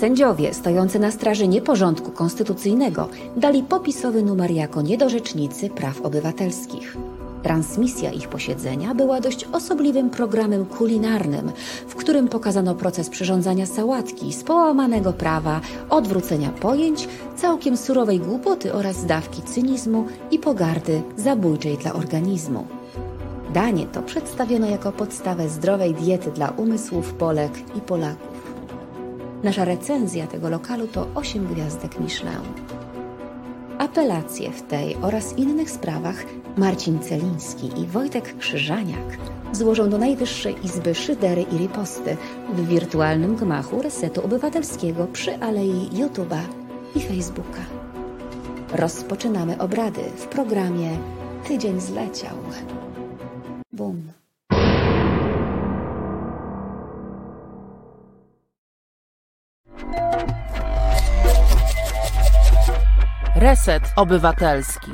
Sędziowie stojący na straży nieporządku konstytucyjnego dali popisowy numer jako niedorzecznicy praw obywatelskich. Transmisja ich posiedzenia była dość osobliwym programem kulinarnym, w którym pokazano proces przyrządzania sałatki z połamanego prawa, odwrócenia pojęć, całkiem surowej głupoty oraz dawki cynizmu i pogardy zabójczej dla organizmu. Danie to przedstawiono jako podstawę zdrowej diety dla umysłów Polek i Polaków. Nasza recenzja tego lokalu to 8 gwiazdek Michelin. Apelacje w tej oraz innych sprawach Marcin Celiński i Wojtek Krzyżaniak złożą do Najwyższej Izby szydery i riposty w wirtualnym gmachu Resetu Obywatelskiego przy alei YouTube'a i Facebooka. Rozpoczynamy obrady w programie Tydzień zleciał. Bum. Reset Obywatelski.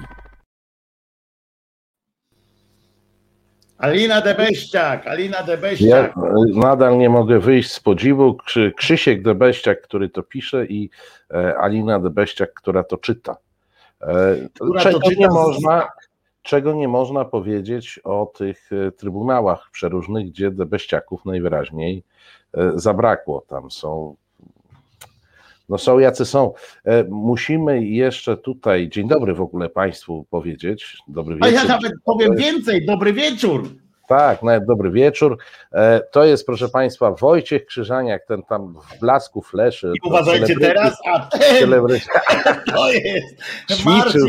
Alina Debeściak, Alina Ja Debeściak. nadal nie mogę wyjść z podziwu. Krzy- Krzysiek Debeściak, który to pisze i e, Alina Debeściak, która to czyta. E, Która czego, to czyta nie z- można, czego nie można powiedzieć o tych e, trybunałach przeróżnych, gdzie Debeściaków najwyraźniej zabrakło. Tam są no są jacy są. E, Musimy jeszcze tutaj, dzień dobry w ogóle Państwu powiedzieć. Dobry A wieczór. ja nawet powiem więcej, dobry wieczór. Tak, nawet dobry wieczór. E, To jest, proszę Państwa, Wojciech Krzyżaniak, ten tam w blasku fleszy. I uważajcie teraz, a ten to jest Marcin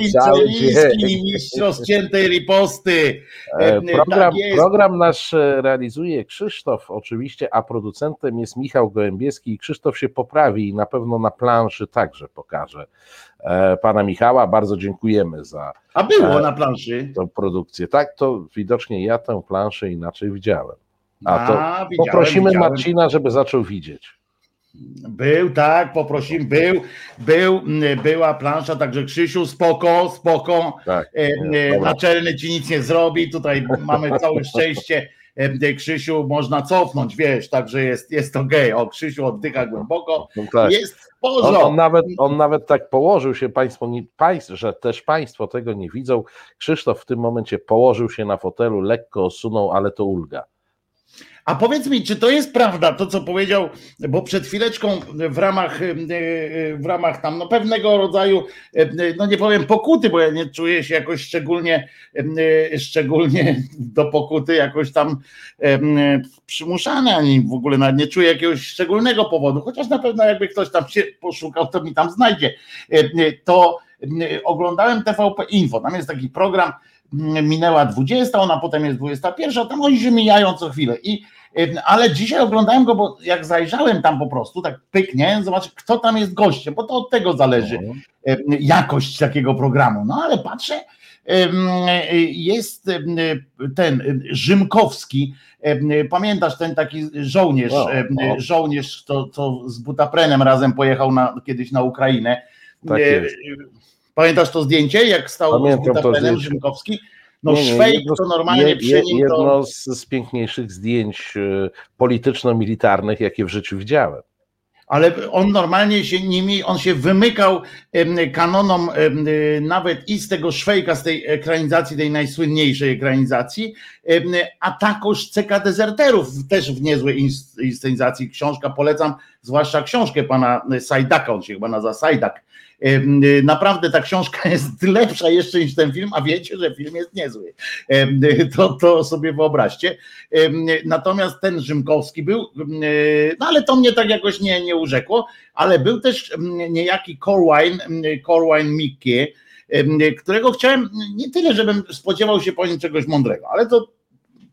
dzień. mistrz rozciętej riposty. E, Tak Program, program nasz e, realizuje Krzysztof oczywiście, a producentem jest Michał Gołębieski i Krzysztof się poprawi i na pewno na planszy także pokaże e, pana Michała. Bardzo dziękujemy za A było E, na planszy. tą produkcję. Tak, to widocznie ja tę planszę inaczej widziałem. A to A, widziałem, Poprosimy widziałem. Marcina, żeby zaczął widzieć. Był, tak, poprosimy, był, był, była plansza, także Krzysiu, spoko, spoko. Tak. E, e, naczelny ci nic nie zrobi, tutaj mamy całe szczęście. Krzysiu można cofnąć, wiesz, także jest, jest to gej. O, Krzysiu oddycha głęboko, No tak. jest w On, on, nawet, on nawet tak położył się, państwo, nie, państw, że też Państwo tego nie widzą. Krzysztof w tym momencie położył się na fotelu, lekko osunął, ale to ulga. A powiedz mi, czy to jest prawda, to co powiedział, bo przed chwileczką w ramach, e, w ramach tam no pewnego rodzaju, e, no nie powiem pokuty, bo ja nie czuję się jakoś szczególnie, szczególnie do pokuty jakoś tam przymuszany, ani w ogóle nawet nie czuję jakiegoś szczególnego powodu, chociaż na pewno jakby ktoś tam się poszukał, to mi tam znajdzie. To oglądałem TVP Info, tam jest taki program, minęła 20, ona potem jest 21, tam oni się mijają co chwilę. I, ale dzisiaj oglądałem go, bo jak zajrzałem tam po prostu, tak pyknie, zobacz, kto tam jest gościem, bo to od tego zależy ym, jakość takiego programu. No ale patrzę, jest ten ym, Rzymkowski, ym, pamiętasz ten taki żołnierz, O, ym, o. żołnierz, co, co z Butaprenem razem pojechał na, kiedyś na Ukrainę. Tak. Pamiętasz to zdjęcie, jak stał Pamiętam z Butaprenem. Rzymkowski? No Nie, szwejk jedno to normalnie je- przy je- nim Jedno to... z, z piękniejszych zdjęć e, polityczno-militarnych, jakie w życiu widziałem. Ale on normalnie się nimi, on się wymykał kanonom y, nawet i z tego szwejka, z tej ekranizacji, tej najsłynniejszej ekranizacji, a takoż CK Dezerterów też w niezłej ins- inscenizacji. Książka polecam, zwłaszcza książkę pana Sajdaka, on się chyba nazywa Sajdak. Y, Naprawdę ta książka jest lepsza jeszcze niż ten film, a wiecie, że film jest niezły. To, to sobie wyobraźcie. Natomiast ten Rzymkowski był, y, no ale to mnie tak jakoś nie, nie urzekło, ale był też niejaki Corwine, Corwine Mickey, którego chciałem, nie tyle, żebym spodziewał się po nim czegoś mądrego, ale to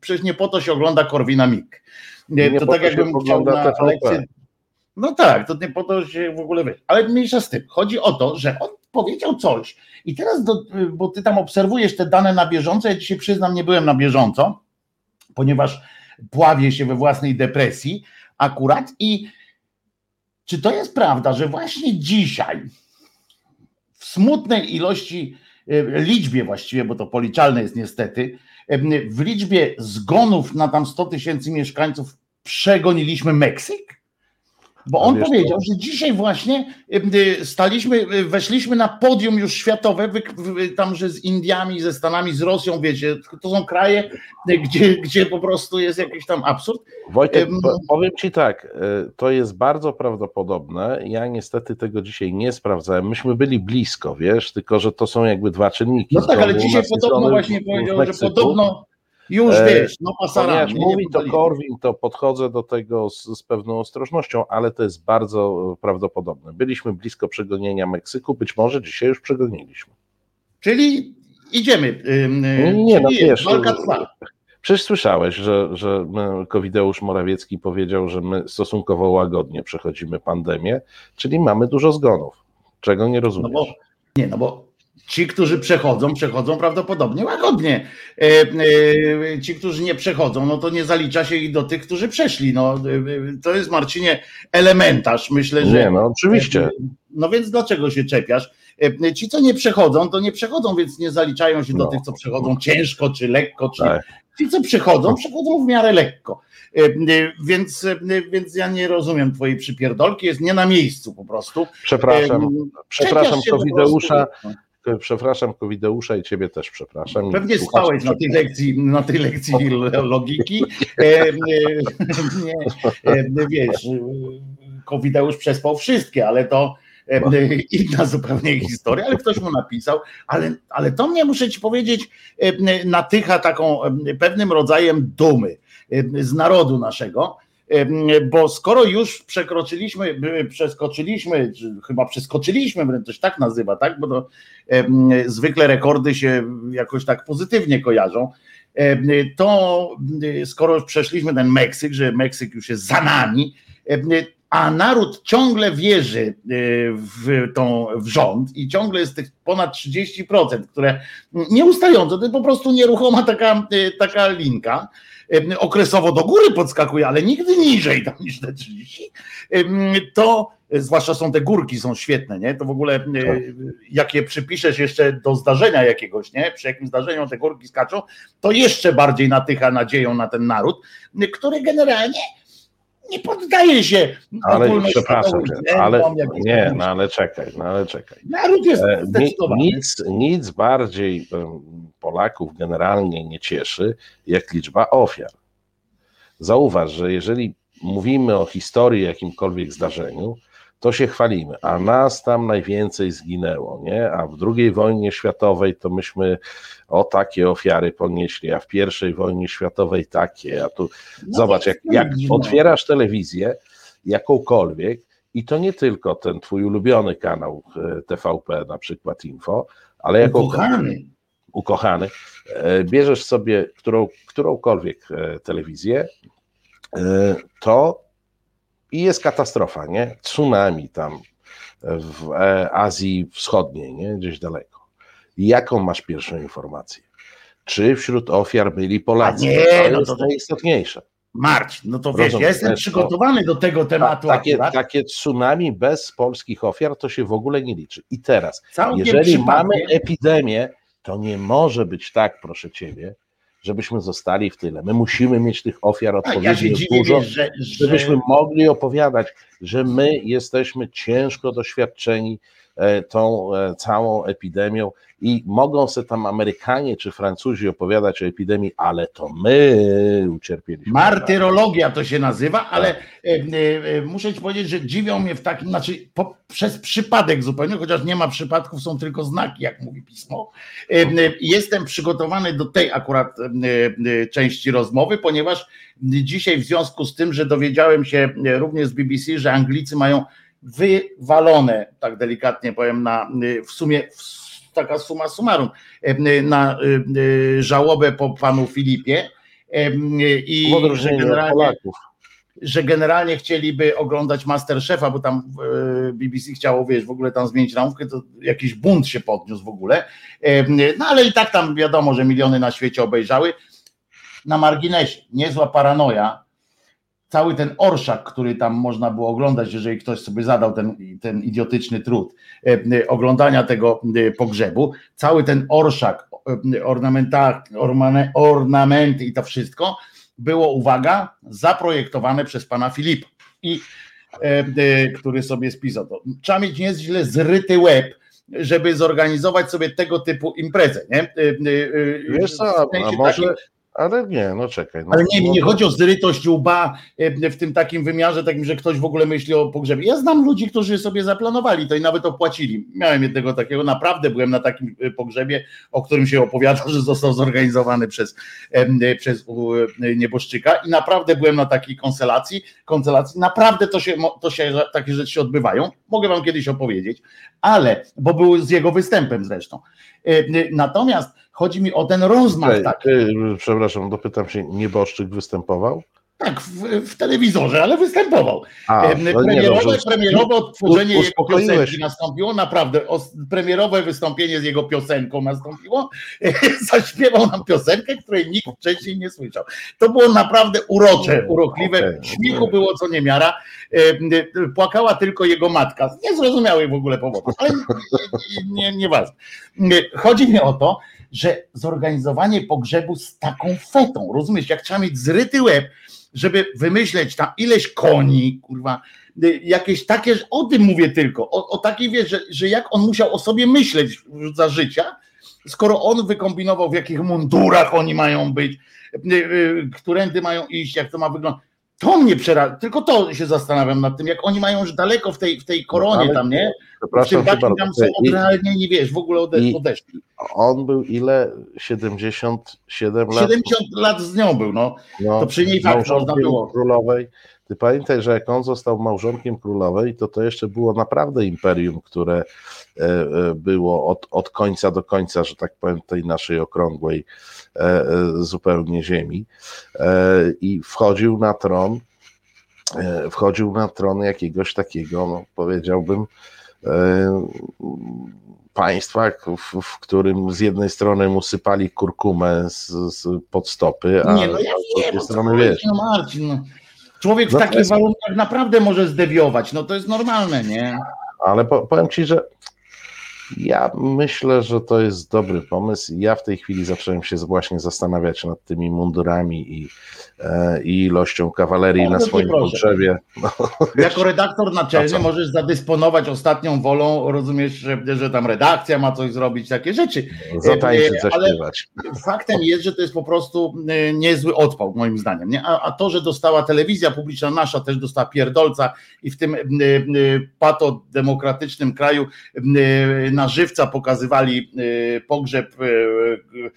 przecież nie po to się ogląda Korwina Mick. Nie, to tak jakbym chciał na lekcję. No tak, to nie po to się w ogóle wiesz. Ale mniejsza z tym. Chodzi o to, że on powiedział coś. I teraz, do, bo ty tam obserwujesz te dane na bieżąco, ja dzisiaj przyznam, nie byłem na bieżąco, ponieważ pławię się we własnej depresji akurat. I czy to jest prawda, że właśnie dzisiaj w smutnej ilości, e, liczbie właściwie, bo to policzalne jest niestety, e, w liczbie zgonów na tam 100 tysięcy mieszkańców przegoniliśmy Meksyk? Bo A on powiedział, że dzisiaj właśnie y, staliśmy, y, weszliśmy na podium już światowe, tam, że z Indiami, ze Stanami, z Rosją, wiecie, to są kraje, y, gdzie, gdzie po prostu jest jakiś tam absurd. Wojtek, Em, po- powiem Ci tak, to jest bardzo prawdopodobne. Ja niestety tego dzisiaj nie sprawdzałem. Myśmy byli blisko, wiesz, tylko że to są jakby dwa czynniki. No tak, ale dzisiaj podobno właśnie powiedział, że podobno już E, wiesz, no pasara. Ponieważ nie, nie mówi to. Korwin, to podchodzę do tego z, z pewną ostrożnością, ale to jest bardzo prawdopodobne. Byliśmy blisko przegonienia Meksyku, być może dzisiaj już przegoniliśmy. Czyli idziemy. Nie, no wiesz, walka trwa. Przecież słyszałeś, że, że Kowideusz Morawiecki powiedział, że my stosunkowo łagodnie przechodzimy pandemię, czyli mamy dużo zgonów. Czego nie No rozumiesz? bo nie, no bo ci, którzy przechodzą, przechodzą prawdopodobnie łagodnie. E, e, ci, którzy nie przechodzą, no to nie zalicza się ich do tych, którzy przeszli. No, e, to jest Marcinie elementarz. Myślę, że. Nie, no oczywiście. No więc dlaczego się czepiasz? Ci, co nie przechodzą, to nie przechodzą, więc nie zaliczają się do No. tych, co przechodzą ciężko, czy lekko, czy Tak. Ci, co przechodzą, przechodzą w miarę lekko. Więc, więc ja nie rozumiem twojej przypierdolki, jest nie na miejscu po prostu. Przepraszam, przepraszam czepiasz przepraszam Kowideusza i ciebie też przepraszam. Pewnie spałeś na tej lekcji, na tej lekcji logiki. E, e, nie, e, wiesz, Kowideusz przespał wszystkie, ale to e, inna zupełnie historia, ale ktoś mu napisał, ale, ale to mnie muszę ci powiedzieć, e, natycha taką pewnym rodzajem dumy z narodu naszego, bo skoro już przekroczyliśmy, przeskoczyliśmy, czy chyba przeskoczyliśmy, wręcz się tak nazywa, tak? Bo to zwykle rekordy się jakoś tak pozytywnie kojarzą. To skoro przeszliśmy ten Meksyk, że Meksyk już jest za nami, a naród ciągle wierzy e, w, tą, w rząd i ciągle jest tych ponad 30%, które nieustająco, to jest po prostu nieruchoma taka, e, taka linka, okresowo do góry podskakuje, ale nigdy niżej tam niż te 30, em, to e, zwłaszcza są te górki, są świetne, nie? To w ogóle e, jak je przypiszesz jeszcze do zdarzenia jakiegoś, nie? Przy jakim zdarzeniu te górki skaczą, to jeszcze bardziej natycha nadzieją na ten naród, który generalnie nie poddaje się Ale przepraszam, cię, ale nie, no ale czekaj, no ale czekaj. Naród jest E, zdecydowany. nic, nic bardziej Polaków generalnie nie cieszy, jak liczba ofiar. Zauważ, że jeżeli mówimy o historii jakimkolwiek zdarzeniu, to się chwalimy, a nas tam najwięcej zginęło, nie? A w II wojnie światowej to myśmy o takie ofiary ponieśli, a w I wojnie światowej takie, a tu No zobacz, jak, jak otwierasz telewizję, jakąkolwiek, i to nie tylko ten twój ulubiony kanał e, TVP, na przykład Info, ale jako Ukochany. ukochany, e, bierzesz sobie którą, którąkolwiek e, telewizję, to i jest katastrofa, nie? Tsunami tam w e, Azji Wschodniej, nie? Gdzieś daleko. Jaką masz pierwszą informację? Czy wśród ofiar byli Polacy? A nie, to no jest to- to- najistotniejsze. Marcin, no to wiesz, Rozumiem, ja jestem przygotowany do tego tematu takie, takie tsunami bez polskich ofiar to się w ogóle nie liczy. I teraz, Całkiem jeżeli mamy epidemię, to nie może być tak, proszę ciebie, żebyśmy zostali w tyle. My musimy mieć tych ofiar ja się odpowiednio dziwię, dużo, że, że żebyśmy mogli opowiadać, że my jesteśmy ciężko doświadczeni tą e, całą epidemią i mogą se tam Amerykanie czy Francuzi opowiadać o epidemii, ale to my ucierpieliśmy. Martyrologia to się nazywa, Tak. ale e, e, e, muszę ci powiedzieć, że dziwią mnie w takim, znaczy po, przez przypadek zupełnie, chociaż nie ma przypadków, są tylko znaki, jak mówi pismo. E, e, Jestem przygotowany do tej akurat e, e, części rozmowy, ponieważ dzisiaj w związku z tym, że dowiedziałem się e, również z BBC, że Anglicy mają wywalone, tak delikatnie powiem, na w sumie w, taka suma summarum, e, na e, żałobę po panu Filipie. e, I że generalnie, Polaków. że generalnie chcieliby oglądać Masterchefa, bo tam BBC chciało, wiesz, w ogóle tam zmienić ramówkę, to jakiś bunt się podniósł w ogóle. No ale i tak tam wiadomo, że miliony na świecie obejrzały. Na marginesie, niezła paranoja. Cały ten orszak, który tam można było oglądać, jeżeli ktoś sobie zadał ten, ten idiotyczny trud e, e, oglądania tego e, pogrzebu, cały ten orszak, ornamenta, ormane, ornamenty i to wszystko było, uwaga, zaprojektowane przez pana Filipa. I który sobie spisał to. Trzeba mieć niezwykle zryty łeb, żeby zorganizować sobie tego typu imprezę, nie? Wiesz co, a może, ale nie, no czekaj. No, ale nie, mi nie no, chodzi o zrytość łba e, w tym takim wymiarze, takim, że ktoś w ogóle myśli o pogrzebie. Ja znam ludzi, którzy sobie zaplanowali to i nawet opłacili. Miałem jednego takiego, naprawdę byłem na takim e, pogrzebie, o którym się opowiadał, że został zorganizowany przez, e, przez nieboszczyka i naprawdę byłem na takiej konstelacji, konstelacji. Naprawdę to się, to się, takie rzeczy się odbywają. Mogę wam kiedyś opowiedzieć, ale, bo był z jego występem zresztą. Natomiast Chodzi mi o ten rozmach. Ej, tak. Przepraszam, dopytam się, nieboszczyk występował? Tak, w, w, telewizorze, ale występował. A, premierowe, nie, premierowe odtworzenie jego piosenki nastąpiło, naprawdę. Premierowe wystąpienie z jego piosenką nastąpiło. Zaśpiewał nam piosenkę, której nikt wcześniej nie słyszał. To było naprawdę urocze, urokliwe. Okay, Śmiechu okay. było co niemiara. Płakała tylko jego matka. Z niezrozumiałych w ogóle powodów, ale nie, nie, nie, Chodzi mi o to, że zorganizowanie pogrzebu z taką fetą, rozumiesz, jak trzeba mieć zryty łeb, żeby wymyśleć tam ileś koni, kurwa, y, jakieś takie, o tym mówię tylko, o, o takiej wiesz, że, że jak on musiał o sobie myśleć za życia, skoro on wykombinował w jakich mundurach oni mają być, y, y, którędy mają iść, jak to ma wyglądać. To mnie przeraża, tylko to się zastanawiam nad tym, jak oni mają już daleko w tej, w tej koronie no, tam, nie? Przepraszam, w tym tam są odrealnie, nie wiesz, w ogóle ode, odeszli. On był ile? 77 lat? 70 lat z nią był, no. no to przy niej fakt można było. Królowej. Ty pamiętaj, że jak on został małżonkiem królowej, to to jeszcze było naprawdę imperium, które e, e, było od, od końca do końca, że tak powiem, tej naszej okrągłej zupełnie ziemi. I wchodził na tron, wchodził na tron jakiegoś takiego, no, powiedziałbym, państwa, w, w, którym z jednej strony mu sypali kurkumę z, z pod stopy, a nie, no ja z drugiej strony wiesz. No Marcin. Człowiek w no takich jest... warunkach naprawdę może zdewiować, no to jest normalne, nie? Ale po, powiem ci, że ja myślę, że to jest dobry pomysł. Ja w tej chwili zacząłem się właśnie zastanawiać nad tymi mundurami i, e, i ilością kawalerii no, na swoim potrzebie. No. Jako redaktor naczelny możesz zadysponować ostatnią wolą, rozumiesz, że, że tam redakcja ma coś zrobić, takie rzeczy. Zatańczyć, e, zaśpiewać. Faktem jest, że to jest po prostu e, niezły odpał, moim zdaniem. Nie? A, a to, że dostała telewizja publiczna nasza, też dostała pierdolca i w tym patodemokratycznym kraju na żywca pokazywali y, pogrzeb y,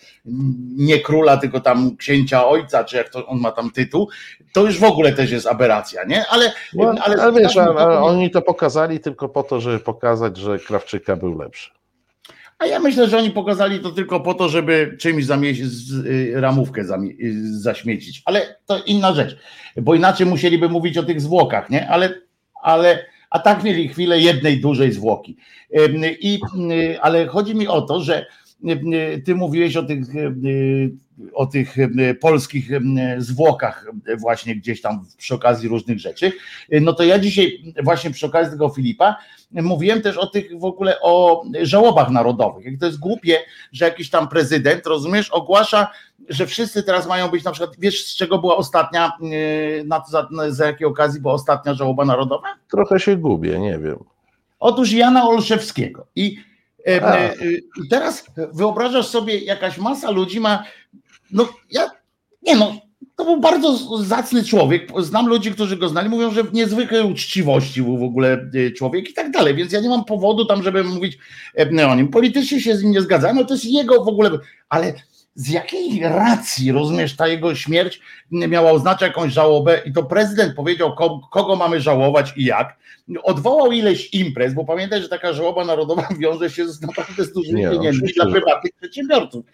nie króla, tylko tam księcia ojca, czy jak to on ma tam tytuł, to już w ogóle też jest aberracja, nie? Ale, no, ale, ale wiesz, ale oni to pokazali tylko po to, żeby pokazać, że Krawczyka był lepszy. A ja myślę, że oni pokazali to tylko po to, żeby czymś zamieścić, y, ramówkę zaśmiecić. Ale to inna rzecz, bo inaczej musieliby mówić o tych zwłokach, nie? Ale, ale a tak mieli chwilę jednej dużej zwłoki. I, ale chodzi mi o to, że ty mówiłeś o tych, o tych polskich zwłokach właśnie gdzieś tam przy okazji różnych rzeczy. No to ja dzisiaj właśnie przy okazji tego Filipa mówiłem też o tych w ogóle o żałobach narodowych. Jak to jest głupie, że jakiś tam prezydent, rozumiesz, ogłasza, że wszyscy teraz mają być na przykład, wiesz z czego była ostatnia, na, za, za jakiej okazji była ostatnia żałoba narodowa? Trochę się gubię, nie wiem. Otóż Jana Olszewskiego. I e, e, teraz wyobrażasz sobie, jakaś masa ludzi ma, no ja, nie no, to był bardzo zacny człowiek. Znam ludzi, którzy go znali, mówią, że w niezwykłej uczciwości był w ogóle e, człowiek i tak dalej. Więc ja nie mam powodu tam, żeby mówić o nim. Politycznie się z nim nie zgadzam, no to jest jego w ogóle, ale z jakiej racji, rozumiesz, ta jego śmierć miała oznaczać jakąś żałobę i to prezydent powiedział, kogo mamy żałować i jak. Odwołał ileś imprez, bo pamiętaj, że taka żałoba narodowa wiąże się z naprawdę z dużymi no, pieniędzmi dla prywatnych przedsiębiorców.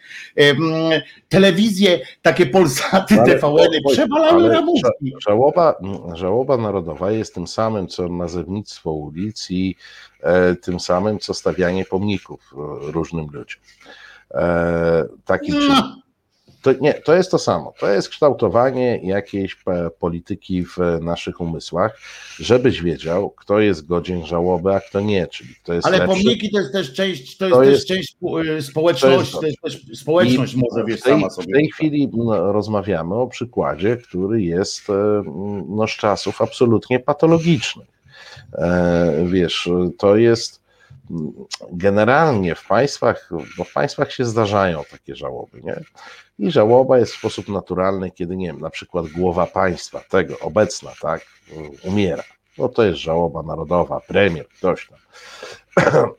Telewizje, takie Polsaty, TVN-y przewalały ramówki. Żałoba, żałoba narodowa jest tym samym, co nazewnictwo ulic i e, tym samym, co stawianie pomników e, różnym ludziom. E, taki no. to nie, to jest to samo. To jest kształtowanie jakiejś polityki w naszych umysłach, żebyś wiedział, kto jest godzien żałoby, a kto nie, czyli kto jest Ale lepszy. pomniki to jest też część, to jest To też jest- część spo- społeczności, to to jest jest też społeczność I może wiesz sama sobie. W tej chwili rozmawiamy o przykładzie, który jest e, no, z czasów absolutnie patologicznych. E, Wiesz, to jest generalnie w państwach, bo w państwach się zdarzają takie żałoby, nie? I żałoba jest w sposób naturalny, kiedy nie wiem, na przykład głowa państwa, tego obecna, tak, umiera. No to jest żałoba narodowa, premier, ktoś tam.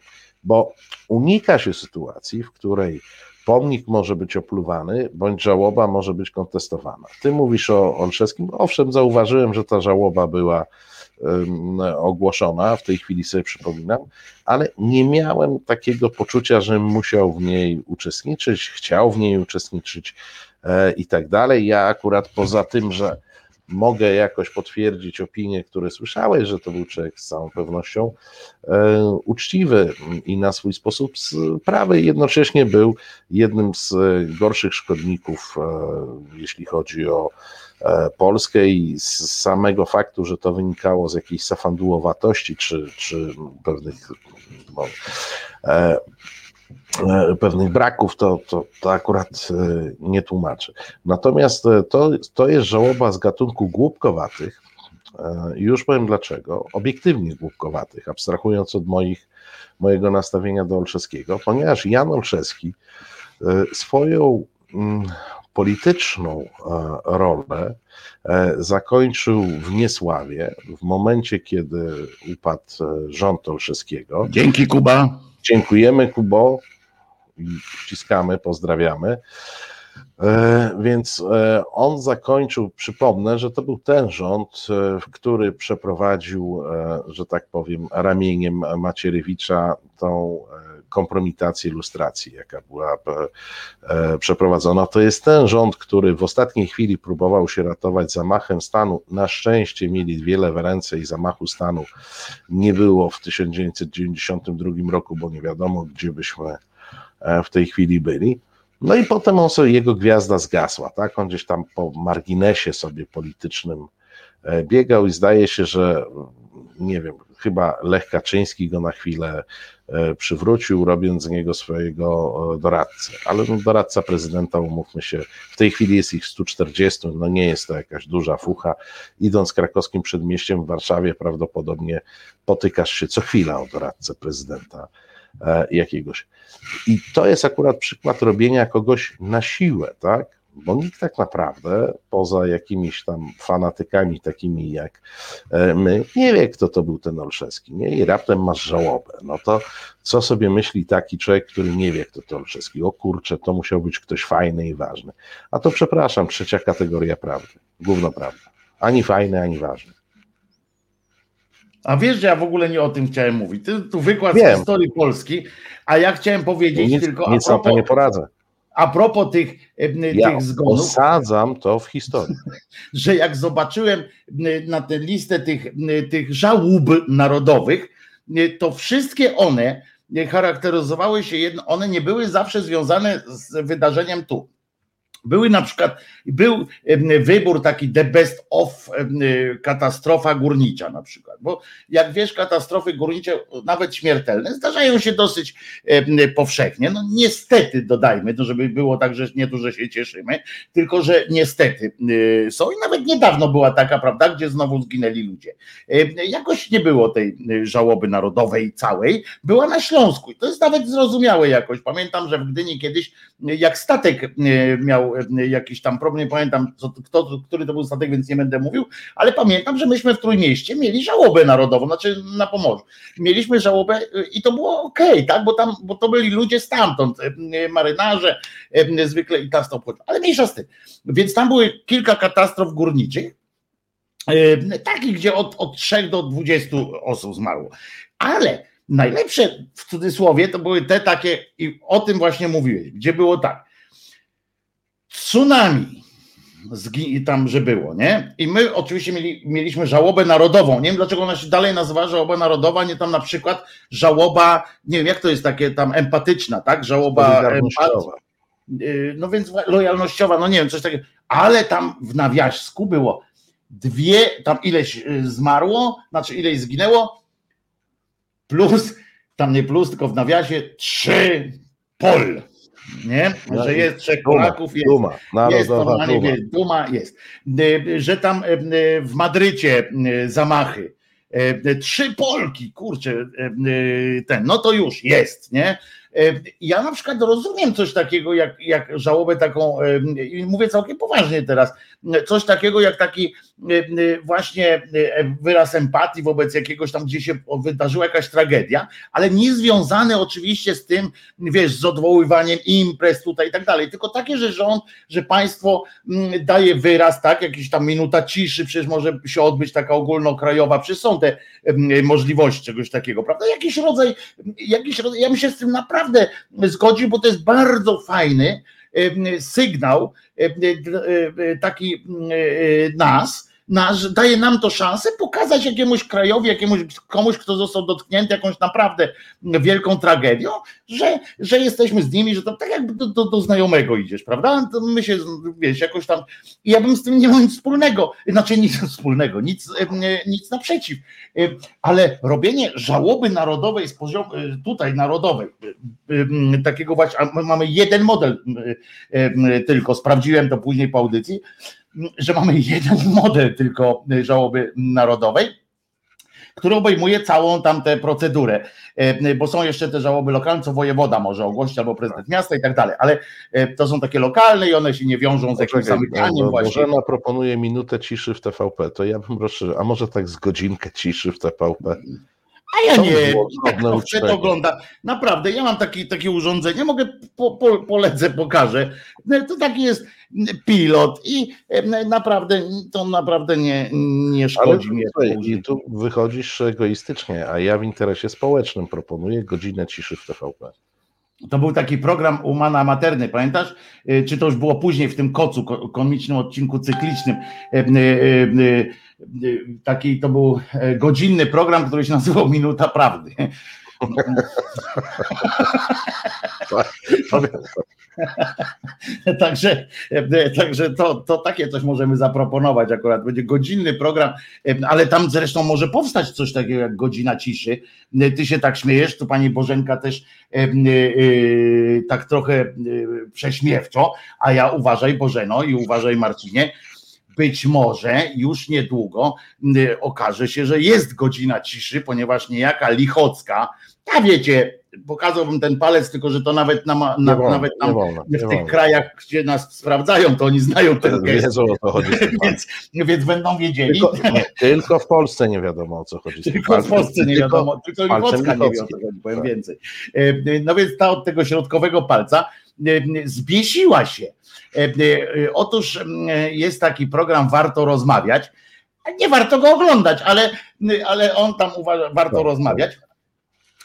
Bo unika się sytuacji, w której pomnik może być opluwany, bądź żałoba może być kontestowana. Ty mówisz o Olszewskim. Owszem, zauważyłem, że ta żałoba była ogłoszona, w tej chwili sobie przypominam, ale nie miałem takiego poczucia, że musiał w niej uczestniczyć, chciał w niej uczestniczyć e, i tak dalej. Ja akurat poza tym, że mogę jakoś potwierdzić opinie, które słyszałeś, że to był człowiek z całą pewnością e, uczciwy i na swój sposób prawy, jednocześnie był jednym z gorszych szkodników, e, jeśli chodzi o Polskę i z samego faktu, że to wynikało z jakiejś safandułowatości czy, czy pewnych no, e, e, pewnych braków, to, to, to akurat e, nie tłumaczy. Natomiast e, to, to jest żałoba z gatunku głupkowatych. E, Już powiem dlaczego. Obiektywnie głupkowatych, abstrahując od moich, mojego nastawienia do Olszewskiego, ponieważ Jan Olszewski e, swoją mm, polityczną e, rolę e, zakończył w niesławie w momencie, kiedy upadł e, rząd Olszewskiego. Dzięki Kuba. Dziękujemy Kubo ściskamy, pozdrawiamy. E, Więc e, on zakończył, przypomnę, że to był ten rząd, e, który przeprowadził, że tak powiem, ramieniem Macierewicza tą kompromitację lustracji, jaka była przeprowadzona. To jest ten rząd, który w ostatniej chwili próbował się ratować zamachem stanu. Na szczęście mieli wiele w ręce i zamachu stanu nie było w 1992 roku, bo nie wiadomo, gdzie byśmy w tej chwili byli. No i potem on sobie, jego gwiazda zgasła, tak? On gdzieś tam po marginesie sobie politycznym e, biegał i zdaje się, że nie wiem, chyba Lech Kaczyński go na chwilę e, przywrócił, robiąc z niego swojego doradcę. Ale no, doradca prezydenta, umówmy się, w tej chwili jest ich 140, no nie jest to jakaś duża fucha. Idąc krakowskim przedmieściem w Warszawie, prawdopodobnie potykasz się co chwila o doradcę prezydenta jakiegoś. I to jest akurat przykład robienia kogoś na siłę, tak? Bo nikt tak naprawdę, poza jakimiś tam fanatykami takimi jak e, my, nie wie, kto to był ten Olszewski, nie? I raptem masz żałobę. No to co sobie myśli taki człowiek, który nie wie, kto to Olszewski? O kurczę, to musiał być ktoś fajny i ważny. A to przepraszam, trzecia kategoria prawdy. Gówno prawda. Ani fajny, ani ważny. A wiesz, że ja w ogóle nie o tym chciałem mówić. Ty tu wykład z Wiem. historii Polski, a ja chciałem powiedzieć Nic, tylko nic a, na to nie poradzę. a propos tych, Ja tych zgonów, osadzam to w historii. że jak zobaczyłem na tę listę tych, tych żałób narodowych, to wszystkie one charakteryzowały się jedno, one nie były zawsze związane z wydarzeniem tu. Były na przykład, był wybór taki the best of y, katastrofa górnicza na przykład, bo jak wiesz, katastrofy górnicze, nawet śmiertelne, zdarzają się dosyć powszechnie. No niestety dodajmy, to żeby było tak, że nie to, że się cieszymy, tylko że niestety y, są i nawet niedawno była taka, prawda, gdzie znowu zginęli ludzie. Jakoś nie było tej y, żałoby narodowej całej, była na Śląsku i to jest nawet zrozumiałe jakoś. Pamiętam, że w Gdyni kiedyś, jak statek miał jakiś tam problem, nie pamiętam co, kto, który to był statek, więc nie będę mówił, ale pamiętam, że myśmy w Trójmieście mieli żałobę narodową, znaczy na Pomorzu. Mieliśmy żałobę y, i to było okej, tak, bo tam, bo to byli ludzie stamtąd, y, marynarze, zwykle i to obchodzą. Ale mniejsza z tym. Więc tam były kilka katastrof górniczych, e, takich, gdzie od, od 3 do 20 osób zmarło. Ale najlepsze w cudzysłowie to były te takie, i o tym właśnie mówiłeś, gdzie było tak. Tsunami zgi- tam, że było, nie? I my oczywiście mieli, mieliśmy żałobę narodową. Nie wiem, dlaczego ona się dalej nazywa żałoba narodowa, nie tam na przykład żałoba, nie wiem, jak to jest takie tam empatyczna, tak? Żałoba y, no więc lojalnościowa, no nie wiem, coś takiego, ale tam w nawiasku było dwie, tam ileś y, zmarło, znaczy ileś zginęło, plus, tam nie plus, tylko w nawiasie trzy pol. Nie? No Że jest trzech duma, Polaków, jest, Duma, jest normalnie, duma. wiesz, duma jest. Y, Że tam y, w Madrycie y, zamachy. Trzy Polki, kurczę, ten, no to już jest, nie? Ja na przykład rozumiem coś takiego, jak, jak żałobę taką, i mówię całkiem poważnie teraz, coś takiego jak taki y, y, właśnie y, wyraz empatii wobec jakiegoś tam, gdzie się wydarzyła jakaś tragedia, ale nie związane oczywiście z tym, wiesz, z odwoływaniem imprez tutaj i tak dalej, tylko takie, że rząd, że państwo mm, daje wyraz, tak, jakiś tam minuta ciszy, przecież może się odbyć taka ogólnokrajowa, przecież są te możliwości czegoś takiego, prawda? Jakiś rodzaj, jakiś rodzaj, ja bym się z tym naprawdę zgodził, bo to jest bardzo fajny sygnał taki mm, e, nas, nasz, daje nam to szansę pokazać jakiemuś krajowi, jakiemuś komuś, kto został dotknięty jakąś naprawdę wielką tragedią, że, że jesteśmy z nimi, że to tak jakby do, do, do znajomego idziesz, prawda? To my się, wiesz, jakoś tam. I ja bym z tym nie miał nic wspólnego, znaczy nic wspólnego, nic, nic naprzeciw. Ale robienie żałoby narodowej z poziomu tutaj narodowej, takiego właśnie, a my mamy jeden model tylko, sprawdziłem to później po audycji, że mamy jeden model tylko żałoby narodowej, który obejmuje całą tamtę procedurę, E, bo są jeszcze te żałoby lokalne, co wojewoda może ogłosić, albo prezydent miasta i tak dalej, ale e, to są takie lokalne i one się nie wiążą z jakimś zamykaniem bo właśnie. Bożena proponuje minutę ciszy w TVP, to ja bym proszę, a może tak z godzinkę ciszy w TVP? A ja To nie, drobne to ogląda. Naprawdę, ja mam taki, takie urządzenie, mogę, po, po, polecę, pokażę. To taki jest pilot i e, naprawdę, to naprawdę nie, nie Ale szkodzi mi. i tu wychodzisz egoistycznie, a ja w interesie społecznym proponuję godzinę ciszy w TVP. To był taki program Umana Materny, pamiętasz? Y, Czy to już było później w tym kocu, ko- komicznym odcinku cyklicznym? Y, y, y, Taki to był e, godzinny program, który się nazywał Minuta Prawdy. Także, e, także to, to takie coś możemy zaproponować akurat. Będzie godzinny program, e, ale tam zresztą może powstać coś takiego jak godzina ciszy. Ty się tak śmiejesz, tu pani Bożenka też tak trochę prześmiewczo, a ja uważaj Bożeno i uważaj Marcinie, być może już niedługo okaże się, że jest godzina ciszy, ponieważ niejaka Lichocka, ja wiecie, pokazałbym ten palec, tylko że to nawet, na, na, wolno, nawet wolno, w tych wolno. krajach, gdzie nas sprawdzają, to oni znają ten gest, Wiedzą o co chodzi. więc, więc będą wiedzieli. Tylko, tylko w Polsce nie wiadomo o co chodzi. Tylko w. Polsce nie Tylko- wiadomo, tylko palcem Lichocka nie wie o co Lichockim. chodzi, powiem Tak. więcej. E, No więc ta od tego środkowego palca e, zbiesiła się. E, e, Otóż jest taki program Warto rozmawiać. Nie warto go oglądać, ale, ale on tam uważa, warto Tak, rozmawiać.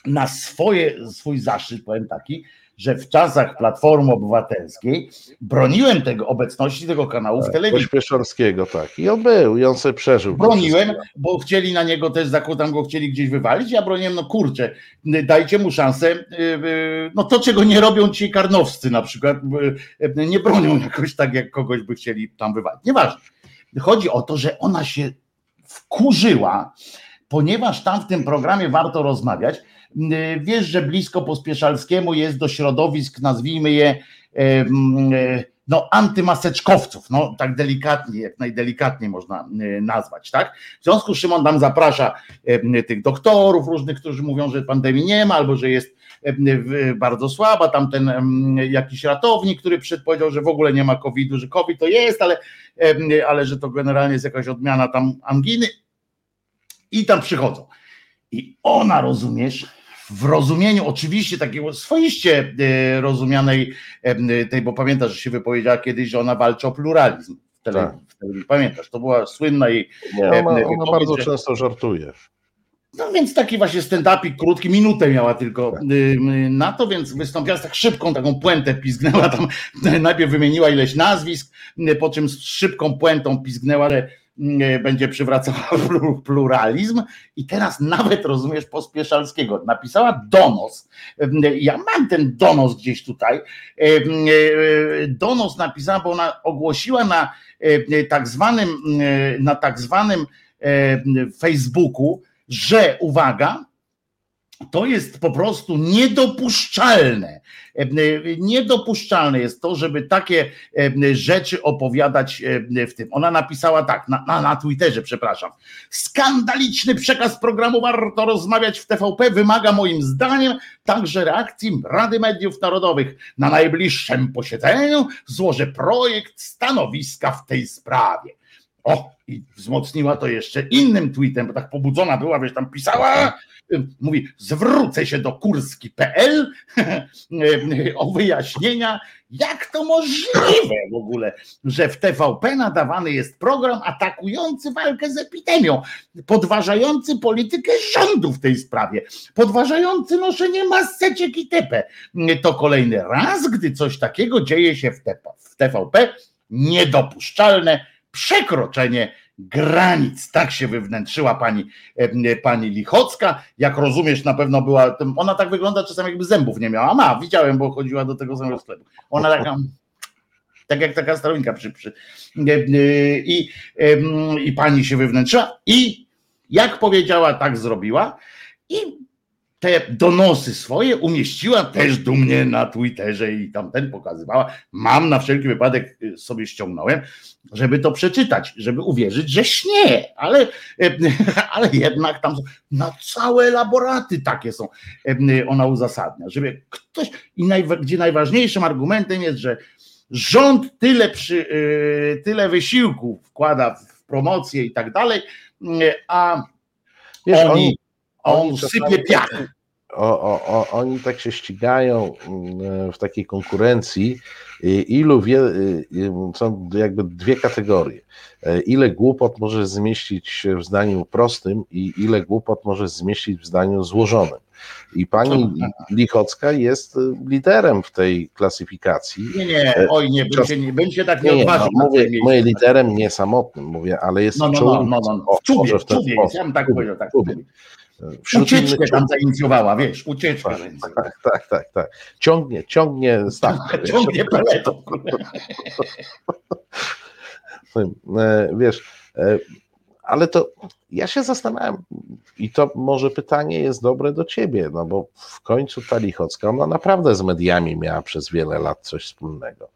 Na swoje, swój zaszczyt powiem taki, że w czasach Platformy Obywatelskiej broniłem tego obecności tego kanału w telewizji. Pośpieszorskiego, tak. I on był, i on sobie przeżył. Broniłem, bo chcieli na niego też zakładam go chcieli gdzieś wywalić. Ja broniłem, no kurczę, dajcie mu szansę. y, y, No to, czego nie robią ci karnowscy na przykład, y, nie bronią jakoś tak, jak kogoś by chcieli tam wywalić. Nieważne. Chodzi o to, że ona się wkurzyła, ponieważ tam w tym programie warto rozmawiać. Y, Wiesz, że blisko Pospieszalskiemu jest do środowisk, nazwijmy je, em, e, no, antymaseczkowców, no tak delikatnie, jak najdelikatniej można y, nazwać, tak? W związku z czym on tam zaprasza tych doktorów różnych, którzy mówią, że pandemii nie ma, albo że jest bardzo słaba, tam ten em, jakiś ratownik, który przedpowiedział, że w ogóle nie ma COVID-u, że COVID to jest, ale, ale że to generalnie jest jakaś odmiana tam anginy i tam przychodzą. I ona, rozumiesz, w rozumieniu oczywiście takiego swoiście e, rozumianej em, tej, bo pamiętasz, że się wypowiedziała kiedyś, że ona walczy o pluralizm. W Tak. w telewizji. Pamiętasz, to była słynna jej. Nie, ona, ona bardzo że- często żartuje. No więc taki właśnie stand-upik krótki, minutę miała tylko y, na to, więc wystąpiła z tak szybką taką puentę pizgnęła tam, najpierw wymieniła ileś nazwisk, y, po czym z szybką puentą pizgnęła, że będzie przywracała pluralizm i teraz nawet rozumiesz Pospieszalskiego. Napisała donos. Ja mam ten donos gdzieś tutaj. Donos napisała, bo ona ogłosiła na tak zwanym, na tak zwanym Facebooku, że uwaga, to jest po prostu niedopuszczalne. Niedopuszczalne jest to, żeby takie rzeczy opowiadać w tym. Ona napisała tak, na, na, na Twitterze, przepraszam. Skandaliczny przekaz programu Warto rozmawiać w TVP wymaga moim zdaniem także reakcji Rady Mediów Narodowych. Na najbliższym posiedzeniu złożę projekt stanowiska w tej sprawie. O, i wzmocniła to jeszcze innym tweetem, bo tak pobudzona była, wiesz, tam pisała, mówi, zwrócę się do kurski.pl o wyjaśnienia, jak to możliwe w ogóle, że w TVP nadawany jest program atakujący walkę z epidemią, podważający politykę rządu w tej sprawie, podważający noszenie maseczek i TP. To kolejny raz, gdy coś takiego dzieje się w TVP, niedopuszczalne przekroczenie granic. Tak się wywnętrzyła pani, e, pani Lichocka. Jak rozumiesz, na pewno była, ona tak wygląda czasami jakby zębów nie miała. Ma, widziałem, bo chodziła do tego samego sklepu. Ona taka, tak jak taka starolinka przy, przy. E, e, I, i pani się wywnętrzyła i jak powiedziała, tak zrobiła. I te donosy swoje umieściła też dumnie na Twitterze i tamten pokazywała. Mam na wszelki wypadek y, sobie ściągnąłem, żeby to przeczytać, żeby uwierzyć, że śnie, ale, y, ale jednak tam na całe laboraty takie są. Y, ona uzasadnia, żeby ktoś, i najwa, gdzie najważniejszym argumentem jest, że rząd tyle, przy, tyle wysiłku wkłada w promocję i tak dalej, a Wiesz, oni on sypie piach. O, o, o, oni tak się ścigają mm, w takiej konkurencji, ilu wie, są jakby dwie kategorie. E, ile głupot może zmieścić w zdaniu prostym i ile głupot może zmieścić w zdaniu złożonym. I pani Lichocka jest liderem w tej klasyfikacji. Nie, nie, e, oj, nie, się, nie, się tak nie, nie. No, mówię, mówię liderem nie samotnym, mówię, ale jest no, no, no, no, no. W czubie, w czubie, ja bym tak powiedział, tak. W czubie. Wśród Ucieczkę innych... tam zainicjowała, wiesz, ucieczkę. Tak, tak, tak, tak, tak. Ciągnie, ciągnie stawkę. ciągnie peletą. E, wiesz, e, ale to ja się zastanawiam i to może pytanie jest dobre do ciebie, no bo w końcu ta Lichocka, ona naprawdę z mediami miała przez wiele lat coś wspólnego.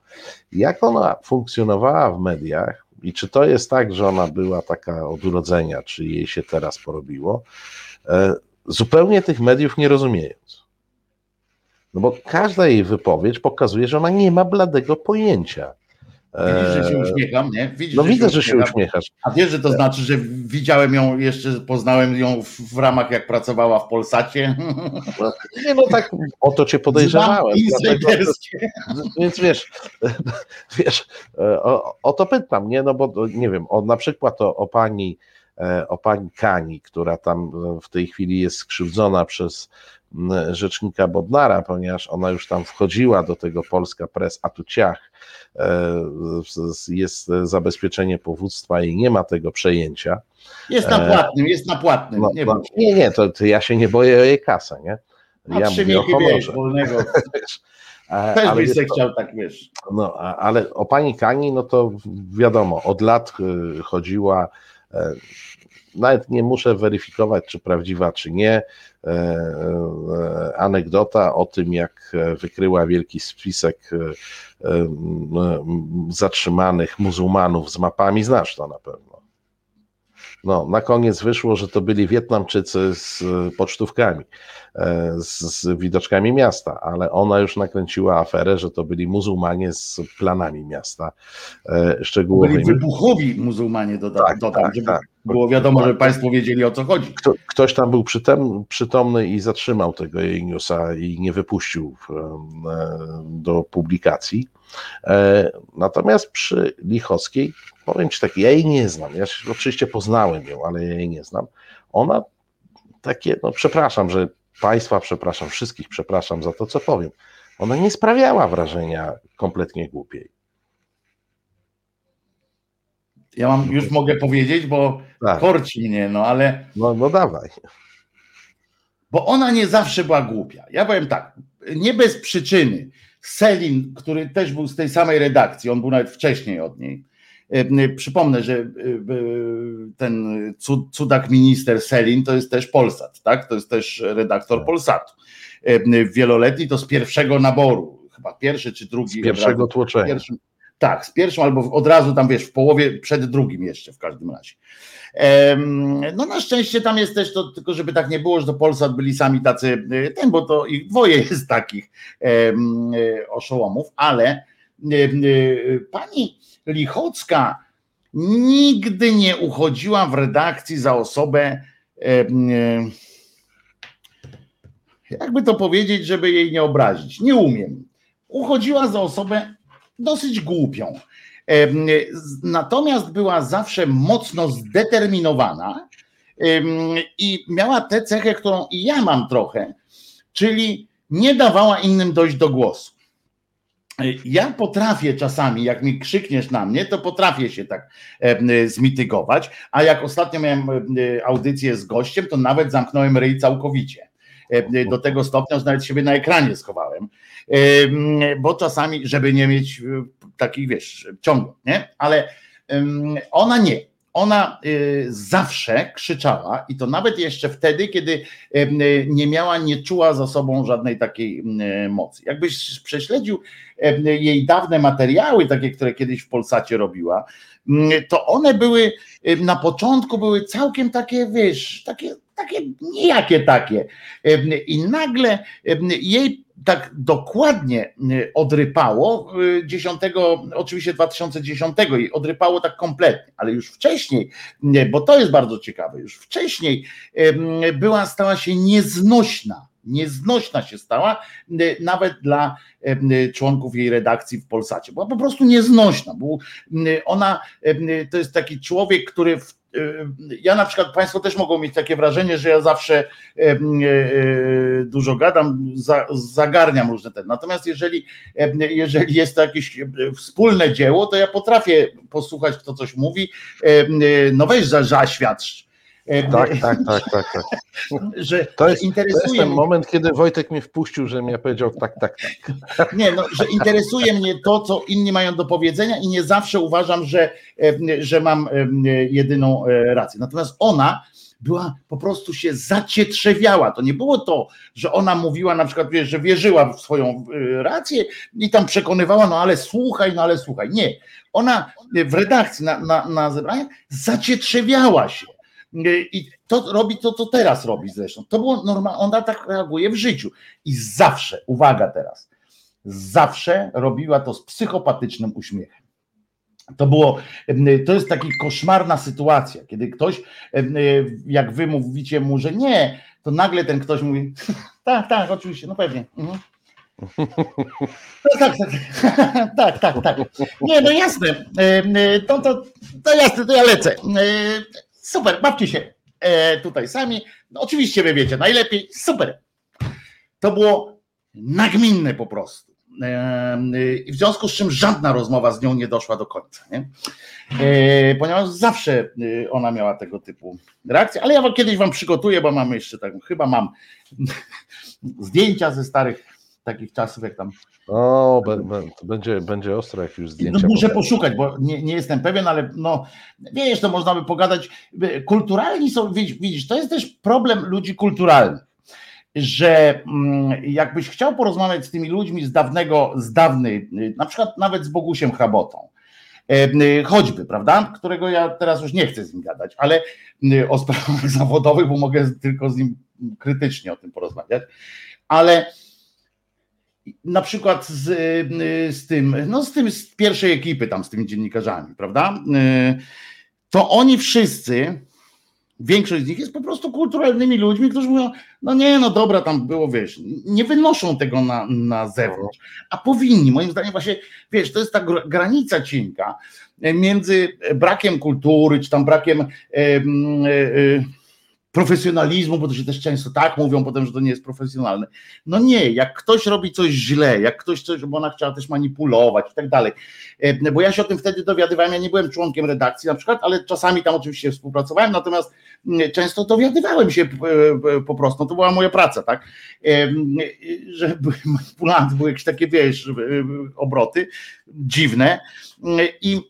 Jak ona funkcjonowała w mediach i czy to jest tak, że ona była taka od urodzenia, czy jej się teraz porobiło, zupełnie tych mediów nie rozumiejąc. No bo każda jej wypowiedź pokazuje, że ona nie ma bladego pojęcia. Widzisz, że się e, uśmiecham, nie? Widzisz, no że widzę, się że się uśmiechasz. A wiesz, że to znaczy, że widziałem ją jeszcze, poznałem ją w, ramach, jak pracowała w Polsacie. No, nie, no tak, o to cię podejrzewałem. Dlatego, więc wiesz, wiesz, e, o, o, to pytam, nie? No bo nie wiem, o, na przykład o, o pani E, o pani Kani, która tam w tej chwili jest skrzywdzona przez rzecznika Bodnara, ponieważ ona już tam wchodziła do tego Polska Press, a tu ciach, e, jest zabezpieczenie powództwa i nie ma tego przejęcia. Jest na e, płatnym, jest na płatnym. No, nie, no, nie, nie, to, to, ja się nie boję o jej kasę, nie? Ja mówię o honorze. wolnego. Też byś se chciał tak, wiesz. No, ale o pani Kani, no to wiadomo, od lat chodziła E, nawet nie muszę weryfikować, czy prawdziwa, czy nie. E, e, anegdota o tym, jak wykryła wielki spisek zatrzymanych muzułmanów z mapami, znasz to na pewno. No, na koniec wyszło, że to byli Wietnamczycy z pocztówkami, e, z, z widoczkami miasta, ale ona już nakręciła aferę, że to byli muzułmanie z planami miasta e, szczegółowymi. Byli wybuchowi muzułmanie, dodam, tak, dodam tak, żeby tak. było wiadomo, że Państwo wiedzieli o co chodzi. Kto, ktoś tam był przytem, przytomny i zatrzymał tego jej newsa i nie wypuścił e, do publikacji. Natomiast przy Lichowskiej powiem Ci tak, ja jej nie znam, ja oczywiście poznałem ją, ale ja jej nie znam. Ona takie, no przepraszam, że Państwa przepraszam, wszystkich przepraszam za to, co powiem. Ona nie sprawiała wrażenia kompletnie głupiej. Ja mam, już mogę powiedzieć, bo Tak. korci mnie, no ale No, no dawaj. bo ona nie zawsze była głupia. Ja powiem tak, nie bez przyczyny. Selin, który też był z tej samej redakcji, on był nawet wcześniej od niej. E, Przypomnę, że e, e, ten cud- cudak minister Selin to jest też Polsat, tak? To jest też redaktor Tak. Polsatu. Wieloletni to z pierwszego naboru, chyba pierwszy czy drugi. Z pierwszego tłoczenia. Pierwszym, tak, z pierwszym albo od razu tam wiesz, w połowie przed drugim jeszcze w każdym razie. No na szczęście tam jest też to, tylko żeby tak nie było, że do Polsat byli sami tacy, y, ten, bo to ich dwoje jest takich y, oszołomów, ale y, y, pani Lichocka nigdy nie uchodziła w redakcji za osobę em, y, jakby to powiedzieć, żeby jej nie obrazić. Nie umiem. Uchodziła za osobę dosyć głupią. Z- Natomiast była zawsze mocno zdeterminowana i miała tę cechę, którą i ja mam trochę, czyli nie dawała innym dojść do głosu. E, Ja potrafię czasami, jak mi krzykniesz na mnie, to potrafię się tak em, zmitygować, a jak ostatnio miałem em, audycję z gościem, to nawet zamknąłem ryj całkowicie. Em, Do tego stopnia, że nawet siebie na ekranie schowałem, Em, bo czasami, żeby nie mieć y, takich, wiesz, ciągów, nie? Ale ona nie. Ona y, zawsze krzyczała i to nawet jeszcze wtedy, kiedy y, nie miała, nie czuła za sobą żadnej takiej y, mocy. Jakbyś prześledził jej dawne materiały, takie, które kiedyś w Polsacie robiła, to one były, na początku były całkiem takie, wiesz, takie, takie nijakie takie. I nagle jej tak dokładnie y, odrypało y, 10, oczywiście 2010 i odrypało tak kompletnie, ale już wcześniej, nie, bo to jest bardzo ciekawe, już wcześniej była, stała się nieznośna. Nieznośna się stała y, nawet dla członków jej redakcji w Polsacie. Była po prostu nieznośna. Był, y, ona to jest taki człowiek, który w, y, ja na przykład, Państwo też mogą mieć takie wrażenie, że ja zawsze e, e, dużo gadam, za, zagarniam różne te. Natomiast jeżeli, jeżeli jest to jakieś wspólne dzieło, to ja potrafię posłuchać, kto coś mówi. No weź za zaświadcz. Tak, tak, tak, tak. tak. Że, To jest, to jest interesuje ten moment, kiedy Wojtek mnie wpuścił, że mnie powiedział tak, tak, tak. nie, no, że interesuje mnie to, co inni mają do powiedzenia i nie zawsze uważam, że, że mam jedyną e, rację. Natomiast ona była po prostu się zacietrzewiała. To nie było to, że ona mówiła na przykład, wiesz, że wierzyła w swoją e, rację i tam przekonywała, no ale słuchaj, no ale słuchaj. Nie. Ona w redakcji na, na, na zebraniach zacietrzewiała się. E, I to robi to, co teraz robi zresztą. To było normalne, ona tak reaguje w życiu. I zawsze, uwaga teraz, zawsze robiła to z psychopatycznym uśmiechem. To było, em, to jest taka koszmarna sytuacja, kiedy ktoś, em, jak wy mówicie mu, że nie, to nagle ten ktoś mówi, tak, tak, oczywiście, no pewnie. Mhm. Tak, tak, tak, tak, tak, tak. Nie, no jasne, to, to, to jasne, to ja lecę. E, Super, bawcie się e, tutaj sami. No, oczywiście wy wiecie, najlepiej, super. To było nagminne po prostu. I w związku z czym żadna rozmowa z nią nie doszła do końca. Nie? E, Ponieważ zawsze e, ona miała tego typu reakcje, ale ja wam kiedyś wam przygotuję, bo mam jeszcze tak, chyba mam zdjęcia ze starych takich czasów, jak tam. O, be, be, to będzie, będzie ostro, jak już No, zdjęcia. muszę poszukać, bo nie, nie jestem pewien, ale no wiesz, to można by pogadać. Kulturalni są, widzisz, to jest też problem ludzi kulturalnych że mm, jakbyś chciał porozmawiać z tymi ludźmi z dawnego, z dawnej, na przykład nawet z Bogusiem Chabotą, y, choćby, prawda, którego ja teraz już nie chcę z nim gadać, ale o sprawach zawodowych, bo mogę tylko z nim krytycznie o tym porozmawiać, ale na przykład z, y, z tym, no z tym z pierwszej ekipy tam, z tymi dziennikarzami, prawda, y, to oni wszyscy, większość z nich jest po prostu kulturalnymi ludźmi, którzy mówią, no nie, no dobra, tam było, wiesz, nie wynoszą tego na, na zewnątrz, a powinni, moim zdaniem właśnie, wiesz, to jest ta gr- granica cienka między brakiem kultury, czy tam brakiem em, e, e, profesjonalizmu, bo to się też często tak mówią potem, że to nie jest profesjonalne. No nie, jak ktoś robi coś źle, jak ktoś coś, bo ona chciała też manipulować i tak dalej, e, bo ja się o tym wtedy dowiadywałem, ja nie byłem członkiem redakcji na przykład, ale czasami tam oczywiście współpracowałem, natomiast mm, często dowiadywałem się po prostu, no to była moja praca, tak, że były manipulanty, były jakieś takie, wiesz, obroty dziwne. I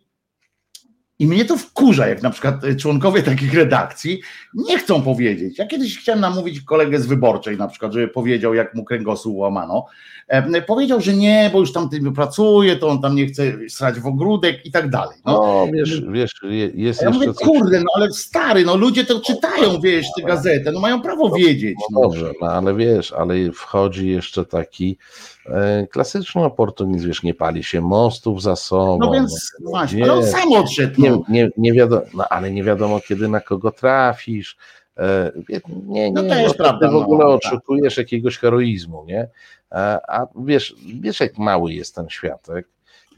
i mnie to wkurza, jak na przykład członkowie takich redakcji nie chcą powiedzieć. Ja kiedyś chciałem namówić kolegę z wyborczej, na przykład, żeby powiedział, jak mu kręgosłup łamano. E, powiedział, że nie, bo już tam pracuje, to on tam nie chce srać w ogródek i tak dalej. No, no wiesz, wiesz, jest ja jeszcze mówię, coś... kurde, no ale stary, no ludzie to czytają, wiesz, tę gazetę, no mają prawo wiedzieć. No, dobrze, no ale wiesz, ale wchodzi jeszcze taki e, klasyczny oportunizm, wiesz, nie pali się mostów za sobą. No więc no, właśnie, ale on sam odszedł. Nie, no. nie, nie wiadomo, no ale nie wiadomo, kiedy na kogo trafisz. E, nie, nie, no to jest prawda, ty w ogóle no, oczekujesz tak. jakiegoś heroizmu, nie? A, a wiesz, wiesz, jak mały jest ten światek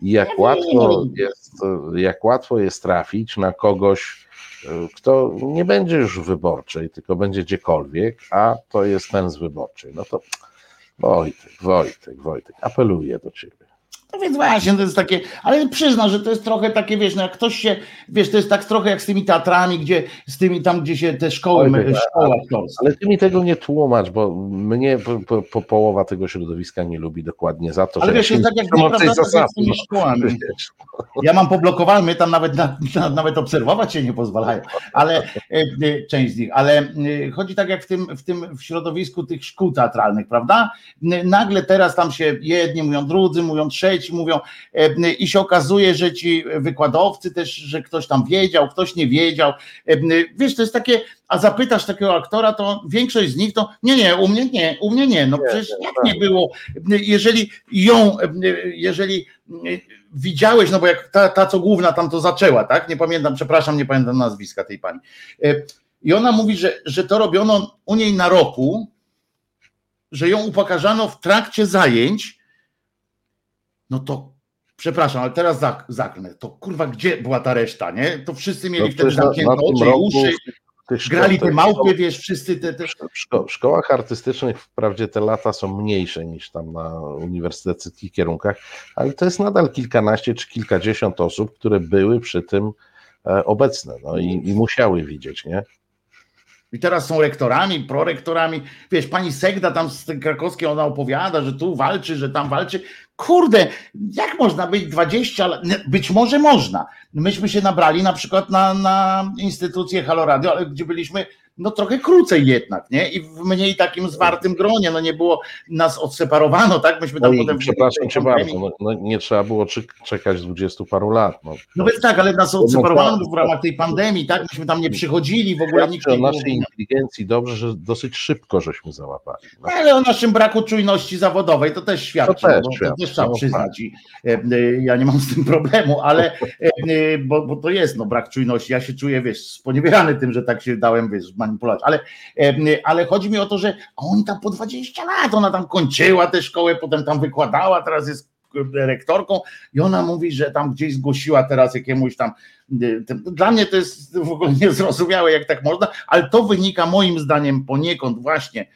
i jak łatwo jest, jak łatwo jest trafić na kogoś, e, kto nie będzie już wyborczej, tylko będzie gdziekolwiek, a to jest ten z wyborczej. No to Wojtek, Wojtek, Wojtek, apeluję do ciebie. No więc właśnie, to jest takie, ale przyzna, że to jest trochę takie, wiesz, no jak ktoś się, wiesz, to jest tak trochę jak z tymi teatrami, gdzie, z tymi tam, gdzie się te szkoły, Oj, szkoły aktorskie. Ale ty mi tego nie tłumacz, bo mnie po, po, po, połowa tego środowiska nie lubi dokładnie za to, ale że... wiesz, jest tak jak nieprawda, z tymi szkołami. Ja mam poblokowane, tam nawet, na, na, nawet obserwować się nie pozwalają, ale e, e, część z nich, ale e, chodzi tak jak w tym, w tym w środowisku tych szkół teatralnych, prawda? Nagle teraz tam się jedni mówią, drudzy mówią, trzeci, ci mówią e, i się okazuje, że ci wykładowcy też, że ktoś tam wiedział, ktoś nie wiedział. E, wiesz, to jest takie, a zapytasz takiego aktora, to większość z nich to nie, nie, u mnie nie, u mnie nie. No przecież jak nie było, jeżeli ją, jeżeli widziałeś, no bo jak ta, ta co główna tam to zaczęła, tak? Nie pamiętam, przepraszam, nie pamiętam nazwiska tej pani. E, I ona mówi, że, że to robiono u niej na roku, że ją upokarzano w trakcie zajęć, no to przepraszam, ale teraz zak zaklnę, to kurwa, gdzie była ta reszta, nie? To wszyscy mieli no wtedy zamknięte oczy i uszy, grali te małpy, wiesz, wszyscy te... te... W szkołach artystycznych wprawdzie te lata są mniejsze niż tam na uniwersyteckich kierunkach, ale to jest nadal kilkanaście czy kilkadziesiąt osób, które były przy tym e, obecne no i, i musiały widzieć, nie? I teraz są rektorami, prorektorami. Wiesz, pani Segda tam z krakowskiej, ona opowiada, że tu walczy, że tam walczy. Kurde, jak można być 20 lat? Być może można. Myśmy się nabrali na przykład na, na instytucję Halo Radio, ale gdzie byliśmy no trochę krócej jednak, nie? I w mniej takim zwartym gronie, no nie było, nas odseparowano, tak? Myśmy tam no potem... Przepraszam cię bardzo, no, no, nie trzeba było czekać dwudziestu paru lat. No, no więc tak, ale nas odseparowano w ramach tej pandemii, tak? Myśmy tam nie przychodzili, w ogóle nikt nie... o naszej inteligencji dobrze, że dosyć szybko żeśmy załapali. No. Ale o naszym braku czujności zawodowej to też świadczy, to też, no, świadczy, to też trzeba no, przyznać i e, e, ja nie mam z tym problemu, ale e, bo, bo to jest no brak czujności, ja się czuję, wiesz, sponiewierany tym, że tak się dałem, wiesz, manipulować, ale, ale chodzi mi o to, że oni tam po 20 lat, ona tam kończyła tę szkołę, potem tam wykładała, teraz jest rektorką i ona mówi, że tam gdzieś zgłosiła teraz jakiemuś tam. Dla mnie to jest w ogóle niezrozumiałe, jak tak można, ale to wynika moim zdaniem poniekąd właśnie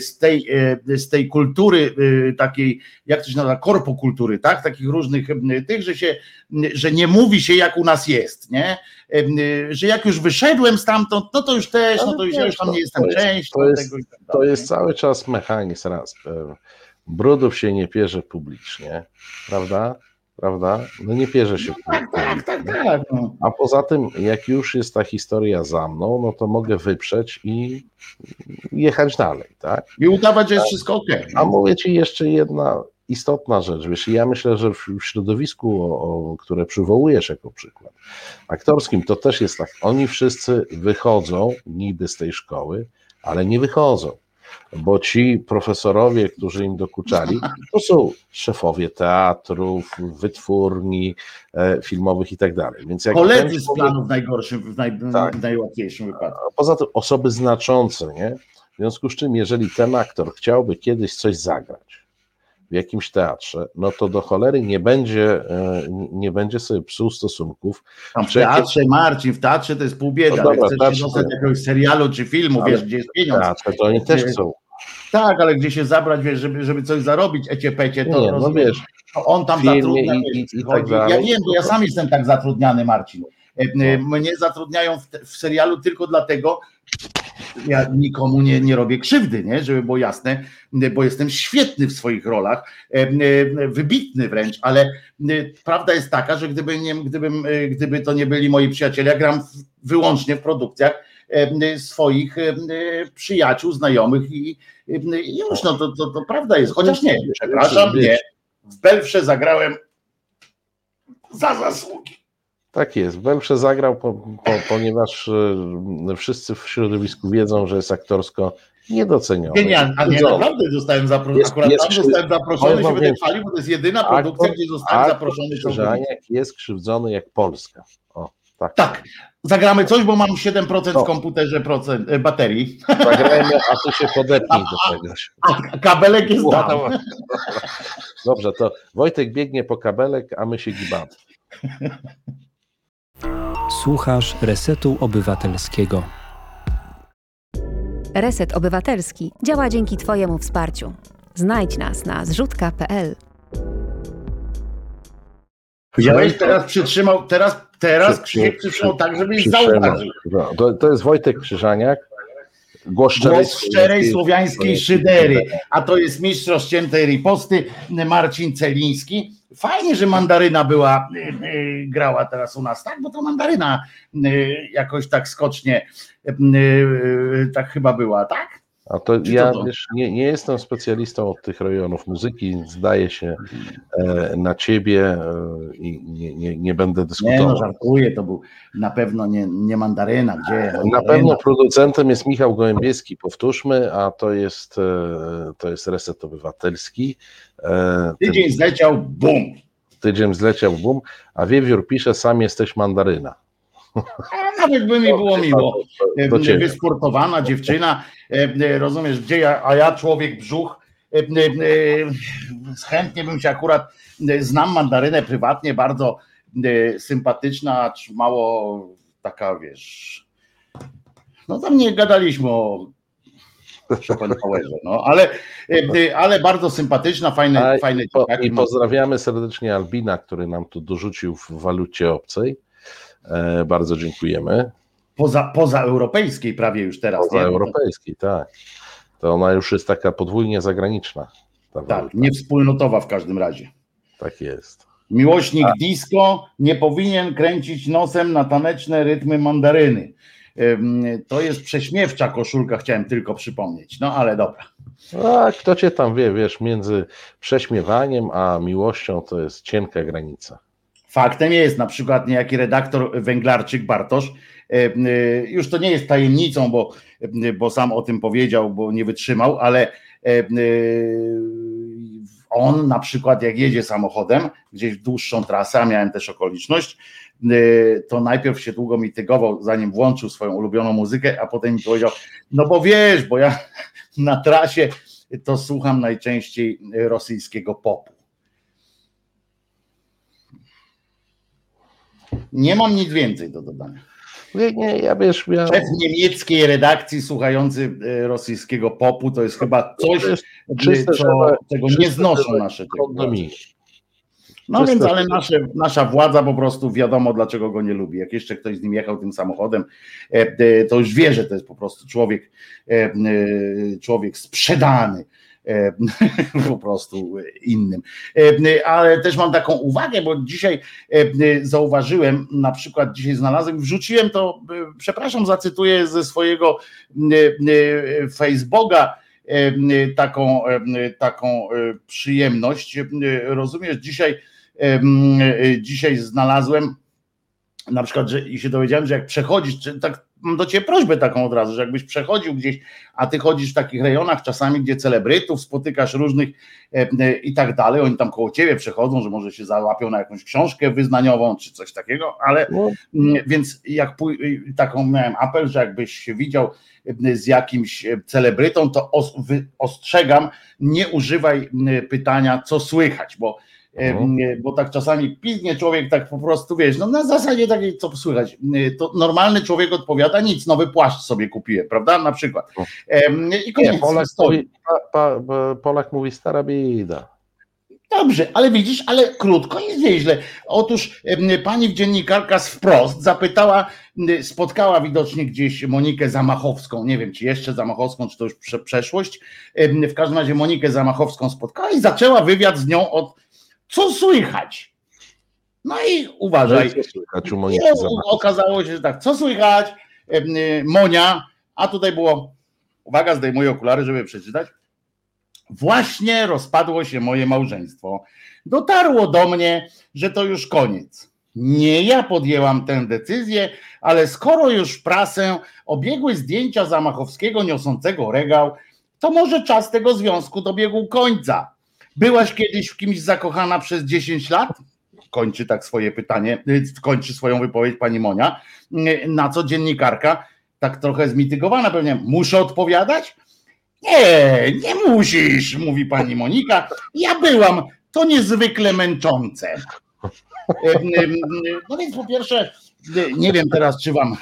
z tej, z tej kultury takiej, jak to się nazywa, korpokultury, tak? Takich różnych tych, że się, że nie mówi się jak u nas jest, nie? Że jak już wyszedłem stamtąd, no to już też, no to już, ja już tam nie jestem częścią to jest. Tak to jest cały czas mechanizm raz brudów się nie pierze publicznie, prawda? Prawda? No nie pierze się no tak, tak, tak, tak. No. A poza tym, jak już jest ta historia za mną, no to mogę wyprzeć i jechać dalej, tak? I udawać, że jest wszystko ok. A mówię ci jeszcze jedna istotna rzecz, wiesz, ja myślę, że w środowisku, o, o, które przywołujesz jako przykład, aktorskim, to też jest tak, oni wszyscy wychodzą niby z tej szkoły, ale nie wychodzą bo ci profesorowie, którzy im dokuczali, to są szefowie teatrów, wytwórni e, filmowych i tak dalej. Więc jak Koledzy z planów w najgorszym, w, naj, tak. w najłatwiejszym wypadku. A poza tym osoby znaczące, nie? W związku z czym, jeżeli ten aktor chciałby kiedyś coś zagrać, w jakimś teatrze, no to do cholery nie będzie, e, nie będzie sobie psuł stosunków. Tam w teatrze, Marcin, w teatrze to jest pół biedy, No ale dobra, chcesz teatrze- się dostać do jakiegoś serialu czy filmu, wiesz, gdzie jest pieniądz. Teatrze to oni też chcą. Tak, ale gdzie się zabrać, wiesz, żeby, żeby coś zarobić, ecie pecie, to Nie, no wiesz, to on tam zatrudnia, i- wiesz, i- i tak. Ja wiem, bo ja sam jestem tak zatrudniany, Marcin. E, e, No. Mnie zatrudniają w, w serialu tylko dlatego, ja nikomu nie, nie robię krzywdy, nie? żeby było jasne, bo jestem świetny w swoich rolach, e, wybitny wręcz, ale prawda jest taka, że gdyby, nie, gdybym, gdyby to nie byli moi przyjaciele, ja gram wyłącznie w produkcjach swoich przyjaciół, znajomych i, i już, no to, to, to prawda jest, chociaż nie, przepraszam, nie, w Belfrze zagrałem za zasługi. Tak jest. Belprze zagrał, po, po, ponieważ wszyscy w środowisku wiedzą, że jest aktorsko niedoceniony. Genialnie, a nie, naprawdę zostałem zaproszony, Jest- akurat jest tam zostałem zaproszony, się będę chwalił, bo to jest jedyna Aktor- produkcja, gdzie zostałem aktor zaproszony całkowicie. Krzyżaniak jest krzywdzony jak Polska. O, tak. Tak, zagramy coś, bo mam 7% No. w komputerze procent, e, baterii, Zagrajmy, a ty się podepnij do czegoś. a kabelek jest tam. Dobrze, to Wojtek biegnie po kabelek, a my się gibamy. Słuchasz Resetu Obywatelskiego. Reset Obywatelski działa dzięki Twojemu wsparciu. Znajdź nas na zrzutka.pl. Widziałeś, teraz przytrzymał, teraz, teraz Krzysiek przy- przytrzymał tak, żebyś zauważył. No, To, to jest Wojtek Krzyżaniak. Głos szczerej, Głos szczerej słowiańskiej szydery, a to jest mistrz rozciętej riposty Marcin Celiński. Fajnie, że mandaryna była, y, y, grała teraz u nas, tak? Bo to mandaryna y, jakoś tak skocznie, tak chyba była, tak? A to Czy ja to wiesz, nie, nie jestem specjalistą od tych rejonów muzyki, zdaję się e, na ciebie e, i nie, nie, nie będę Nie dyskutował. no, żartuję, to był na pewno nie, nie mandaryna, gdzie? Na Mandaryna. pewno producentem jest Michał Gołębieski, powtórzmy, a to jest, e, to jest Reset Obywatelski. E, Tydzień zleciał, bum! Tydzień zleciał bum, a Wiewiór pisze, sam jesteś mandaryna. A nawet by mi było miło. E, ciebie. Wysportowana dziewczyna, e, e, rozumiesz, gdzie ja, a ja człowiek brzuch, e, e, e, chętnie bym się akurat, e, znam mandarynę prywatnie, bardzo e, sympatyczna, mało taka, wiesz, no tam nie gadaliśmy o Schopenhauerze, no, ale, e, e, ale bardzo sympatyczna, fajne, A, fajne po, I ma. pozdrawiamy serdecznie Albina, który nam tu dorzucił w walucie obcej. E, bardzo dziękujemy. poza, poza europejskiej prawie już teraz, Poza nie? europejskiej, tak. To ona już jest taka podwójnie zagraniczna. Ta Tak, niewspólnotowa w każdym razie. tak jest. Miłośnik disco nie powinien kręcić nosem na taneczne rytmy mandaryny. To jest prześmiewcza koszulka, chciałem tylko przypomnieć. No ale dobra. A kto cię tam wie, wiesz, między prześmiewaniem a miłością to jest cienka granica. Faktem jest na przykład niejaki redaktor Węglarczyk Bartosz. ym, y, Już to nie jest tajemnicą, bo, ym, bo sam o tym powiedział, bo nie wytrzymał, ale on na przykład jak jedzie samochodem gdzieś w dłuższą trasę, a miałem też okoliczność, to najpierw się długo mitygował, zanim włączył swoją ulubioną muzykę, a potem mi powiedział, no bo wiesz, bo ja na trasie to słucham najczęściej rosyjskiego popu. Nie mam nic więcej do dodania. Nie, nie, ja wiesz, ja, Szef niemieckiej redakcji słuchający e, rosyjskiego popu to jest chyba coś, jest e, czyste co, czego nie znoszą nasze. No więc, ale nasze, nasza władza po prostu wiadomo, dlaczego go nie lubi. Jak jeszcze ktoś z nim jechał tym samochodem, e, to już wie, że to jest po prostu człowiek, człowiek sprzedany po prostu innym. E, Ale też mam taką uwagę, bo dzisiaj e, zauważyłem, na przykład dzisiaj znalazłem, wrzuciłem to, e, przepraszam, zacytuję ze swojego e, e, Facebooka e, taką, e, taką e, przyjemność. E, Rozumiesz, dzisiaj, e, e, dzisiaj znalazłem na przykład, że i się dowiedziałem, że jak przechodzisz, tak mam do ciebie prośbę taką od razu, że jakbyś przechodził gdzieś, a ty chodzisz w takich rejonach czasami, gdzie celebrytów spotykasz różnych e, e, i tak dalej, oni tam koło ciebie przechodzą, że może się załapią na jakąś książkę wyznaniową czy coś takiego, ale No, mm, więc jak pój- taką miałem apel, że jakbyś się widział e, z jakimś e, celebrytą, to ostrzegam, nie używaj pytania, co słychać, bo Mhm. Bo tak czasami piznie człowiek tak po prostu, wiesz, no na zasadzie takiej, co słychać, e, to normalny człowiek odpowiada, nic, nowy płaszcz sobie kupiłem, prawda, na przykład. Em, I nie, koniec Polak, historii. mówi, pa, pa, Polak mówi stara bida. Dobrze, ale widzisz, ale krótko jest nieźle. Otóż pani dziennikarka z wprost zapytała, spotkała widocznie gdzieś Monikę Zamachowską, nie wiem czy jeszcze Zamachowską, czy to już prze, przeszłość. W każdym razie Monikę Zamachowską spotkała i zaczęła wywiad z nią od co słychać. No i uważaj, Co słychać u Moniki okazało się, że tak, co słychać? Y, Monia, a tutaj było, uwaga, zdejmuję okulary, żeby przeczytać. Właśnie rozpadło się moje małżeństwo. Dotarło do mnie, że to już koniec. Nie ja podjęłam tę decyzję, ale skoro już w prasę obiegły zdjęcia Zamachowskiego niosącego regał, to może czas tego związku dobiegł końca. Byłaś kiedyś w kimś zakochana przez 10 lat? Kończy tak swoje pytanie, y, kończy swoją wypowiedź pani Monia. Y, Na co dziennikarka, tak trochę zmitygowana pewnie, muszę odpowiadać? Nie, nie musisz, mówi pani Monika. Ja byłam, to niezwykle męczące. Em, No więc po pierwsze, y, nie wiem teraz, czy wam,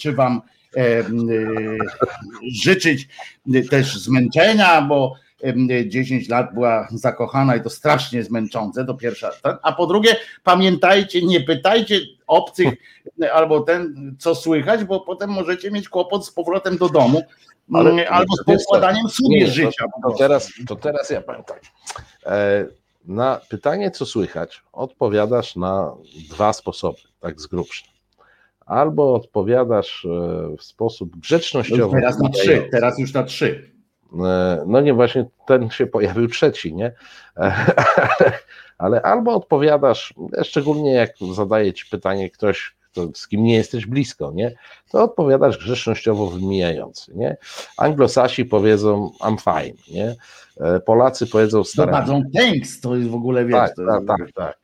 czy wam y, życzyć y, też zmęczenia, bo 10 lat była zakochana i to strasznie jest męczące, to pierwsza. A po drugie, pamiętajcie, nie pytajcie obcych y, albo ten, co słychać, bo potem możecie mieć kłopot z powrotem do domu Ale- ale, albo z pokładaniem sobie życia. To, to, teraz, to teraz ja powiem tak. E, Na pytanie, co słychać, odpowiadasz na dwa sposoby, tak z grubsza. Albo odpowiadasz e, w sposób grzecznościowy. Teraz na trzy, teraz już na trzy. E, No nie, właśnie ten się pojawił trzeci, nie? E, Ale albo odpowiadasz, szczególnie jak zadaje ci pytanie ktoś, kto, z kim nie jesteś blisko, nie? To odpowiadasz grzecznościowo wymijający, nie? Anglosasi powiedzą I'm fine, nie? E, Polacy powiedzą stara Dodadzą thanks, to jest w ogóle, wiesz, tak, to tak, tak, tak.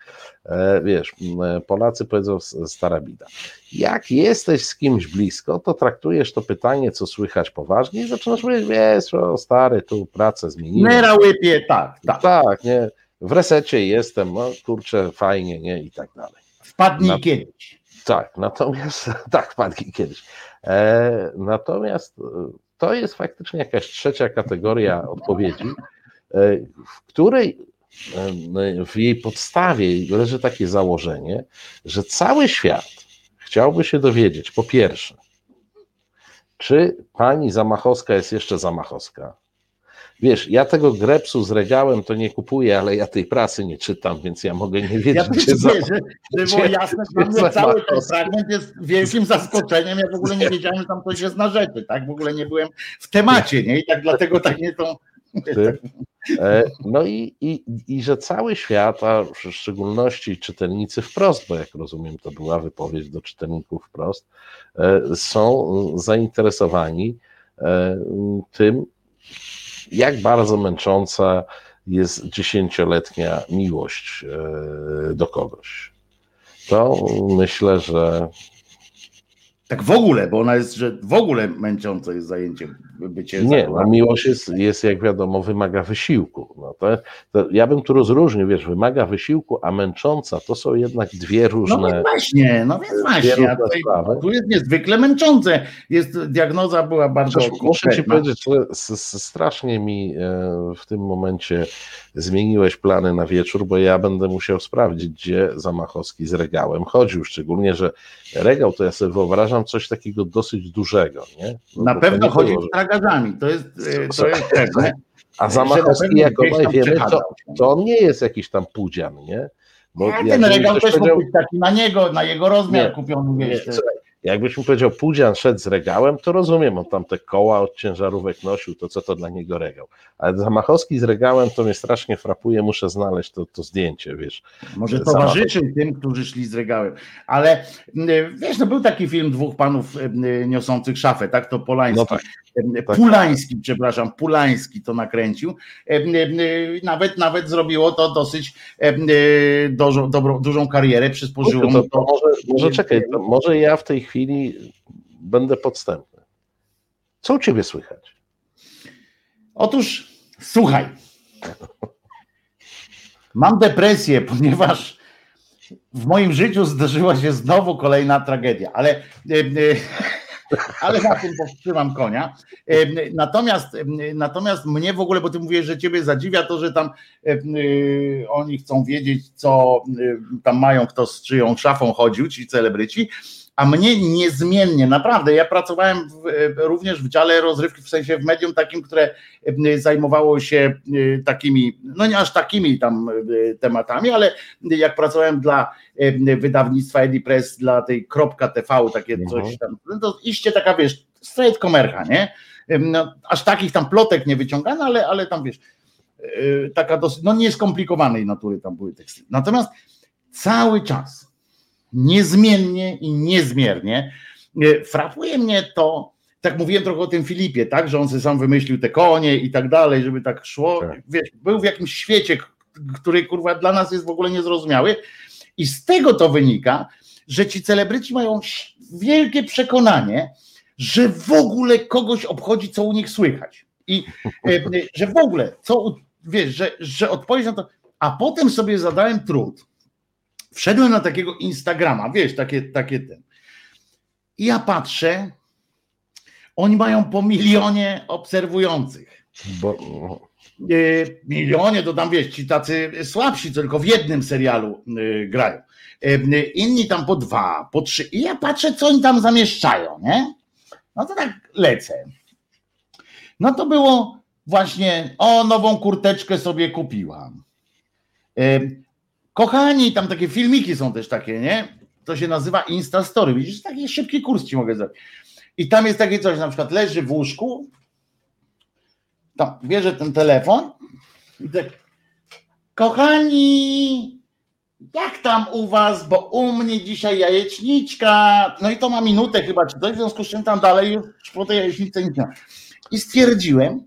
E, Wiesz, e, Polacy powiedzą stara bida. Jak jesteś z kimś blisko, to traktujesz to pytanie, co słychać poważnie i zaczynasz mówić, wiesz, o stary, tu pracę zmieniłem. Nera łypie, tak, tak. Tak, nie, w resecie jestem, no kurczę, fajnie, nie, i tak dalej. Wpadnij Na- kiedyś. Tak, natomiast, tak, padli kiedyś. E, natomiast e, to jest faktycznie jakaś trzecia kategoria odpowiedzi, e, w której w jej podstawie leży takie założenie, że cały świat chciałby się dowiedzieć, po pierwsze, czy pani Zamachowska jest jeszcze Zamachowska. Wiesz, ja tego grepsu z regałem to nie kupuję, ale ja tej prasy nie czytam, więc ja mogę nie wiedzieć, Ja też gdzie za... że, żeby było gdzie- jasne, gdzie mnie cały ten fragment jest wielkim zaskoczeniem. Ja w ogóle nie wiedziałem, że tam coś jest na rzeczy, tak? W ogóle nie byłem w temacie, nie? I tak dlatego tak nie tą. Ty. E, No i, i, i że cały świat, a w szczególności czytelnicy wprost, bo jak rozumiem, to była wypowiedź do czytelników wprost, e, są zainteresowani e, tym, jak bardzo męcząca jest dziesięcioletnia miłość e, do kogoś. To myślę, że Tak w ogóle, bo ona jest, że w ogóle męczące jest zajęcie bycie. Nie, no zakochanym. miłość jest, jest, jak wiadomo, wymaga wysiłku. No to, to ja bym tu rozróżnił, wiesz, wymaga wysiłku, a męcząca to są jednak dwie No różne. więc właśnie, no więc właśnie. tutaj, tu jest niezwykle męczące. Jest, diagnoza była bardzo Chociaż muszę ci powiedzieć, że strasznie mi e, w tym momencie zmieniłeś plany na wieczór, bo ja będę musiał sprawdzić, gdzie Zamachowski z regałem chodził. Szczególnie, że regał to ja sobie wyobrażam coś takiego dosyć dużego. Nie? No Na pewno nie chodzi było, z tragarzami. To jest, e, to jest pewne. A Zamachowski, jak obaj wiemy, to, to on nie jest jakiś tam pudzian, nie? Bo ten regał ktoś też powiedział- mógł być taki na niego, na jego rozmiar Nie, kupiony, Nie, wiesz. słuchaj, Jakbyś mi powiedział, Pudzian szedł z regałem, to rozumiem, on tam te koła od ciężarówek nosił, to co to dla niego regał. Ale Zamachowski z regałem to mnie strasznie frapuje, muszę znaleźć to, to zdjęcie, wiesz. Może towarzyszył tym, którzy szli z regałem. Ale wiesz, no był taki film dwóch panów niosących szafę, tak? To Polański. No tak. Tak. Pulański, przepraszam, Pulański to nakręcił. Nawet, nawet zrobiło to dosyć e, dużą, dobrą, dużą karierę, przysporzyło to, mu to to. może, może czekaj, może ja w tej chwili będę podstępny. Co u ciebie słychać? Otóż słuchaj. Mam depresję, ponieważ w moim życiu zdarzyła się znowu kolejna tragedia, ale, e, e, ale na tym powstrzymam konia. E, Natomiast, natomiast mnie w ogóle, bo ty mówisz, że ciebie zadziwia to, że tam oni chcą wiedzieć, co tam mają, kto z czyją szafą chodził, ci celebryci, a mnie niezmiennie, naprawdę, ja pracowałem w, e, również w dziale rozrywki, w sensie w medium takim, które e, zajmowało się e, takimi, no nie aż takimi tam tematami, ale jak pracowałem dla wydawnictwa Edi Press, dla tej kropka TV, takie Mhm. coś tam, no to iście taka, wiesz, straight komercha, nie? No, aż takich tam plotek nie wyciągano, ale, ale tam, wiesz, taka dosyć, no nieskomplikowanej natury tam były teksty. Natomiast cały czas, niezmiennie i niezmiernie e, frapuje mnie to, tak mówiłem trochę o tym Filipie, tak, że on sobie sam wymyślił te konie i tak dalej, żeby tak szło, Tak. wiesz, był w jakimś świecie, który kurwa dla nas jest w ogóle niezrozumiały i z tego to wynika, że ci celebryci mają wielkie przekonanie, że w ogóle kogoś obchodzi, co u nich słychać. I e, że w ogóle, co, wiesz, że, że odpowiedź na to, a potem sobie zadałem trud, wszedłem na takiego Instagrama, wiesz, takie, takie ten. I ja patrzę, oni mają po milionie obserwujących. Bo, E, milionie, to tam wiesz, ci tacy słabsi, co tylko w jednym serialu e, grają. E, Inni tam po dwa, po trzy. I ja patrzę, co oni tam zamieszczają, nie? No to tak lecę. No to było właśnie, o, nową kurteczkę sobie kupiłam. Kochani, tam takie filmiki są też takie, nie? To się nazywa Instastory. Widzisz, taki szybki kurs ci mogę zrobić. I tam jest takie coś, na przykład leży w łóżku, tam bierze ten telefon i tak, kochani, jak tam u was, bo u mnie dzisiaj jajeczniczka, no i to ma minutę chyba, czy coś, w związku z czym tam dalej już po tej jajecznicy nic nie ma. I stwierdziłem,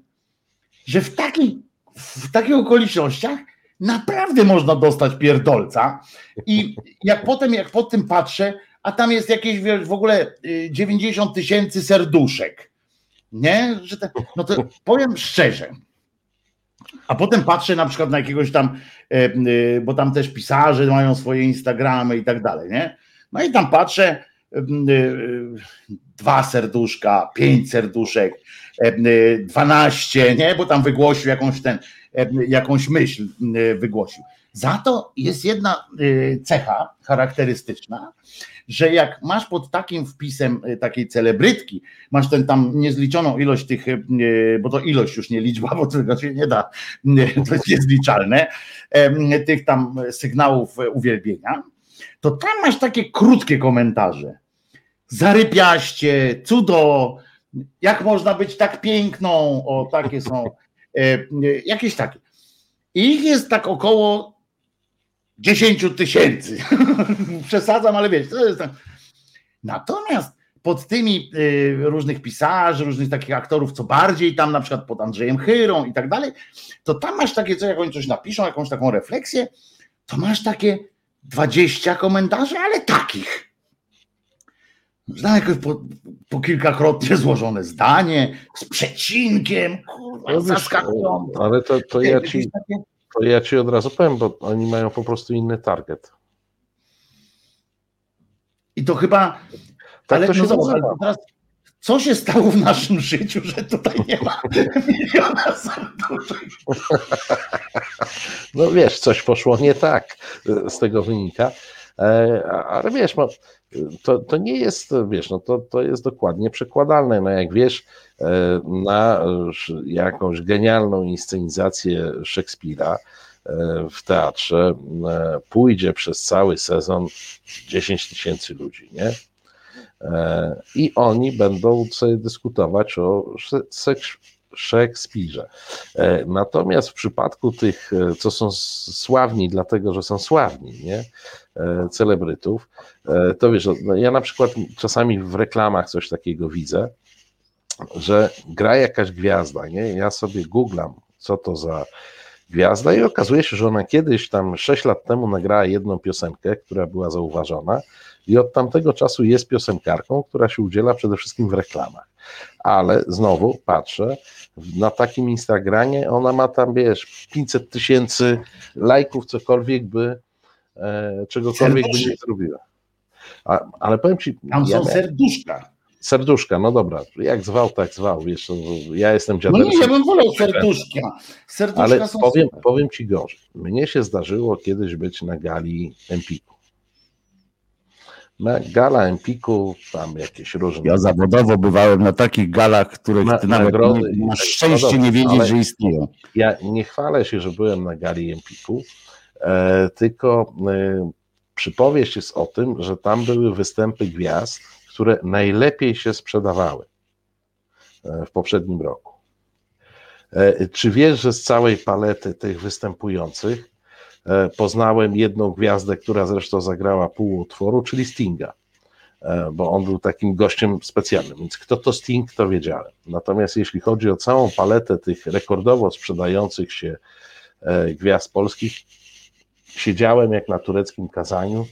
że w, takiej, w takich okolicznościach naprawdę można dostać pierdolca i jak potem, jak po tym patrzę, a tam jest jakieś w ogóle y, 90 tysięcy serduszek, nie? Że te, no to powiem szczerze, a potem patrzę na przykład na jakiegoś tam, e, e, bo tam też pisarze mają swoje Instagramy i tak dalej, nie? No i tam patrzę, e, e, dwa serduszka, pięć serduszek, e, dwanaście, nie? Bo tam wygłosił jakąś ten, jakąś myśl wygłosił. Za to jest jedna e, cecha charakterystyczna, że jak masz pod takim wpisem e, takiej celebrytki, masz ten tam niezliczoną ilość tych, e, bo to ilość już nie liczba, bo tego się nie da, to jest niezliczalne, tych tam sygnałów e, uwielbienia, to tam masz takie krótkie komentarze. Zarypiaście, cudo, jak można być tak piękną, o takie są, jakieś takie. I ich jest tak około 10 tysięcy. Przesadzam, ale wiesz, to jest tak. Natomiast pod tymi y, różnych pisarzy, różnych takich aktorów, co bardziej tam na przykład pod Andrzejem Chyrą i tak dalej, to tam masz takie coś, jak oni coś napiszą, jakąś taką refleksję, to masz takie 20 komentarzy, ale takich. Znam jakoś po, po kilkakrotnie złożone zdanie, z przecinkiem, kurwa, No zaskakujące. ale to, to, ja ci, to ja ci od razu powiem, bo oni mają po prostu inny target. I to chyba. Tak ale to się no zobacz, ale teraz, co się stało w naszym życiu, że tutaj nie ma miliona serduszek? No wiesz, coś poszło nie tak, z tego wynika. E, Ale wiesz, no, to, to nie jest, wiesz, no to, to jest dokładnie przekładalne. No jak wiesz, e, na jakąś genialną inscenizację Szekspira e, w teatrze e, pójdzie przez cały sezon 10 tysięcy ludzi, nie? I oni będą sobie dyskutować o Szekspirze. Natomiast w przypadku tych, co są sławni, dlatego że są sławni, nie? Celebrytów, to wiesz, no ja na przykład czasami w reklamach coś takiego widzę, że gra jakaś gwiazda, nie? Ja sobie googlam, co to za gwiazda i okazuje się, że ona kiedyś tam 6 lat temu nagrała jedną piosenkę, która była zauważona i od tamtego czasu jest piosenkarką, która się udziela przede wszystkim w reklamach. Ale znowu patrzę, na takim Instagramie ona ma tam, wiesz, 500 tysięcy lajków, cokolwiek by, e, czegokolwiek by nie zrobiła. A, ale powiem ci. Tam są serduszka. Serduszka, no dobra, jak zwał, tak zwał, wiesz, ja jestem dziadem. No nie, ja bym wolał serduszka. serduszka Ale powiem, powiem ci gorzej, mnie się zdarzyło kiedyś być na gali Empiku. Na gala Empiku, tam jakieś różne... Ja zawodowo bywałem na takich galach, których na, ty nawet nagrody, nie, masz szczęście nie wiedzieć, że istnieją. Ja nie chwalę się, że byłem na gali Empiku, tylko e, przypowieść jest o tym, że tam były występy gwiazd, które najlepiej się sprzedawały e, w poprzednim roku. E, czy wiesz, że z całej palety tych występujących e, poznałem jedną gwiazdę, która zresztą zagrała pół utworu, czyli Stinga, bo on był takim gościem specjalnym, więc kto to Sting, to wiedziałem. Natomiast jeśli chodzi o całą paletę tych rekordowo sprzedających się gwiazd polskich, siedziałem jak na tureckim kazaniu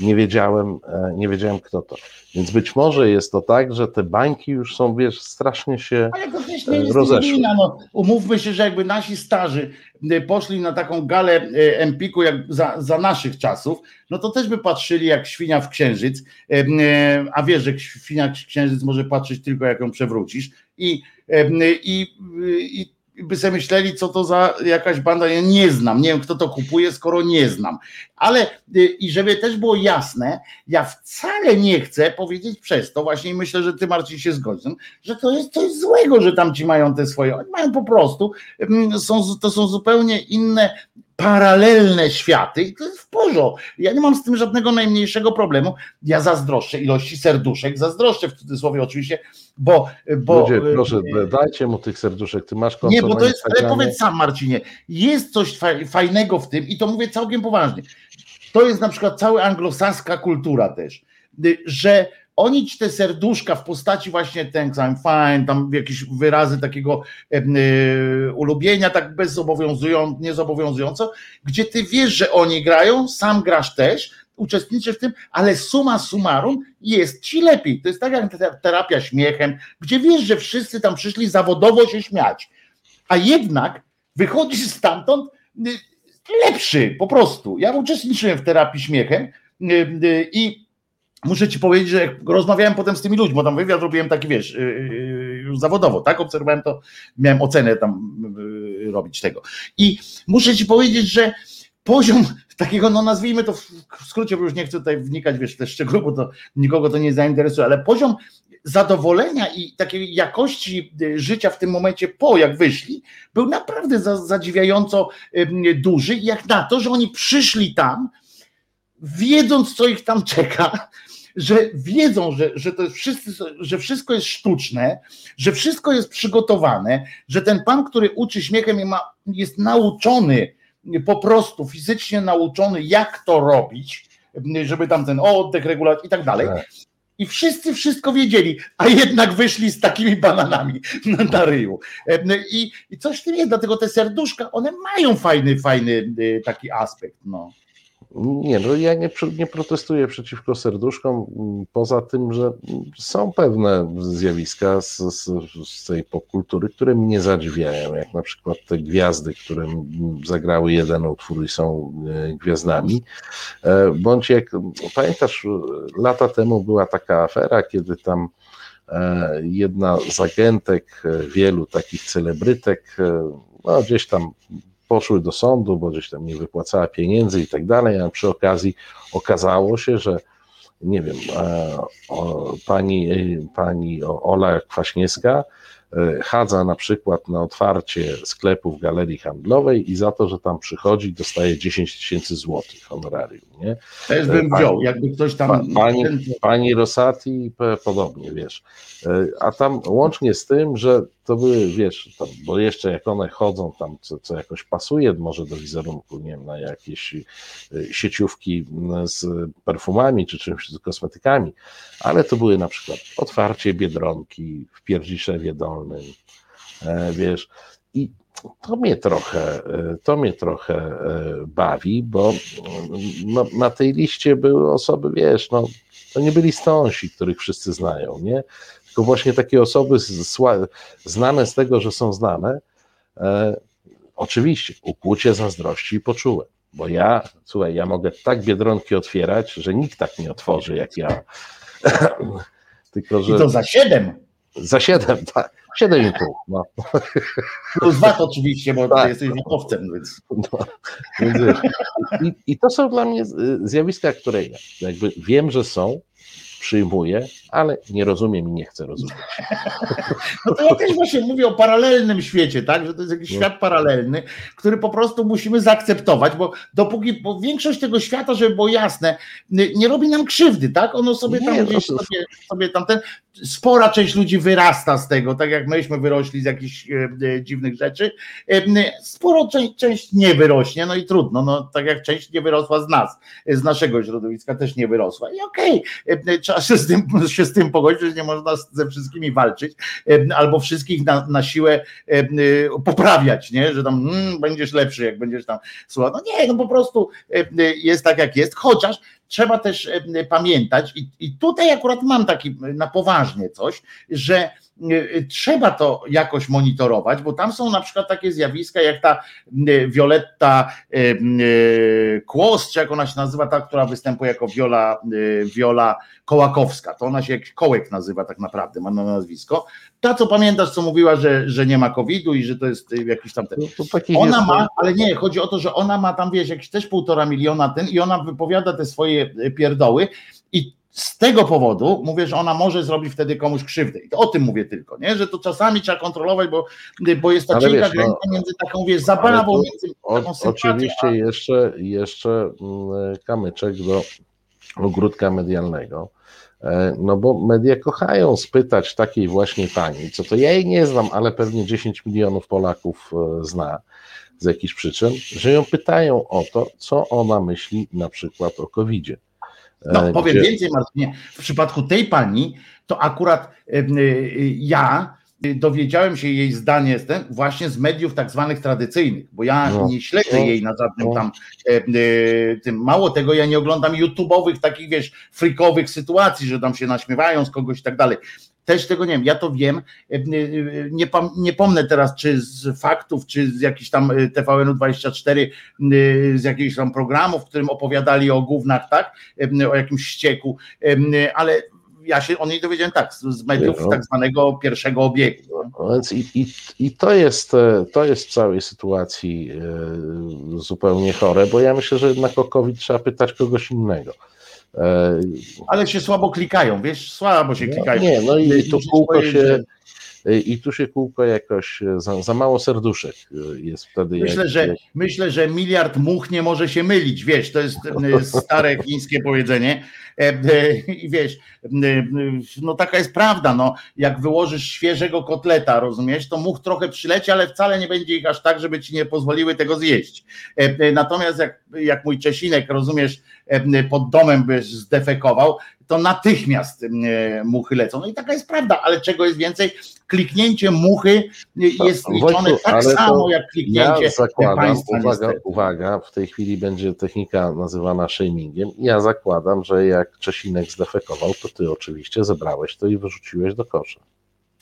nie wiedziałem, e, nie wiedziałem kto to. Więc być może jest to tak, że te bańki już są, wiesz, strasznie się Ale to też nie jest. Wina, no. Umówmy się, że jakby nasi starzy e, poszli na taką galę e, Empiku jak za, za naszych czasów, no to też by patrzyli jak świnia w księżyc, a wiesz, że świnia w księżyc może patrzeć tylko jak ją przewrócisz i, i, i by sobie myśleli, co to za jakaś banda. Ja nie znam, nie wiem, kto to kupuje, skoro nie znam. Ale y, i żeby też było jasne, ja wcale nie chcę powiedzieć przez to, właśnie myślę, że ty Marcin się zgodzisz, że to jest coś złego, że tam ci mają te swoje. Oni mają po prostu, mm, są, to są zupełnie inne paralelne światy i to jest w porządku. Ja nie mam z tym żadnego najmniejszego problemu. Ja zazdroszczę ilości serduszek, zazdroszczę w cudzysłowie oczywiście, bo... bo Ludzie, proszę, dajcie mu tych serduszek, ty masz konto Nie, bo to jest, ale powiedz sam Marcinie, jest coś fajnego w tym i to mówię całkiem poważnie. To jest na przykład cała anglosaska kultura też, że oni ci te serduszka w postaci właśnie thanks, I'm fine, tam jakieś wyrazy takiego e, ulubienia, tak bezzobowiązująco, niezobowiązująco, gdzie ty wiesz, że oni grają, sam grasz też, uczestniczysz w tym, ale suma summarum jest ci lepiej. To jest tak jak terapia śmiechem, gdzie wiesz, że wszyscy tam przyszli zawodowo się śmiać, a jednak wychodzisz stamtąd y, lepszy po prostu. Ja uczestniczyłem w terapii śmiechem y, y, i muszę ci powiedzieć, że jak rozmawiałem potem z tymi ludźmi, bo tam wywiad robiłem taki, wiesz, y, y, już zawodowo, tak, obserwowałem to, miałem ocenę tam y, robić tego. I muszę ci powiedzieć, że poziom takiego, no nazwijmy to w skrócie, bo już nie chcę tutaj wnikać, wiesz, te szczegóły, bo to nikogo to nie zainteresuje, ale poziom zadowolenia i takiej jakości życia w tym momencie po jak wyszli, był naprawdę zadziwiająco duży, jak na to, że oni przyszli tam, wiedząc, co ich tam czeka, że wiedzą, że, że, to jest wszyscy, że wszystko jest sztuczne, że wszystko jest przygotowane, że ten pan, który uczy śmiechem, ma, jest nauczony, po prostu fizycznie nauczony, jak to robić, żeby tam ten oddech regulować i tak dalej. Tak. I wszyscy wszystko wiedzieli, a jednak wyszli z takimi bananami na, na ryju. I, I coś w tym jest, dlatego te serduszka, one mają fajny, fajny y, taki aspekt. No. Nie, no ja nie, nie protestuję przeciwko serduszkom, poza tym, że są pewne zjawiska z, z, z tej popkultury, które mnie zadziwiają, jak na przykład te gwiazdy, które zagrały jeden utwór i są e, gwiazdami. E, bądź jak pamiętasz, lata temu była taka afera, kiedy tam e, jedna z agentek wielu takich celebrytek, no gdzieś tam poszły do sądu, bo gdzieś tam nie wypłacała pieniędzy i tak dalej, a przy okazji okazało się, że nie wiem, e, o, pani, pani Ola Kwaśniewska chadza na przykład na otwarcie sklepu w galerii handlowej i za to, że tam przychodzi, dostaje 10 tysięcy złotych honorarium. Nie? Też bym wziął, jakby ktoś tam. Pani, pani Rosati podobnie, wiesz. A tam łącznie z tym, że to były, wiesz, tam, bo jeszcze jak one chodzą tam, co, co jakoś pasuje może do wizerunku, nie wiem, na jakieś sieciówki z perfumami czy czymś, z kosmetykami, ale to były na przykład otwarcie Biedronki w Pierdziszewie Dolnym, e, wiesz, i to mnie trochę, e, to mnie trochę e, bawi, bo no, na tej liście były osoby, wiesz, no, to nie byli stąsi, których wszyscy znają, nie? Tylko właśnie takie osoby znane z tego, że są znane, e, oczywiście ukłucie zazdrości poczułem, bo ja, słuchaj, ja mogę tak biedronki otwierać, że nikt tak nie otworzy jak ja. Tylko, że... I to za siedem. Za siedem, tak. Siedem i pół. No. Plus VAT oczywiście, bo tak. jesteś VAT-owcem, więc. No, więc i, I to są dla mnie zjawiska, które ja jakby wiem, że są, przyjmuję, ale nie rozumiem i nie chcę rozumieć. No to ja też właśnie mówię o paralelnym świecie, tak? Że to jest jakiś no. świat paralelny, który po prostu musimy zaakceptować, bo dopóki bo większość tego świata, żeby było jasne, nie robi nam krzywdy, tak? Ono sobie tam nie, gdzieś sobie, sobie tamten. Spora część ludzi wyrasta z tego, tak jak myśmy wyrośli z jakichś e, e, dziwnych rzeczy. E, sporo część, część nie wyrośnie, no i trudno, no tak jak część nie wyrosła z nas, z naszego środowiska też nie wyrosła. I okej, okay, trzeba się z tym, się z tym pogodzić, że nie można ze wszystkimi walczyć, albo wszystkich na, na siłę poprawiać, nie? że tam mm, będziesz lepszy, jak będziesz tam słuchał. No nie, no po prostu jest tak, jak jest, chociaż trzeba też pamiętać, i, i tutaj akurat mam taki na poważnie coś, że trzeba to jakoś monitorować, bo tam są na przykład takie zjawiska jak ta Violetta Kłos, czy jak ona się nazywa, ta, która występuje jako Viola, Viola Kołakowska, to ona się jak Kołek nazywa tak naprawdę, ma na nazwisko. Ta, co pamiętasz, co mówiła, że, że nie ma COVID-u i że to jest jakiś tam ten. No, ona ma, ale nie, chodzi o to, że ona ma tam, wiesz, jakiś też półtora miliona ten i ona wypowiada te swoje pierdoły i z tego powodu mówię, że ona może zrobić wtedy komuś krzywdę. I o tym mówię tylko, nie? że to czasami trzeba kontrolować, bo, bo jest ta cienka granica no, między taką wiesz, zabawą, między taką Oczywiście a... jeszcze, jeszcze mm, kamyczek do ogródka medialnego. E, no bo media kochają spytać takiej właśnie pani, co to ja jej nie znam, ale pewnie 10 milionów Polaków e, zna z jakichś przyczyn, że ją pytają o to, co ona myśli na przykład o COVID-zie. No, e, powiem gdzie... więcej, Marcinie. W przypadku tej pani, to akurat e, ja dowiedziałem się jej zdanie właśnie z mediów tak zwanych tradycyjnych, bo ja no. nie śledzę no. jej na żadnym no. tam e, tym. Mało tego, ja nie oglądam YouTube'owych takich, wiesz, freakowych sytuacji, że tam się naśmiewają z kogoś i tak dalej. Też tego nie wiem, ja to wiem, nie, nie pomnę teraz, czy z faktów, czy z jakichś tam TVN-24, z jakichś tam programów, w którym opowiadali o gównach, tak, o jakimś ścieku, ale ja się o niej dowiedziałem tak, z mediów no. tak zwanego pierwszego obiegu. No. I, i, I to jest e, to jest w całej sytuacji e, zupełnie chore, bo ja myślę, że jednak o COVID trzeba pytać kogoś innego. E, Ale się słabo klikają, wiesz, słabo się no, klikają. Nie, no i tu kółko się. Że i tu się kółko jakoś za, za mało serduszek jest wtedy. Myślę, jak, że, jak... myślę, że miliard much nie może się mylić, wiesz, to jest stare chińskie powiedzenie. E, e, I wiesz, no taka jest prawda, no, jak wyłożysz świeżego kotleta, rozumiesz, to much trochę przyleci, ale wcale nie będzie ich aż tak, żeby ci nie pozwoliły tego zjeść. E, natomiast jak, jak mój Czesinek, rozumiesz, pod domem byś zdefekował, to natychmiast muchy lecą. No i taka jest prawda, ale czego jest więcej, kliknięcie muchy jest liczone tak samo jak kliknięcie ja zakładam, państwa. Uwaga, uwaga, w tej chwili będzie technika nazywana shamingiem. Ja zakładam, że jak Czesinek zdefekował, to ty oczywiście zebrałeś to i wyrzuciłeś do kosza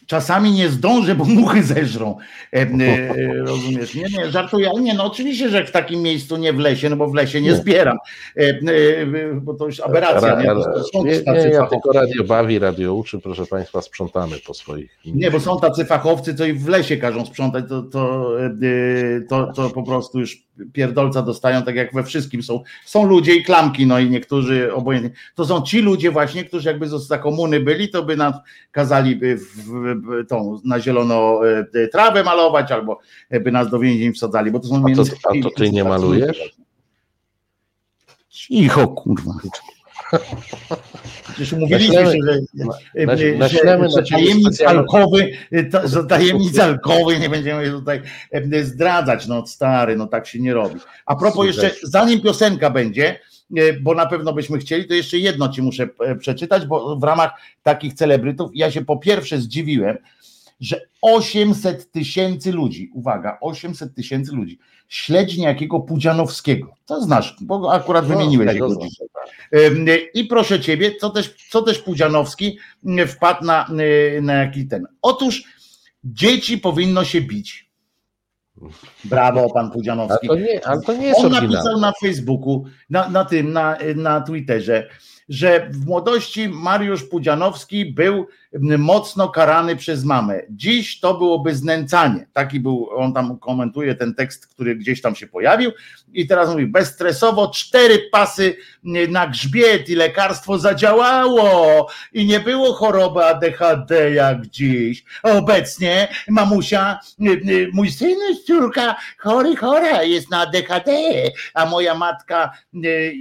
czasami nie zdążę, bo muchy zeżrą. E, e, rozumiesz? Nie, nie, żartuję, ale nie, no oczywiście, że w takim miejscu nie w lesie, no bo w lesie nie zbieram, e, e bo to już aberracja. Ra, nie? nie, nie ja tylko radio bawi, radio uczy, proszę Państwa, sprzątamy po swoich. Nie, bo są tacy fachowcy, co i w lesie każą sprzątać, to, to, e, to, to po prostu już pierdolca dostają, tak jak we wszystkim są. Są ludzie i klamki, no i niektórzy obojętnie. To są ci ludzie właśnie, którzy jakby za komuny byli, to by nam kazali w tą na zielono trawę malować, albo by nas do więzień wsadzali, bo to są a to, a to ty nie malujesz? Cicho, kurwa. Przecież umówiliśmy się, że, że, że, że tajemnic alkowy, że tajemnic alkowy nie będziemy tutaj zdradzać. No stary, no tak się nie robi. A propos jeszcze, zanim piosenka będzie, bo na pewno byśmy chcieli, to jeszcze jedno ci muszę przeczytać, bo w ramach takich celebrytów ja się po pierwsze zdziwiłem, że 800 tysięcy ludzi, uwaga, 800 tysięcy ludzi śledzi niejakiego Pudzianowskiego. To znasz, bo akurat no, wymieniłeś jego I proszę ciebie, co też, co też Pudzianowski wpadł na, na jaki ten. Otóż dzieci powinno się bić. Brawo, pan Pudzianowski. Ale to nie, ale to nie jest On napisał na Facebooku, na, na tym, na, na Twitterze, że w młodości Mariusz Pudzianowski był mocno karany przez mamę. Dziś to byłoby znęcanie. Taki był, on tam komentuje ten tekst, który gdzieś tam się pojawił i teraz mówi, bezstresowo cztery pasy na grzbiet i lekarstwo zadziałało i nie było choroby ADHD jak dziś. Obecnie mamusia, mój syn, córka chory, chora jest na ADHD, a moja matka,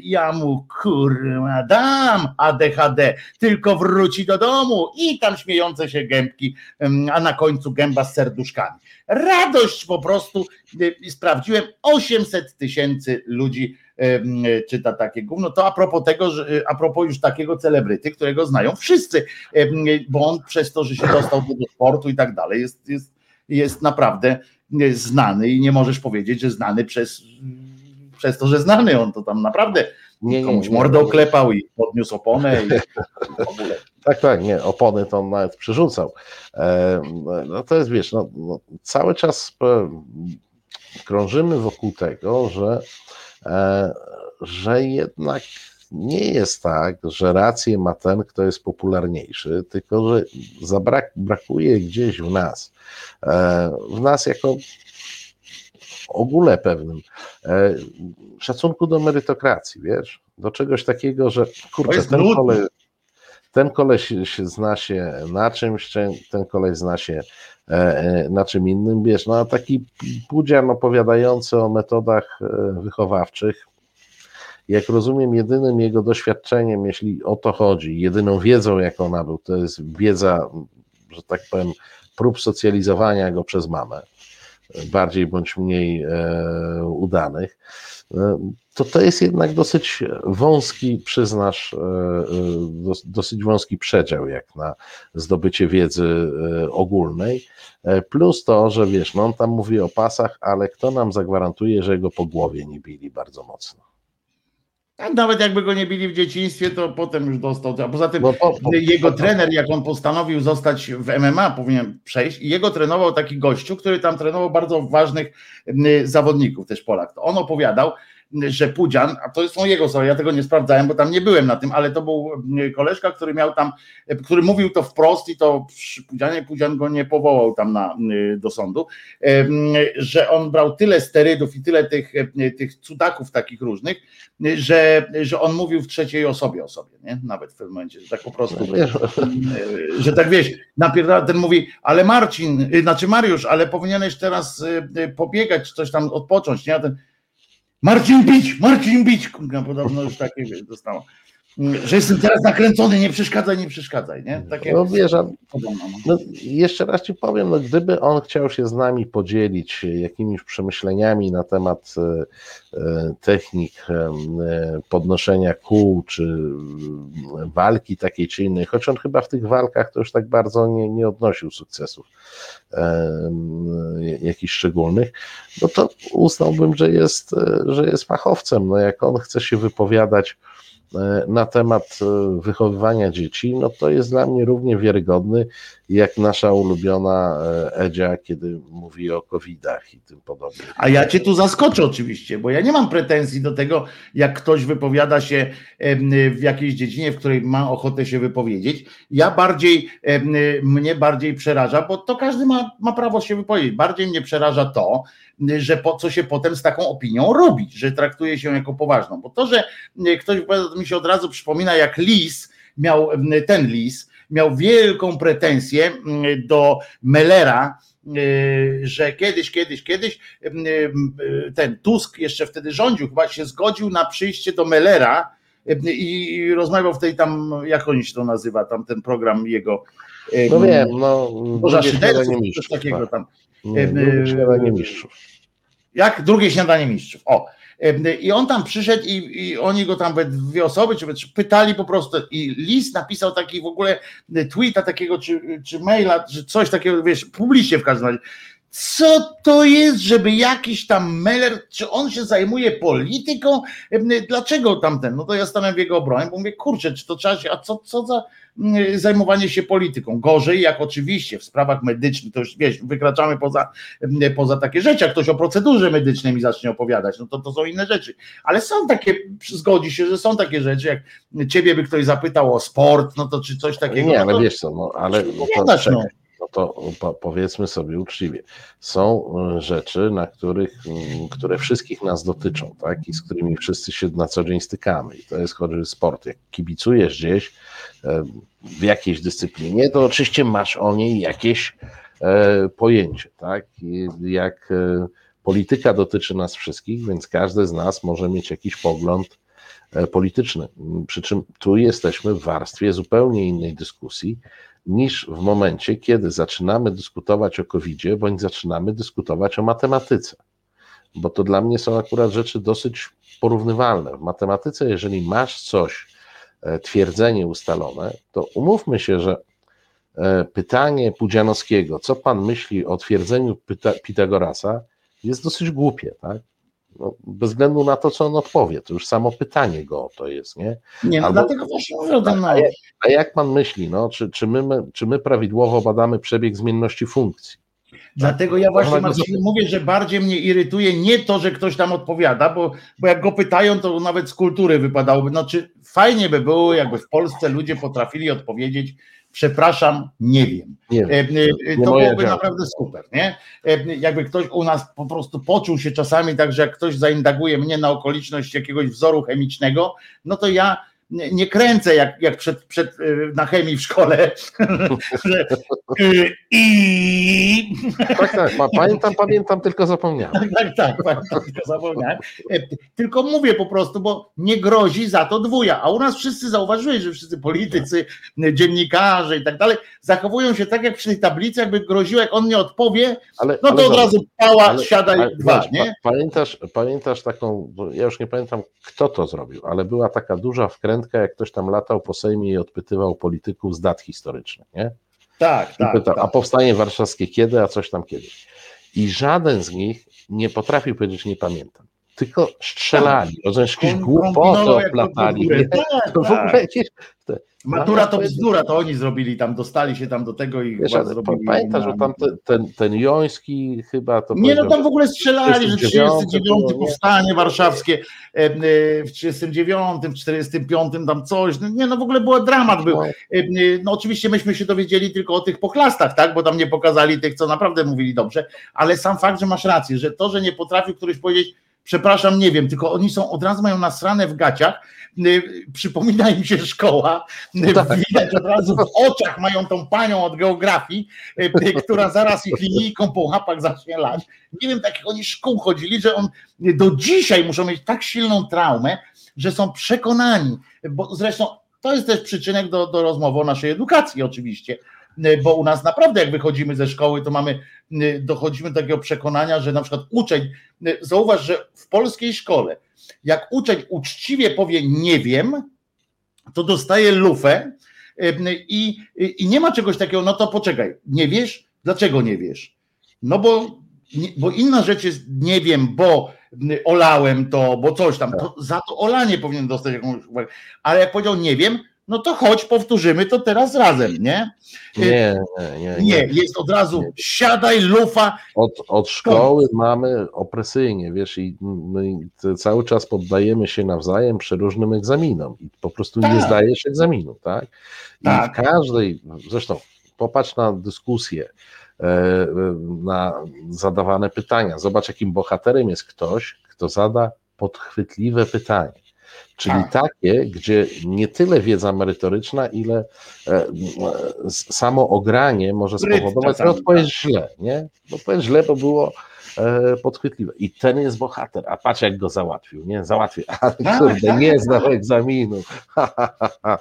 ja mu kurwa dam ADHD, tylko wróci do domu i tam śmiejące się gębki, a na końcu gęba z serduszkami. Radość po prostu, y, sprawdziłem, 800 tysięcy ludzi czyta takie gówno. To a propos tego, że, y, a propos już takiego celebryty, którego znają wszyscy, bo on przez to, że się dostał do sportu i tak dalej, jest, jest, jest naprawdę y, znany i nie możesz powiedzieć, że znany przez, przez to, że znany. On to tam naprawdę nie, komuś mordę oklepał i podniósł oponę i w ogóle. Tak, tak, nie, opony to on nawet przerzucał. E, no to jest, wiesz, no, no, cały czas e, krążymy wokół tego, że, e, że jednak nie jest tak, że rację ma ten, kto jest popularniejszy, tylko że zabrak, brakuje gdzieś w nas, w nas jako ogóle pewnym szacunku do merytokracji, wiesz, do czegoś takiego, że kurczę, ten kolej, ten koleś zna się na czymś, ten koleś zna się na czym innym, wiesz, no a taki pudzian opowiadający o metodach e, wychowawczych, jak rozumiem, jedynym jego doświadczeniem, jeśli o to chodzi, jedyną wiedzą, jaką nabył, to jest wiedza, że tak powiem, prób socjalizowania go przez mamę, bardziej bądź mniej udanych to to jest jednak dosyć wąski, przyznasz, e, e, dosyć wąski przedział jak na zdobycie wiedzy e, ogólnej. Plus to, że wiesz, no on tam mówi o pasach, ale kto nam zagwarantuje, że go po głowie nie bili bardzo mocno? A nawet jakby go nie bili w dzieciństwie, to potem już dostał. A poza tym po, jego trener, jak on postanowił zostać w MMA, powinien przejść, i jego trenował taki gościu, który tam trenował bardzo ważnych zawodników, też Polak. To on opowiadał, że Pudzian, a to są jego słowa, ja tego nie sprawdzałem, bo tam nie byłem na tym, ale to był mm, koleżka, który miał tam, który mówił to wprost i to Pudzianie, Pudzian go nie powołał tam na, y, do sądu, że on brał tyle sterydów i tyle tych, tych cudaków takich różnych, że, że on mówił w trzeciej osobie o sobie, nie? Nawet w pewnym momencie, że tak po prostu, y, że tak wiesz, najpierw ten mówi, ale Marcin, znaczy Mariusz, ale powinieneś teraz pobiegać, coś tam odpocząć, nie? A ten, Marcin bić, Marcin bić, kurwa, podobno już takie dostało. Że jestem teraz nakręcony, nie przeszkadzaj, nie przeszkadzaj, nie? Takie no wiesz, no. no, jeszcze raz ci powiem, no, gdyby on chciał się z nami podzielić jakimiś przemyśleniami na temat e, e technik e, podnoszenia kół, czy walki takiej czy innej, choć on chyba w tych walkach to już tak bardzo nie, nie odnosił sukcesów jakichś szczególnych, no to uznałbym, że jest, że jest fachowcem. No jak on chce się wypowiadać na temat e, wychowywania dzieci, no to jest dla mnie równie wiarygodny jak nasza ulubiona e, Edzia, kiedy mówi o covidach i tym podobnie. A ja cię tu zaskoczę oczywiście, bo ja nie mam pretensji do tego, jak ktoś wypowiada się w jakiejś dziedzinie, w której ma ochotę się wypowiedzieć. Ja bardziej, mnie bardziej przeraża, bo to każdy ma, ma prawo się wypowiedzieć. Bardziej mnie przeraża to, że po co się potem z taką opinią robić, że traktuje się jako poważną. Bo to, że ktoś mi się od razu przypomina, jak Lis miał ten Lis, miał wielką pretensję do Mellera, y, że kiedyś, kiedyś, kiedyś ten Tusk jeszcze wtedy rządził, chyba się zgodził na przyjście do Mellera i rozmawiał w tej tam, jak on się to nazywa, tam ten program jego. No wiem, no. Boża Szyderców, coś takiego tak. tam. Śniadanie mistrzów. Jak drugie śniadanie mistrzów. O. I on tam przyszedł i, i oni go tam we dwie osoby, czy, czy pytali po prostu i list napisał taki w ogóle tweeta takiego, czy, czy maila, czy coś takiego, wiesz, publicznie w każdym razie. Co to jest, żeby jakiś tam Meller, czy on się zajmuje polityką? Dlaczego tamten? No to ja stanę w jego obronie, bo mówię, kurczę, czy to trzeba się, a co, co za mm, zajmowanie się polityką? Gorzej, jak oczywiście w sprawach medycznych, to już wiesz, wykraczamy poza, poza takie rzeczy, jak ktoś o procedurze medycznej mi zacznie opowiadać, no to to są inne rzeczy. Ale są takie, zgodzi się, że są takie rzeczy, jak ciebie by ktoś zapytał o sport, no to czy coś takiego. Nie, ale no wiesz co, no ale no to, no no to powiedzmy sobie uczciwie, są e, rzeczy, na których, które wszystkich nas dotyczą, tak, i z którymi wszyscy się na co dzień stykamy. I to jest choćby sport. Jak kibicujesz gdzieś e, w jakiejś dyscyplinie, to oczywiście masz o niej jakieś e, pojęcie, tak, jak polityka dotyczy nas wszystkich, więc każdy z nas może mieć jakiś pogląd polityczny. Przy czym tu jesteśmy w warstwie zupełnie innej dyskusji, niż w momencie, kiedy zaczynamy dyskutować o COVID-zie, bądź zaczynamy dyskutować o matematyce. Bo to dla mnie są akurat rzeczy dosyć porównywalne. W matematyce, jeżeli masz coś, e, twierdzenie ustalone, to umówmy się, że e, pytanie Pudzianowskiego, co pan myśli o twierdzeniu Pitagorasa, jest dosyć głupie, tak? No, bez względu na to, co on odpowie. To już samo pytanie go o to jest, nie? Nie, no Albo, dlatego właśnie mówię o tym. A, jak, a jak pan myśli, no, czy, czy, my, czy my prawidłowo badamy przebieg zmienności funkcji? Dlatego ja właśnie Marcin, mówię, że bardziej mnie irytuje nie to, że ktoś tam odpowiada, bo, bo jak go pytają, to nawet z kultury wypadałoby. Znaczy, fajnie by było, jakby w Polsce ludzie potrafili odpowiedzieć przepraszam, nie wiem. Nie, e, e, to byłoby naprawdę super, nie? E, jakby ktoś u nas po prostu poczuł się czasami tak, że jak ktoś zaindaguje mnie na okoliczność jakiegoś wzoru chemicznego, no to ja nie kręcę jak, jak przed, przed, y, na chemii w szkole. Y, I. Tak, tak, pamiętam, pamiętam, tylko zapomniałem. Tak, tak, tak, pamiętam, tylko zapomniałem. E, tylko mówię po prostu, bo nie grozi za to dwuja. A u nas wszyscy zauważyli, że wszyscy politycy, dziennikarze i tak dalej zachowują się tak jak przy tej tablicy, jakby groziło, jak on nie odpowie, ale, no to ale od razu pała, ale, siadaj ale, dwa, nie? Pamiętasz, pamiętasz taką, ja już nie pamiętam kto to zrobił, ale była taka duża wkręta jak ktoś tam latał po Sejmie i odpytywał polityków z dat historycznych, nie? Tak, tak, pyta, tak. A powstanie warszawskie kiedy, a coś tam kiedy. I żaden z nich nie potrafił powiedzieć, nie pamiętam. Tylko strzelali, tak. rozumiesz, jakieś głupoty oplatali. Tak, to w ogóle tak. jakieś, Matura to bzdura, to oni zrobili tam, dostali się tam do tego i Wiesz, zrobili. Pamiętasz, że tam ten, ten, ten Joński chyba to. Nie, no tam w ogóle strzelali, że 39 powstanie warszawskie e, e, w 39, w 45 tam coś. No, nie, no w ogóle był dramat był. No. E, no oczywiście myśmy się dowiedzieli tylko o tych pochlastach, tak, bo tam nie pokazali tych, co naprawdę mówili dobrze, ale sam fakt, że masz rację, że to, że nie potrafił któryś powiedzieć, przepraszam, nie wiem, tylko oni są od razu mają nasrane w gaciach, przypomina im się szkoła, y, tak. widać od razu w oczach mają tą panią od geografii, y, która zaraz ich linijką po łapach zacznie lać. Nie wiem, takich oni szkół chodzili, że on do dzisiaj muszą mieć tak silną traumę, że są przekonani, bo zresztą to jest też przyczynek do, do rozmowy o naszej edukacji oczywiście, bo u nas naprawdę jak wychodzimy ze szkoły, to mamy, dochodzimy do takiego przekonania, że na przykład uczeń, zauważ, że w polskiej szkole, jak uczeń uczciwie powie nie wiem, to dostaje lufę i, i nie ma czegoś takiego, no to poczekaj, nie wiesz? Dlaczego nie wiesz? No bo, bo inna rzecz jest nie wiem, bo olałem to, bo coś tam, to za to olanie powinien dostać jakąś uwagę, ale jak powiedział nie wiem, no to chodź, powtórzymy to teraz razem, nie? Nie, nie, nie. Nie, jest od razu siadaj, lufa. Od, od szkoły to... mamy opresyjnie, wiesz, i my cały czas poddajemy się nawzajem przeróżnym egzaminom i po prostu tak. nie zdajesz egzaminu, tak? I tak. w każdej, zresztą popatrz na dyskusję, e, na zadawane pytania. Zobacz, jakim bohaterem jest ktoś, kto zada podchwytliwe pytanie Czyli Tak. takie, gdzie nie tyle wiedza merytoryczna, ile e, e, samo ogranie może spowodować, że odpowiedź źle, nie? Bo powiedz źle, bo było podchwytliwe. I ten jest bohater, a patrz jak go załatwił, nie? Załatwił, ale Tak, kurde, tak, nie tak. zdał egzaminu.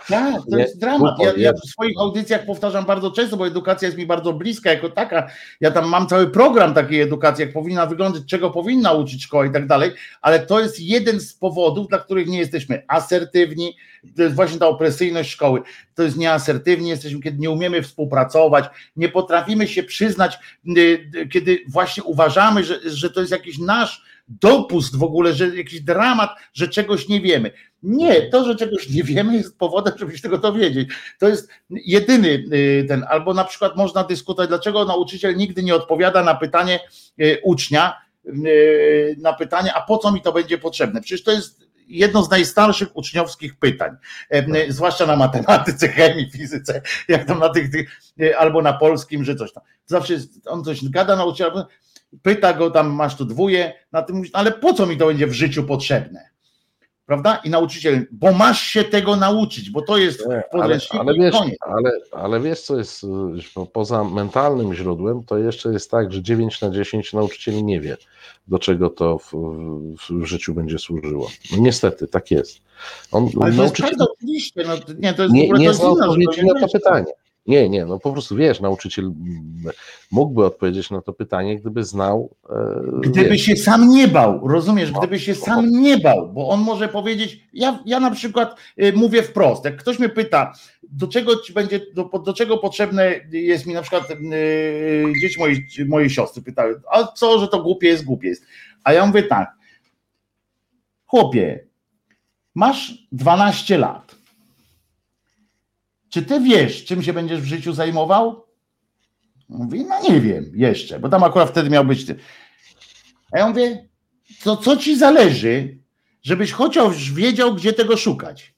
Tak, to jest dramat. Ja, ja w swoich audycjach powtarzam bardzo często, bo edukacja jest mi bardzo bliska jako taka. Ja tam mam cały program takiej edukacji, jak powinna wyglądać, czego powinna uczyć szkoła i tak dalej, ale to jest jeden z powodów, dla których nie jesteśmy asertywni. To jest właśnie ta opresyjność szkoły. To jest nieasertywni, jesteśmy, kiedy nie umiemy współpracować, nie potrafimy się przyznać, y, y, kiedy właśnie uważamy, że, że to jest jakiś nasz dopust w ogóle, że jakiś dramat, że czegoś nie wiemy. Nie, to, że czegoś nie wiemy, jest powodem, żeby się tego dowiedzieć. To jest jedyny y, ten, albo na przykład można dyskutować, dlaczego nauczyciel nigdy nie odpowiada na pytanie y, ucznia, y, na pytanie, a po co mi to będzie potrzebne? Przecież to jest jedno z najstarszych uczniowskich pytań, E, zwłaszcza na matematyce, chemii, fizyce, jak tam na tych, tych albo na polskim, że coś tam. Zawsze on coś gada nauczyciel, pyta go tam, masz tu dwóje, na tym mówi, ale po co mi to będzie w życiu potrzebne? Prawda? I nauczyciel, bo masz się tego nauczyć, bo to jest Nie, w ale, podręczniku ale, wiesz, ale, ale wiesz, co jest po- poza mentalnym źródłem, to jeszcze jest tak, że 9 na 10 nauczycieli nie wie, do czego to w, w, życiu będzie służyło. No, niestety, tak jest. On, Ale to jest nauczyciel prawda, oczywiście. No, nie, to jest w nie, ogóle to nie jest zna odpowiedzi na to pytanie. Nie, nie, no po prostu wiesz, nauczyciel mógłby odpowiedzieć na to pytanie, gdyby znał. e, Gdyby wiesz, się sam nie bał, rozumiesz, No, gdyby się no. sam nie bał, bo on może powiedzieć, ja, ja na przykład y, mówię wprost, jak ktoś mnie pyta, do czego ci będzie, do, do czego potrzebne jest mi na przykład yy, dzieci mojej, mojej siostry pytały, a co, że to głupie jest, głupie jest. A ja mówię tak, chłopie, masz 12 lat. Czy ty wiesz, czym się będziesz w życiu zajmował? Mówi, no nie wiem jeszcze, bo tam akurat wtedy miał być ty. A ja mówię, to co ci zależy, żebyś chociaż wiedział, gdzie tego szukać?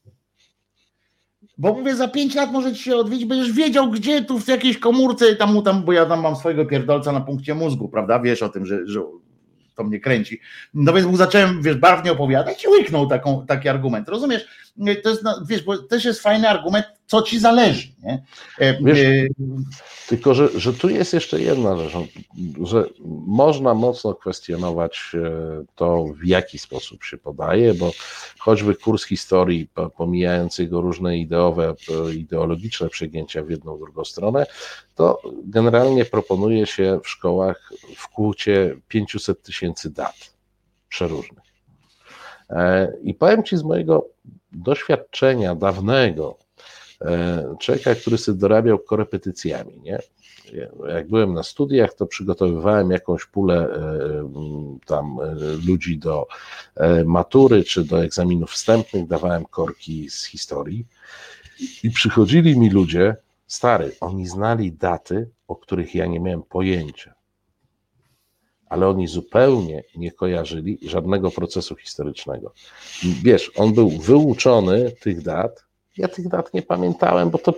Bo mówię, za pięć lat może ci się odwiedzić, będziesz wiedział, gdzie tu w jakiejś komórce, tam, tam, bo ja tam mam swojego pierdolca na punkcie mózgu, prawda? Wiesz o tym, że, że to mnie kręci. No więc mu zacząłem, wiesz, barwnie opowiadać i łyknął taką, taki argument. Rozumiesz? To jest, no, wiesz, bo też jest fajny argument, co ci zależy, nie? E, Wiesz, e, Tylko, że, że tu jest jeszcze jedna rzecz, że można mocno kwestionować e, to, w jaki sposób się podaje, bo choćby kurs historii, po- pomijając jego różne ideowe, e, ideologiczne przegięcia w jedną, drugą stronę, to generalnie proponuje się w szkołach w kłucie 500 tysięcy dat przeróżnych. E, I powiem Ci z mojego doświadczenia dawnego, e, człowieka, który sobie dorabiał korepetycjami, nie? Jak byłem na studiach, to przygotowywałem jakąś pulę e, tam ludzi do matury czy do egzaminów wstępnych, dawałem korki z historii i przychodzili mi ludzie, stary, oni znali daty, o których ja nie miałem pojęcia. Ale oni zupełnie nie kojarzyli żadnego procesu historycznego. Wiesz, on był wyuczony tych dat, ja tych dat nie pamiętałem, bo to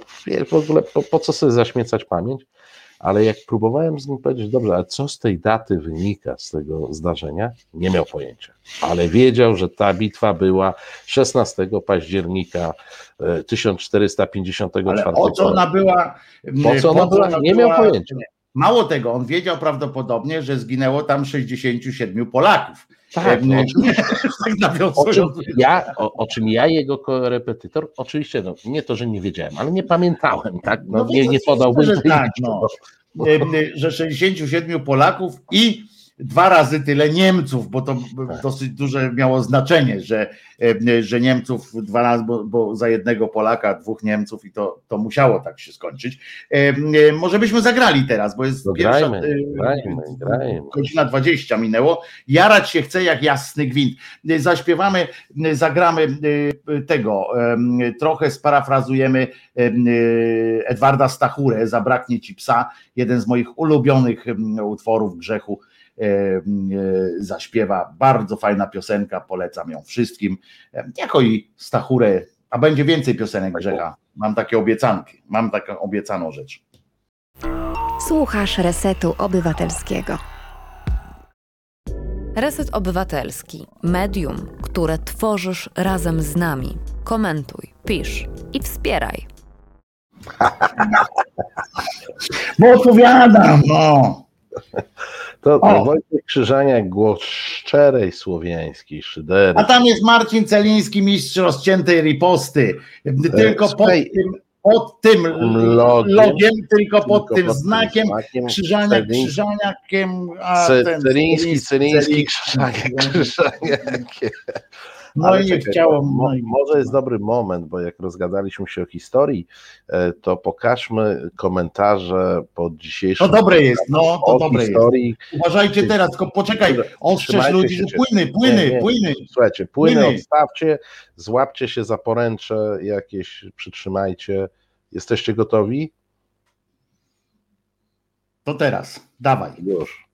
w ogóle po, po co sobie zaśmiecać pamięć? Ale jak próbowałem z nim powiedzieć, dobrze, ale co z tej daty wynika, z tego zdarzenia, nie miał pojęcia. Ale wiedział, że ta bitwa była 16 października e, 1454 Ale o co ona była? Po co ona była? Nie miał pojęcia. Mało tego, on wiedział prawdopodobnie, że zginęło tam 67 Polaków. Tak, no, tak O czym, ja, o, o czym ja, jego korepetytor, oczywiście, no, nie to, że nie wiedziałem, ale nie pamiętałem, tak? No, No nie, nie podałbym że tej tak, liczby, no. no. Że 67 Polaków i dwa razy tyle Niemców, bo to Tak. dosyć duże miało znaczenie, że, em, że Niemców dwa razy, bo, bo za jednego Polaka dwóch Niemców i to, to musiało tak się skończyć. Em, e, Może byśmy zagrali teraz, bo jest No pierwsza grajmy, e, grajmy, godzina 20 minęło. Jarać się chce jak jasny gwint. Zaśpiewamy, zagramy e, tego, trochę sparafrazujemy em, e, Edwarda Stachurę, Zabraknie ci psa, jeden z moich ulubionych utworów grzechu e, zaśpiewa. Bardzo fajna piosenka, polecam ją wszystkim. Jako i Stachurę, a będzie więcej piosenek grzecha. Mam takie obiecanki, mam taką obiecaną rzecz. Słuchasz Resetu Obywatelskiego. Reset Obywatelski, medium, które tworzysz razem z nami. Komentuj, pisz i wspieraj. Bo odpowiadam, no. To o. Wojciech Krzyżaniak, głos szczerej słowiańskiej szydery. A tam jest Marcin Celiński, mistrz rozciętej riposty. Tylko pod tym, pod tym logiem, logiem tylko pod tylko tym pod znakiem, znakiem Krzyżaniak, Krzyżaniakiem. A Celiński, Celiński, Krzyżaniak, Krzyżaniak. No Ale i nie. No. Może jest dobry moment, bo jak rozgadaliśmy się o historii, e, to pokażmy komentarze pod dzisiejszym. To dobre jest, no to dobre historii. jest. Uważajcie teraz, tylko poczekaj, ostrzeż ludzi, że płyny, płyny, nie, nie. płyny. Słuchajcie, płyny, płyny odstawcie, złapcie się za poręcze jakieś, przytrzymajcie. Jesteście gotowi? To teraz, dawaj. Już.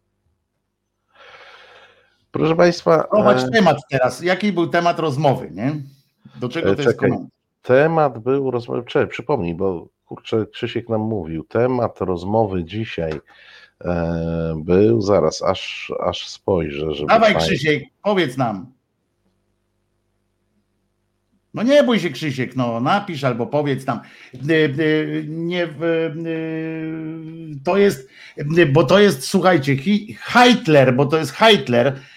Proszę Państwa. Zobacz e... temat teraz. Jaki był temat rozmowy, nie? Do czego to Czekaj. jest Temat był rozmowy. Czekaj, przypomnij, bo kurczę, Krzysiek nam mówił. Temat rozmowy dzisiaj e, był. Zaraz, aż, aż spojrzę. Żeby Dawaj, państw... Krzysiek, powiedz nam. No nie bój się Krzysiek, no napisz albo powiedz nam. Nie, to jest, bo to jest, słuchajcie, Heitler, bo to jest Heitler, E,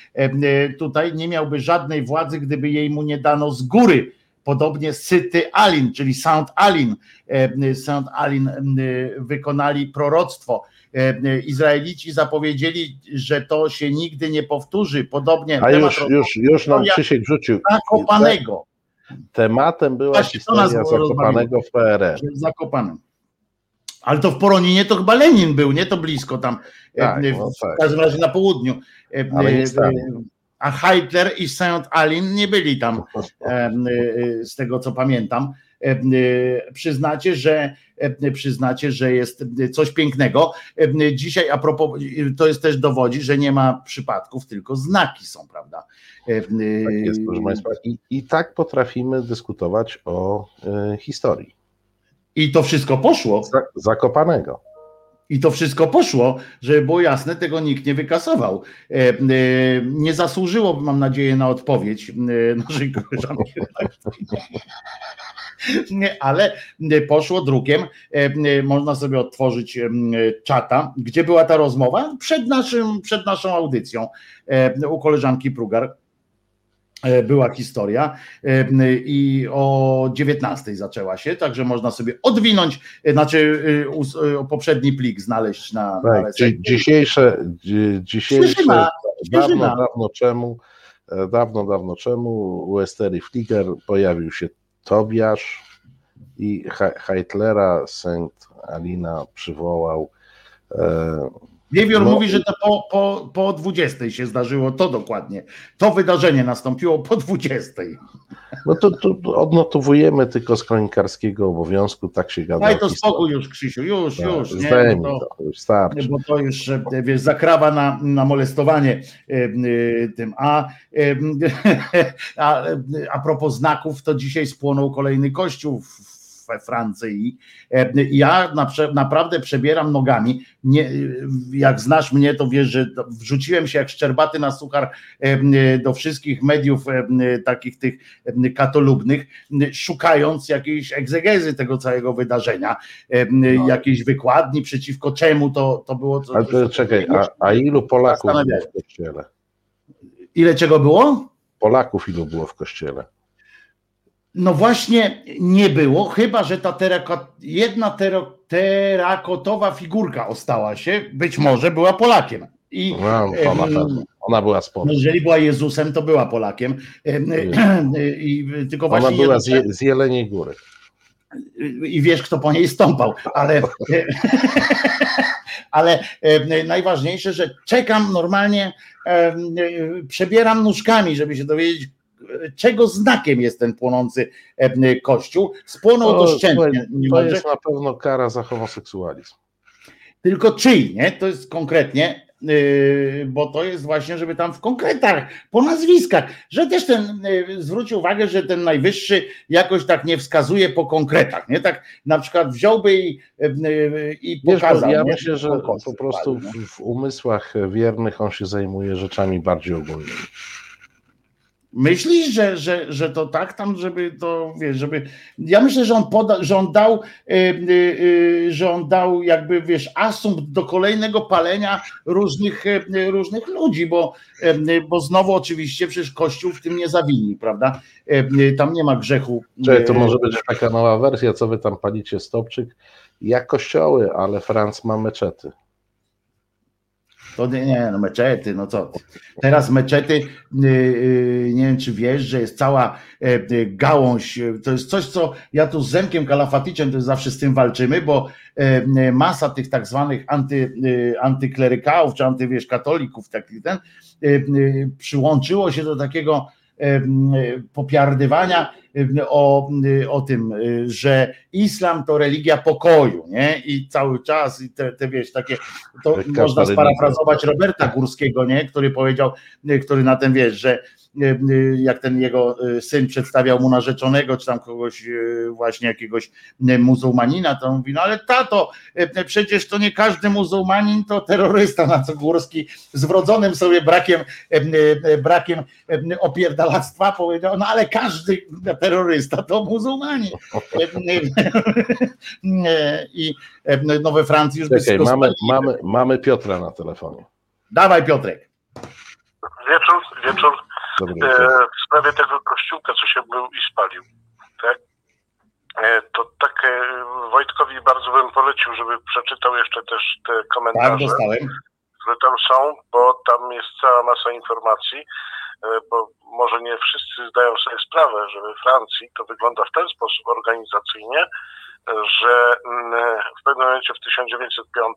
tutaj nie miałby żadnej władzy, gdyby jej mu nie dano z góry. Podobnie Syty Alin, czyli Sound Alin, e, Sound Alin e, wykonali proroctwo. Izraelici zapowiedzieli, że to się nigdy nie powtórzy. Podobnie. A już, już, już nam Krzysiek wrzucił. Zakopanego. Tematem była Właśnie, historia Zakopanego w PRL. Zakopanym. Ale to w Poroninie to chyba Lenin był, nie? To blisko tam, tak, w, no tak. w każdym razie na południu. Ale nie a Heitler i Saint Alin nie byli tam, z tego co pamiętam. Przyznacie, że przyznacie, że jest coś pięknego. Dzisiaj a propos, to jest też dowodzi, że nie ma przypadków, tylko znaki są, prawda? Tak jest, proszę Państwa. I, i tak potrafimy dyskutować o e, historii. I to wszystko poszło. Zakopanego. I to wszystko poszło, żeby było jasne, tego nikt nie wykasował. E, e, nie zasłużyło, mam nadzieję, na odpowiedź e, naszej koleżanki. Ale poszło drukiem. Można sobie otworzyć czata. Gdzie była ta rozmowa? Przed, naszym, przed naszą audycją u koleżanki Prugar była historia e, i o 19 zaczęła się, także można sobie odwinąć, e, znaczy poprzedni plik znaleźć na, tak, na dzisiejsze, dzisiejsze dawno, dawno czemu dawno, dawno czemu u Estery Flicker pojawił się Tobiasz i Heitlera St. Alina przywołał Wiewiór no. mówi, że to po, po, po 20 się zdarzyło to dokładnie. To wydarzenie nastąpiło po 20. No to, to odnotowujemy tylko z kronikarskiego obowiązku, tak się gada. Daj to spokój już, Krzysiu, już, tak, już. Nie, bo to, to, już starczy. Bo to już, wiesz, zakrawa na, na molestowanie tym. A, a, a propos znaków, to dzisiaj spłonął kolejny kościół w we Francji. E, ja naprawdę przebieram nogami. Nie, jak znasz mnie, to wiesz, że wrzuciłem się jak szczerbaty na suchar e, do wszystkich mediów e, takich tych katolubnych, szukając jakiejś egzegezy tego całego wydarzenia, no. jakiejś wykładni przeciwko czemu to, to było. To, Ale czekaj, a, a ilu Polaków było w kościele? Ile czego było? Polaków ilu było w kościele? No właśnie nie było, chyba że ta terako, jedna tero, terakotowa figurka ostała się, być może była Polakiem. I, ona, ona była spoko. No, jeżeli była Jezusem, to była Polakiem. I, tylko ona właśnie była z, z Jeleniej Góry. I wiesz, kto po niej stąpał, ale, ale najważniejsze, że czekam normalnie, przebieram nóżkami, żeby się dowiedzieć, czego znakiem jest ten płonący e, kościół. Spłonął to, doszczętnie. To jest na pewno kara za homoseksualizm. Tylko czyj, nie? To jest konkretnie, yy, bo to jest właśnie, żeby tam w konkretach, po nazwiskach, że też ten, yy, zwróć uwagę, że ten najwyższy jakoś tak nie wskazuje po konkretach, nie? Tak na przykład wziąłby i, i Wiesz, pokazał. ja nie? myślę, że po prostu w, w umysłach wiernych on się zajmuje rzeczami bardziej ogólnymi. Myślisz, że, że, że to tak tam, żeby to, wiesz, żeby. Ja myślę, że on poda, że on dał, yy, yy, że on dał jakby, wiesz, asumpt do kolejnego palenia różnych, yy, różnych ludzi, bo, yy, bo znowu oczywiście przecież Kościół w tym nie zawini, prawda? Tam nie ma grzechu. Czyli to może być taka nowa wersja, co wy tam palicie stopczyk, jak kościoły, ale Franc ma meczety. To nie, nie, no meczety, no co. Teraz meczety, yy, yy, nie wiem czy wiesz, że jest cała yy, gałąź, yy, to jest coś, co ja tu z Zenkiem Kalafatyczem to zawsze z tym walczymy, bo yy, masa tych tak zwanych anty, antyklerykałów, czy antywiesz katolików, takich ten, przyłączyło się do takiego popiardywania o, o tym, że islam to religia pokoju, nie? I cały czas, i te, te wiesz, takie, to można sparafrazować Roberta Górskiego, nie? który powiedział, który na ten wiesz, że jak ten jego y, syn przedstawiał mu narzeczonego, czy tam kogoś właśnie jakiegoś muzułmanina, to on mówi, no ale tato, przecież to nie każdy muzułmanin to terrorysta, na co Górski z wrodzonym sobie brakiem, brakiem opierdalactwa powiedział, no ale każdy terrorysta to muzułmanin. I no we Francji już Czekaj, mamy, mamy, mamy Piotra na telefonie. Dawaj Piotrek. Wieczór, wieczór. E, wieczór. w sprawie tego kościółka, co się był i spalił. Tak? E, to tak e, Wojtkowi bardzo bym polecił, żeby przeczytał jeszcze też te Tak, komentarze, dostałem. które tam są, bo tam jest cała masa informacji, bo może nie wszyscy zdają sobie sprawę, że we Francji to wygląda w ten sposób organizacyjnie, że mm, w pewnym momencie w 1905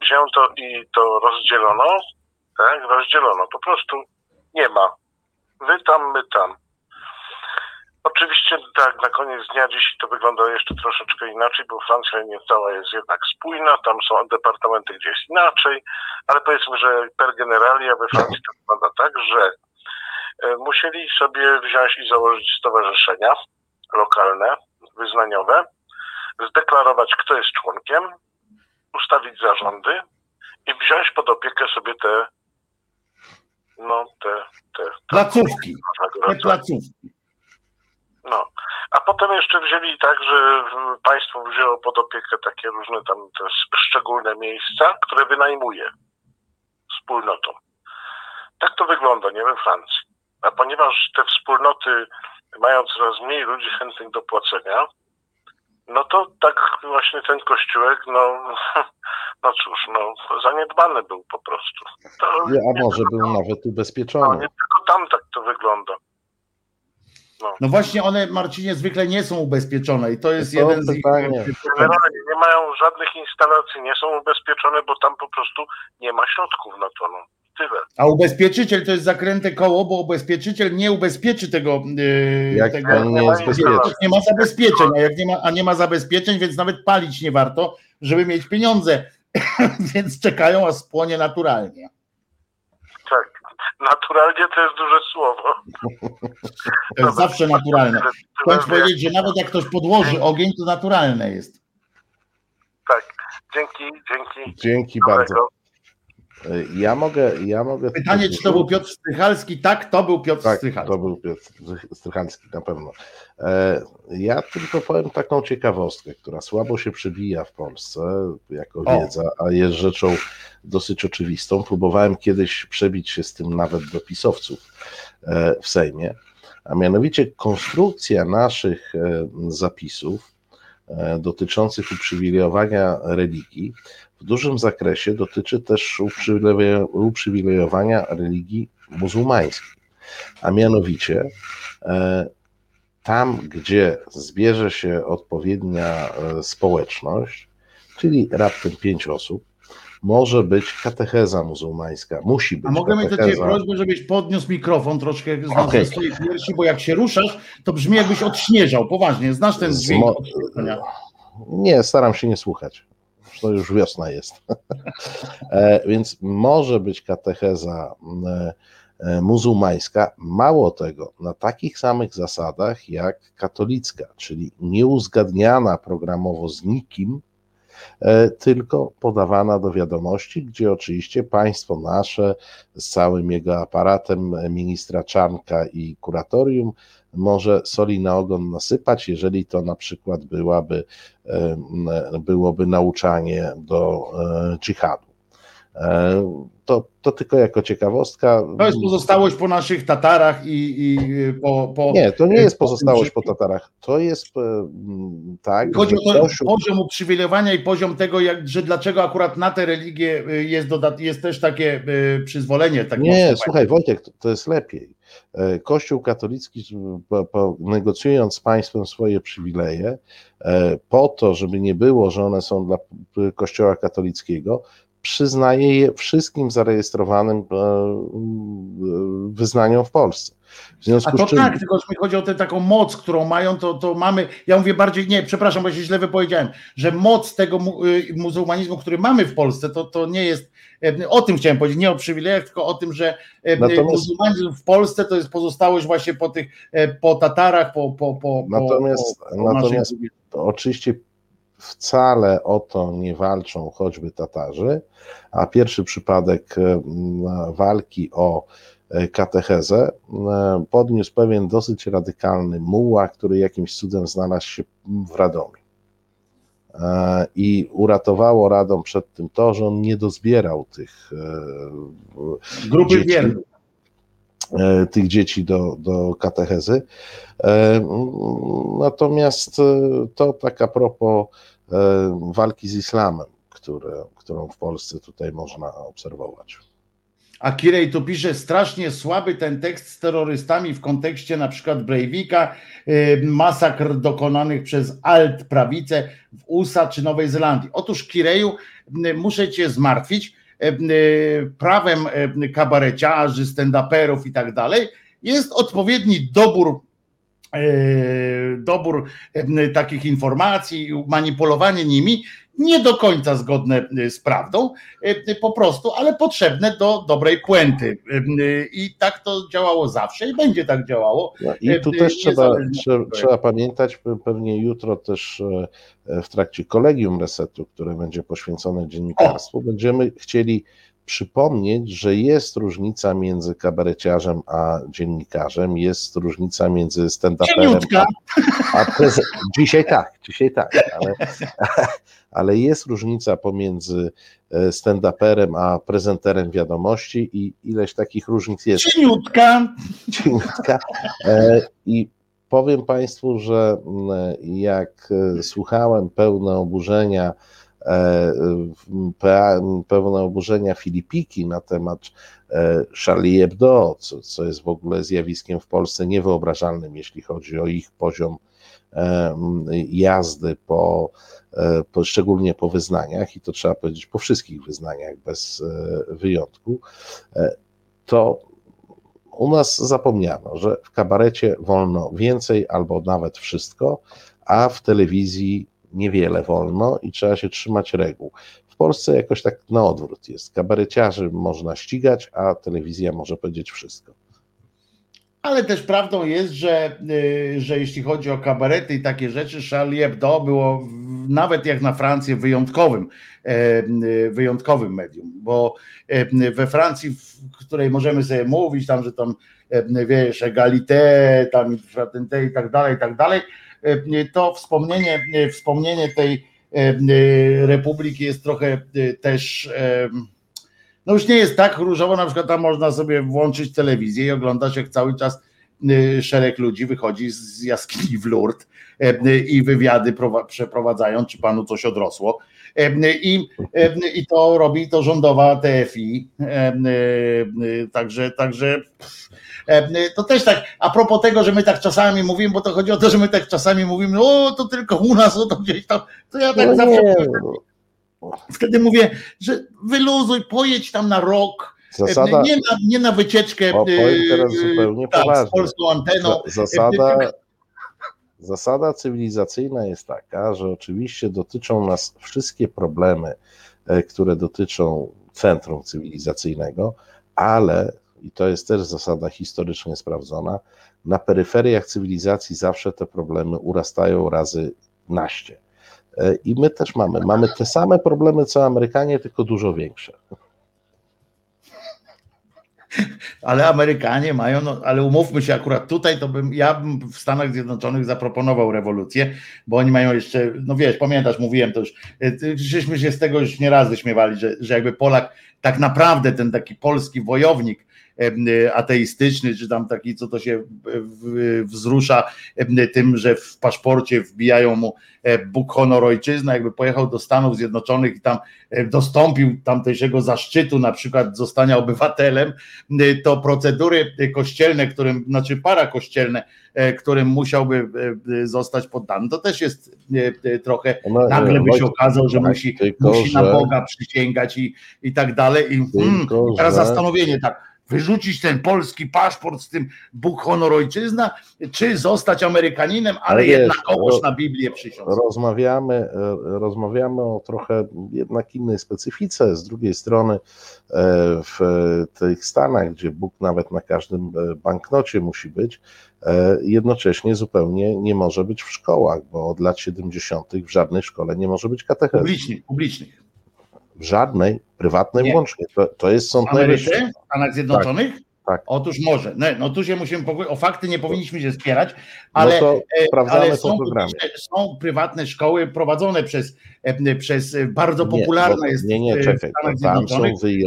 wzięto i to rozdzielono, tak, rozdzielono, po prostu nie ma. Wy tam, my tam. Oczywiście tak, na koniec dnia dziś to wygląda jeszcze troszeczkę inaczej, bo Francja nie cała jest jednak spójna, tam są departamenty, gdzie jest inaczej, ale powiedzmy, że per generalia we Francji to wygląda tak, że e, musieli sobie wziąć i założyć stowarzyszenia lokalne, wyznaniowe, zdeklarować, kto jest członkiem, ustawić zarządy i wziąć pod opiekę sobie te no, te, te, te Placówki. Te placówki. No. A potem jeszcze wzięli tak, że państwo wzięło pod opiekę takie różne tam szczególne miejsca, które wynajmuje wspólnotom. Tak to wygląda, nie we Francji. A ponieważ te wspólnoty mają coraz mniej ludzi chętnych do płacenia, no to tak właśnie ten kościółek, no, no cóż, no, zaniedbany był po prostu. To Nie, A może był nawet no, ubezpieczony. nie tylko tam tak to wygląda. No właśnie one, Marcinie, zwykle nie są ubezpieczone i to jest To jeden z ich... pytanie. Generalnie nie mają żadnych instalacji, nie są ubezpieczone, bo tam po prostu nie ma środków na to. No. Tyle. A ubezpieczyciel to jest zakręte koło, bo ubezpieczyciel nie ubezpieczy tego. Yy, Jak tego on nie nie ma zabezpieczeń, a jak nie ma, a nie ma zabezpieczeń, więc nawet palić nie warto, żeby mieć pieniądze. więc czekają, a spłonie naturalnie. Tak. Naturalnie to jest duże słowo. To jest zawsze naturalne. Wie- powiedzieć, że nawet jak ktoś podłoży ogień, to naturalne jest. Tak. Dzięki, dzięki. Dzięki Dobrego. bardzo. Ja mogę, ja mogę. Pytanie, czy to był Piotr Strychalski? Tak, to był Piotr Tak, Strychalski. to był Piotr Strychalski na pewno. E, Ja tylko powiem taką ciekawostkę, która słabo się przebija w Polsce jako O. wiedza, a jest rzeczą dosyć oczywistą. Próbowałem kiedyś przebić się z tym nawet do pisowców e, w Sejmie, a mianowicie konstrukcja naszych e, zapisów dotyczących uprzywilejowania religii w dużym zakresie dotyczy też uprzywilejo- uprzywilejowania religii muzułmańskiej. A mianowicie e, tam, gdzie zbierze się odpowiednia e, społeczność, czyli raptem pięć osób, może być katecheza muzułmańska, musi być A mogę mieć do Ciebie prośbę, żebyś podniósł mikrofon troszkę z okay. swojej piersi, bo jak się ruszasz, to brzmi jakbyś odśnieżał. Poważnie, znasz ten dźwięk Zmo-? Nie, staram się nie słuchać. To już wiosna jest. E, więc może być katecheza e, e, muzułmańska, mało tego, na takich samych zasadach jak katolicka, czyli nieuzgadniana programowo z nikim, tylko podawana do wiadomości, gdzie oczywiście państwo nasze z całym jego aparatem ministra Czarnka i kuratorium może soli na ogon nasypać, jeżeli to na przykład byłaby, byłoby nauczanie do e, dżihadu. E, to, to tylko jako ciekawostka. To jest pozostałość po naszych Tatarach i, i po, po, Nie, to nie jest pozostałość po Tatarach. To jest e, tak. Chodzi o to, poziom uprzywilejowania i poziom tego, jak, że dlaczego akurat na tę religię jest, dodat, jest też takie przyzwolenie. Tak nie, słuchaj, Wojtek, to, jest lepiej. E, Kościół katolicki, negocjując z państwem swoje przywileje, e, po to, żeby nie było, że one są dla Kościoła katolickiego, przyznaje je wszystkim zarejestrowanym e, wyznaniom w Polsce. A to czym... tak, tylko mi chodzi o tę taką moc, którą mają, to, to mamy, ja mówię bardziej, nie, przepraszam, bo się źle wypowiedziałem, że moc tego mu, y, muzułmanizmu, który mamy w Polsce, to, to nie jest, e, o tym chciałem powiedzieć, nie o przywilejach, tylko o tym, że e, Natomiast... muzułmanizm w Polsce to jest pozostałość właśnie po tych, e, po Tatarach, po, po, po Natomiast, po, po natomiast oczywiście wcale o to nie walczą choćby Tatarzy, a pierwszy przypadek walki o E, katechezę, e, podniósł pewien dosyć radykalny muła, który jakimś cudem znalazł się w Radomiu. E, I uratowało Radom przed tym to, że on nie dozbierał tych grupy dzieci, tych dzieci do, do katechezy. Natomiast to tak a propos walki z islamem, które, którą w Polsce tutaj można obserwować. A Kirej tu pisze, strasznie słaby ten tekst z terrorystami w kontekście na przykład Breivika, masakr dokonanych przez alt-prawicę w USA czy Nowej Zelandii. Otóż Kireju, muszę cię zmartwić, prawem kabareciarzy, stand-uperów i tak dalej, jest odpowiedni dobór dobór takich informacji, manipulowanie nimi nie do końca zgodne y, z prawdą, y, y, po prostu, ale potrzebne do dobrej puenty. I tak to działało zawsze i będzie tak działało. No I tu też trzeba, trzeba, pamiętać, pewnie jutro też e, w trakcie kolegium resetu, które będzie poświęcone dziennikarstwu, o. będziemy chcieli przypomnieć, że jest różnica między kabareciarzem a dziennikarzem, jest różnica między stand-uperem a, a prez... Dzisiaj tak, dzisiaj tak, ale, ale jest różnica pomiędzy e, stand-uperem a prezenterem wiadomości i ileś takich różnic jest. Cieniutka. Cieniutka. E, I powiem Państwu, że jak e, słuchałem pełne oburzenia pełne oburzenia Filipiki na temat e, Charlie Hebdo, co, co jest w ogóle zjawiskiem w Polsce niewyobrażalnym, jeśli chodzi o ich poziom e, jazdy po, po, szczególnie po wyznaniach, i to trzeba powiedzieć po wszystkich wyznaniach bez wyjątku, to u nas zapomniano, że w kabarecie wolno więcej albo nawet wszystko, a w telewizji niewiele wolno i trzeba się trzymać reguł. W Polsce jakoś tak na odwrót jest. Kabareciarzy można ścigać, a telewizja może powiedzieć wszystko. Ale też prawdą jest, że, y, że jeśli chodzi o kabarety i takie rzeczy, Charlie Hebdo było nawet jak na Francję wyjątkowym, e, y, wyjątkowym medium, bo e, we Francji, w której możemy sobie mówić tam, że tam e, wiesz, egalité, tam fraternité i tak dalej, i tak dalej, to wspomnienie, e, wspomnienie tej e, republiki jest trochę też no już nie jest tak różowo, na przykład tam można sobie włączyć telewizję i oglądać jak cały czas szereg ludzi wychodzi z jaskini w Lourdes i wywiady przeprowadzają, czy panu coś odrosło. I, i to robi to rządowa TFI. Także, także to też tak, a propos tego, że my tak czasami mówimy, bo to chodzi o to, że my tak czasami mówimy, o to tylko u nas, o to gdzieś tam, to ja tak no zawsze wtedy mówię, że wyluzuj, pojedź tam na rok, Zasada, nie, na, nie na wycieczkę o, teraz zupełnie tak, z polską anteną. Zasada, Zasada cywilizacyjna jest taka, że oczywiście dotyczą nas wszystkie problemy, e, które dotyczą centrum cywilizacyjnego, ale, i to jest też zasada historycznie sprawdzona, na peryferiach cywilizacji zawsze te problemy urastają razy naście. E, I my też mamy. Mamy te same problemy co Amerykanie, tylko dużo większe. Ale Amerykanie mają, no, ale umówmy się akurat tutaj, to bym, ja bym w Stanach Zjednoczonych zaproponował rewolucję, bo oni mają jeszcze, no wiesz, pamiętasz, mówiłem to już, e, żeśmy się z tego już nieraz wyśmiewali, że, że jakby Polak tak naprawdę ten taki polski wojownik, ateistyczny, czy tam taki, co to się wzrusza tym, że w paszporcie wbijają mu e, Bóg honor ojczyzna, jakby pojechał do Stanów Zjednoczonych i tam e, dostąpił tamtejszego zaszczytu, na przykład zostania obywatelem, to procedury kościelne, którym, znaczy para kościelne, którym musiałby zostać poddany, to też jest trochę, no, nagle by się okazał, że musi, tylko, musi na Boga przysięgać i, i tak dalej. I hmm, teraz zastanowienie tak, wyrzucić ten polski paszport z tym Bóg, honor, ojczyzna, czy zostać Amerykaninem, ale, ale jednakowoż na Biblię przysiąc. Rozmawiamy, e, rozmawiamy o trochę jednak innej specyfice. Z drugiej strony e, w tych Stanach, gdzie Bóg nawet na każdym e, banknocie musi być, jednocześnie zupełnie nie może być w szkołach, bo od lat 70. w żadnej szkole nie może być katechezy. Publicznych, publicznych. W żadnej, prywatnej nie. włącznie. To, to jest Sąd Najwyższy. W Stanach Zjednoczonych? Tak. Tak. Otóż może. No, no tu się musimy o fakty nie powinniśmy się spierać, ale, no e, ale są, są, prywatne szkoły prowadzone przez, e, przez bardzo popularna nie, jest nie, nie, czekaj, tam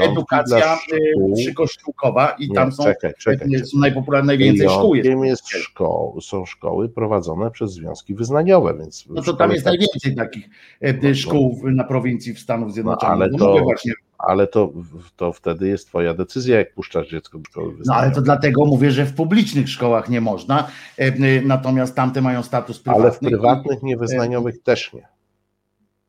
edukacja e, przykościółkowa i nie, tam są, czekaj, czekaj, są najpopularne najwięcej szkół. Jest, jest szkoł, są szkoły prowadzone przez związki wyznaniowe, więc no to tam jest najwięcej takich no, szkół na prowincji w Stanach Zjednoczonych. No, ale to, właśnie ale to, to wtedy jest twoja decyzja, jak puszczasz dziecko do szkoły No ale to dlatego mówię, że w publicznych szkołach nie można, e, natomiast tamte mają status prywatny. Ale w prywatnych, niewyznaniowych też nie.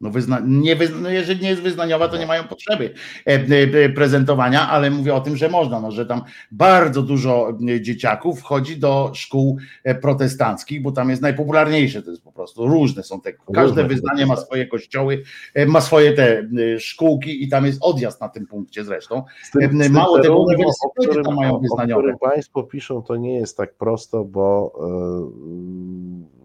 No, wyzna, nie, no jeżeli nie jest wyznaniowa, to nie mają potrzeby e, e, prezentowania, ale mówię o tym, że można, no, że tam bardzo dużo dzieciaków wchodzi do szkół protestanckich, bo tam jest najpopularniejsze, to jest po prostu różne są te, każde wyznanie ma swoje kościoły, ma swoje te szkółki i tam jest odjazd na tym punkcie zresztą. Tym, Mało tego uniwersytety tam mają wyznaniowe. O którym Państwo piszą, to nie jest tak prosto, bo yy,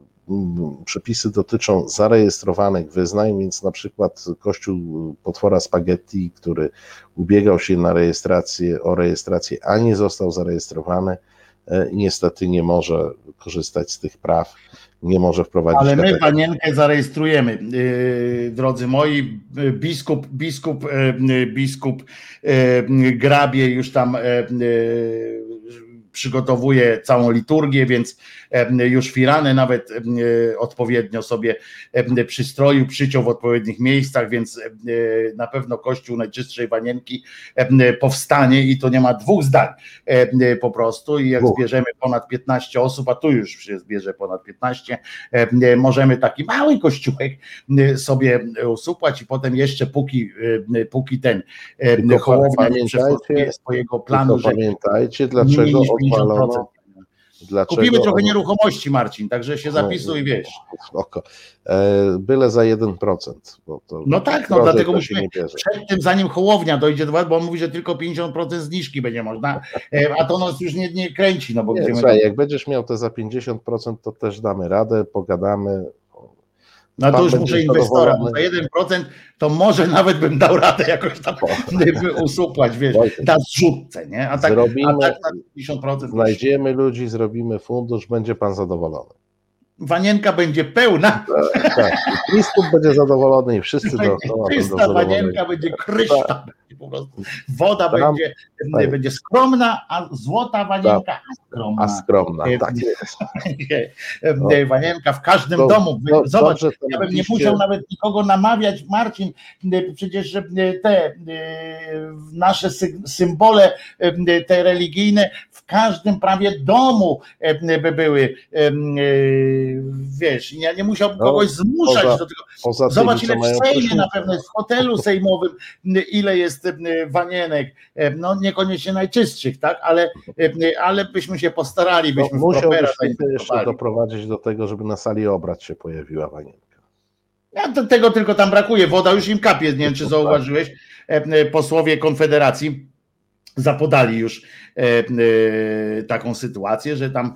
przepisy dotyczą zarejestrowanych wyznań, więc na przykład Kościół potwora spaghetti, który ubiegał się na rejestrację, o rejestrację, a nie został zarejestrowany, e, niestety nie może korzystać z tych praw, nie może wprowadzić. Ale my panienkę zarejestrujemy, yy, drodzy moi. Biskup, biskup, yy, biskup yy, grabie już tam przygotowuje całą liturgię, więc już firany nawet odpowiednio sobie przystroił, przyciął w odpowiednich miejscach, więc na pewno Kościół Najczystszej Wanienki powstanie i to nie ma dwóch zdań po prostu. I jak zbierzemy ponad 15 osób, a tu już się zbierze ponad 15, możemy taki mały kościółek sobie usupłać i potem jeszcze póki, póki ten Hołownia nie swojego planu, że pamiętajcie dlaczego odwalono Dlaczego Kupimy trochę nieruchomości, Marcin, także się zapisuj, wiesz. Oko. E, byle za 1%. Bo to no tak, no dlatego musimy przed tym, zanim Hołownia dojdzie do bo on mówi, że tylko 50% zniżki będzie można, e, a to nas już nie, nie kręci. No bo nie, słuchaj, jak będziesz miał te za 50%, to też damy radę, pogadamy, no to już muszę inwestora, bo za 1% to może nawet bym dał radę jakoś tam usupłać, wiesz, na zrzutce, nie? A tak, zrobimy, a tak na 50%. Znajdziemy ludzi, zrobimy fundusz, będzie pan zadowolony. Wanienka będzie pełna. Tak, tak. Biskup będzie zadowolony i wszyscy dookoła Czysta wanienka będzie kryształ. Tak. Po prostu. Woda Tam, będzie, tak. będzie skromna, a złota wanienka tak. a skromna. A skromna, tak jest. Wanienka w każdym to, domu. Zobacz, dobrze, ja bym nie musiał nawet nikogo namawiać, Marcin, przecież te nasze symbole te religijne w każdym prawie domu by były wiesz, ja nie musiałbym no, kogoś zmuszać poza, do tego. Zobacz, ile w Sejmie na pewno jest, w hotelu sejmowym, ile jest jest wanienek, no niekoniecznie najczystszych, tak, ale, ale byśmy się postarali, byśmy no, musiałbyś jeszcze doprowadzić do tego, żeby na sali obrad się pojawiła wanienka. Ja do tego tylko tam brakuje, woda już im kapie, nie wiem czy zauważyłeś, posłowie Konfederacji zapodali już taką sytuację, że tam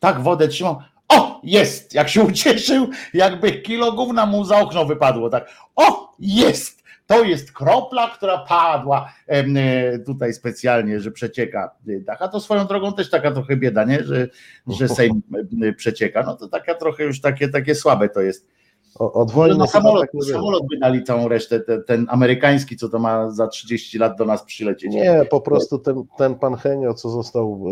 tak wodę trzymał, o, jest! Jak się ucieszył, jakby kilo gówna mu za okno wypadło. Tak, o, jest! To jest kropla, która padła e, tutaj specjalnie, że przecieka dach. A to swoją drogą też taka trochę bieda, nie? Że, że Sejm przecieka. No to taka trochę już takie, takie słabe to jest od wojny no, samolot, tak samolot by dali całą resztę, ten, ten, amerykański, co to ma za 30 lat do nas przylecieć. Nie, po prostu ten, ten pan Henio, co został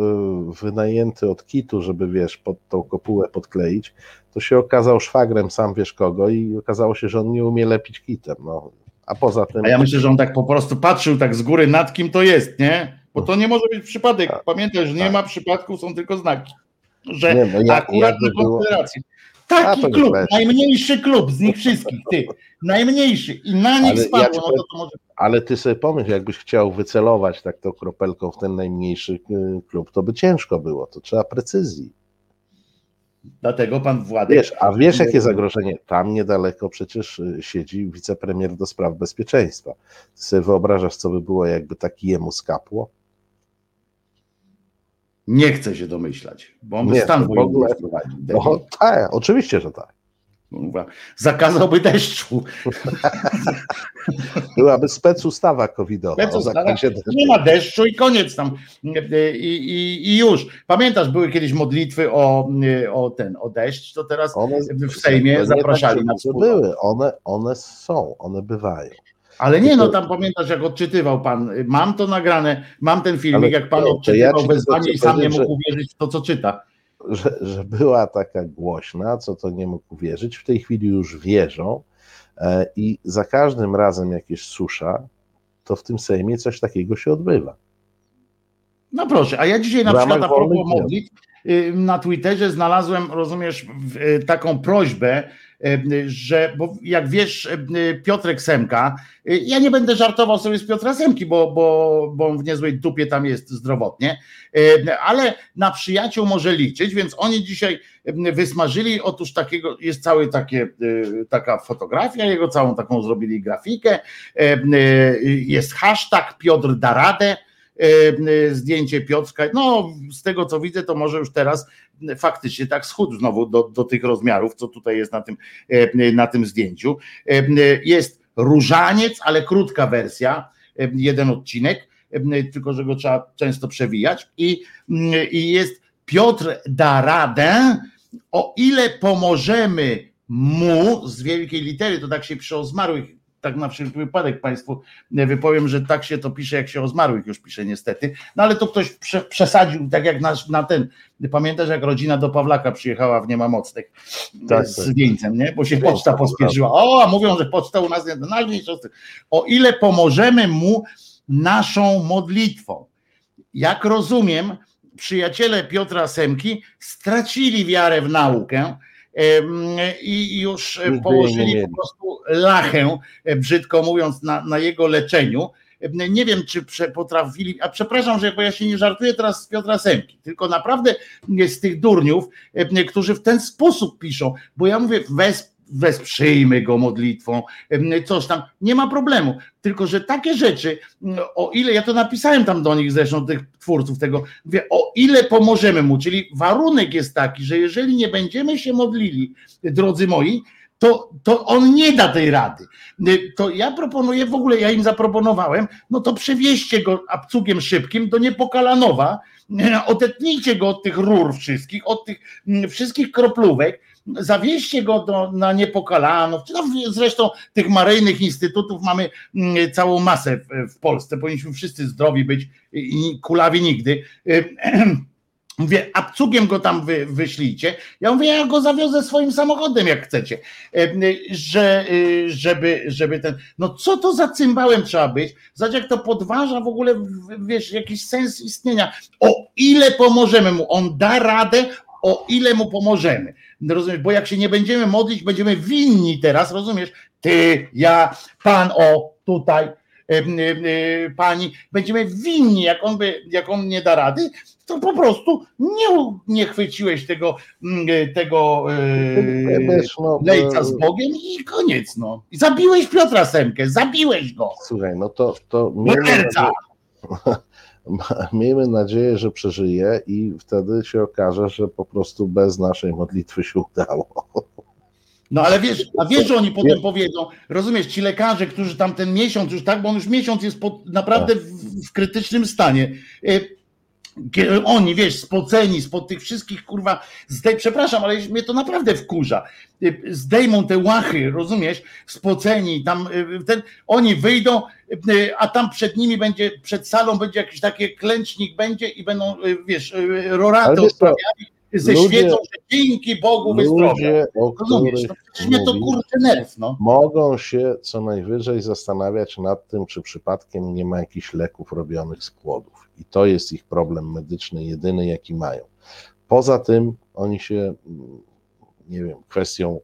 y, wynajęty od Kitu, żeby wiesz, pod tą kopułę podkleić, to się okazał szwagrem sam wiesz kogo i okazało się, że on nie umie lepić kitem. No. A poza tym. A ja myślę, że on tak po prostu patrzył tak z góry nad kim to jest, nie? Bo to nie może być przypadek. Tak. Pamiętaj, że nie tak. ma przypadków, są tylko znaki. Że nie, no, jak, akurat na Konfederacji. Taki klub, najmniejszy klub z nich wszystkich, ty. Najmniejszy. I na nich ale spadło. Ja no to, to może... Ale ty sobie pomyśl, jakbyś chciał wycelować tak tą kropelką w ten najmniejszy y, klub, to by ciężko było. To trzeba precyzji. Dlatego pan Władek. Wiesz, a wiesz, jakie zagrożenie? Tam niedaleko przecież y, siedzi wicepremier do spraw bezpieczeństwa. Ty sobie wyobrażasz, co by było, jakby taki jemu skapło? Nie chcę się domyślać, bo on by nie, stan wojenny wprowadził. No, tak, oczywiście, że tak. Zakazałby deszczu. Byłaby specustawa covidowa. Specustawa. Nie ma deszczu i koniec tam. I, i, I, już. Pamiętasz, były kiedyś modlitwy o, o ten, o deszcz, to teraz one, w Sejmie zapraszali tak, na Były, one, one są, one bywają. Ale nie, no tam pamiętasz, jak odczytywał pan. Mam to nagrane, mam ten filmik, jak pan odczytywał ja wezwanie i sam nie mógł uwierzyć w to, co czyta. Że, że była taka głośna, co to nie mógł uwierzyć. W tej chwili już wierzą e, i za każdym razem, jak jest susza, to w tym Sejmie coś takiego się odbywa. No proszę, a ja dzisiaj na przykład a propos modlitw y, na Twitterze znalazłem, rozumiesz, y, taką prośbę, że, bo jak wiesz, Piotrek Semka, ja nie będę żartował sobie z Piotra Semki, bo, bo, bo on w niezłej dupie tam jest zdrowotnie, ale na przyjaciół może liczyć, więc oni dzisiaj wysmażyli, otóż takiego, jest cały takie, taka fotografia jego, całą taką zrobili grafikę, jest hashtag Piotr da radę, zdjęcie Piotrka. No, z tego co widzę, to może już teraz faktycznie tak schudł znowu do, do tych rozmiarów, co tutaj jest na tym, e, na tym zdjęciu. E, jest różaniec, ale krótka wersja, jeden odcinek, tylko że go trzeba często przewijać. I, i jest Piotr da radę, o ile pomożemy mu z wielkiej litery, to tak się przy o zmarłych tak na wszelki wypadek Państwu wypowiem, że tak się to pisze, jak się o zmarłych już pisze niestety, no ale to ktoś prze, przesadził, tak jak na, na, ten, pamiętasz jak rodzina do Pawlaka przyjechała w Niemamocnych tak, z tak. wieńcem, nie? bo się poczta pospieszyła, o, a mówią, że poczta u nas nie, no, o ile pomożemy mu naszą modlitwą. Jak rozumiem, przyjaciele Piotra Semki stracili wiarę w naukę, i już położyli po prostu lachę, e, brzydko mówiąc, na, na jego leczeniu. Nie wiem, czy potrafili, a przepraszam, że bo ja się nie żartuję teraz z Piotra Semki, tylko naprawdę z tych durniów, którzy w ten sposób piszą, bo ja mówię, wes, wesprzyjmy go modlitwą, coś tam, nie ma problemu. Tylko, że takie rzeczy, o ile, ja to napisałem tam do nich zresztą, tych twórców tego, mówię, o ile pomożemy mu, czyli warunek jest taki, że jeżeli nie będziemy się modlili, drodzy moi, to, to on nie da tej rady. To ja proponuję, w ogóle ja im zaproponowałem, no to przewieźcie go abcugiem szybkim do Niepokalanowa, odetnijcie go od tych rur wszystkich, od tych wszystkich kroplówek, zawieźcie go do, na Niepokalanów, czy tam zresztą tych maryjnych instytutów mamy mm, całą masę w, Polsce, powinniśmy wszyscy zdrowi być i kulawi nigdy. Mówię, abcugiem go tam wy, wyślijcie. Ja mówię, ja go zawiozę swoim samochodem, jak chcecie. Że, żeby, żeby ten. No co to za cymbałem trzeba być? Zobacz, jak to podważa w ogóle, wiesz, jakiś sens istnienia. O ile pomożemy mu, on da radę, o ile mu pomożemy. Rozumiesz? Bo jak się nie będziemy modlić, będziemy winni teraz, rozumiesz? Ty, ja, pan, o, tutaj, pani, będziemy winni, jak on, by, jak on nie da rady, to po prostu nie, nie chwyciłeś tego, tego Wiesz, no, lejca z Bogiem i koniec. No. I zabiłeś Piotra Semkę, zabiłeś go. Słuchaj, no to, to miejmy, miejmy nadzieję, że przeżyje i wtedy się okaże, że po prostu bez naszej modlitwy się udało. No ale wiesz, a wiesz, że oni potem powiedzą, rozumiesz, ci lekarze, którzy tam ten miesiąc już tak, bo on już miesiąc jest pod, naprawdę w, w, krytycznym stanie. Y, oni, wiesz, spoceni spod tych wszystkich, kurwa, zdej, przepraszam, ale mnie to naprawdę wkurza. Y, zdejmą te łachy, rozumiesz, spoceni, tam y, ten, oni wyjdą, a tam przed nimi będzie, przed salą będzie jakiś taki klęcznik będzie i będą, wiesz, roraty odprawiali ze ludzie, świecą, że dzięki Bogu wyzdrowiał. Rozumiesz? No, przecież mnie to kurczę nerw. No. Mogą się co najwyżej zastanawiać nad tym, czy przypadkiem nie ma jakichś leków robionych z płodów. I to jest ich problem medyczny, jedyny jaki mają. Poza tym oni się, nie wiem, kwestią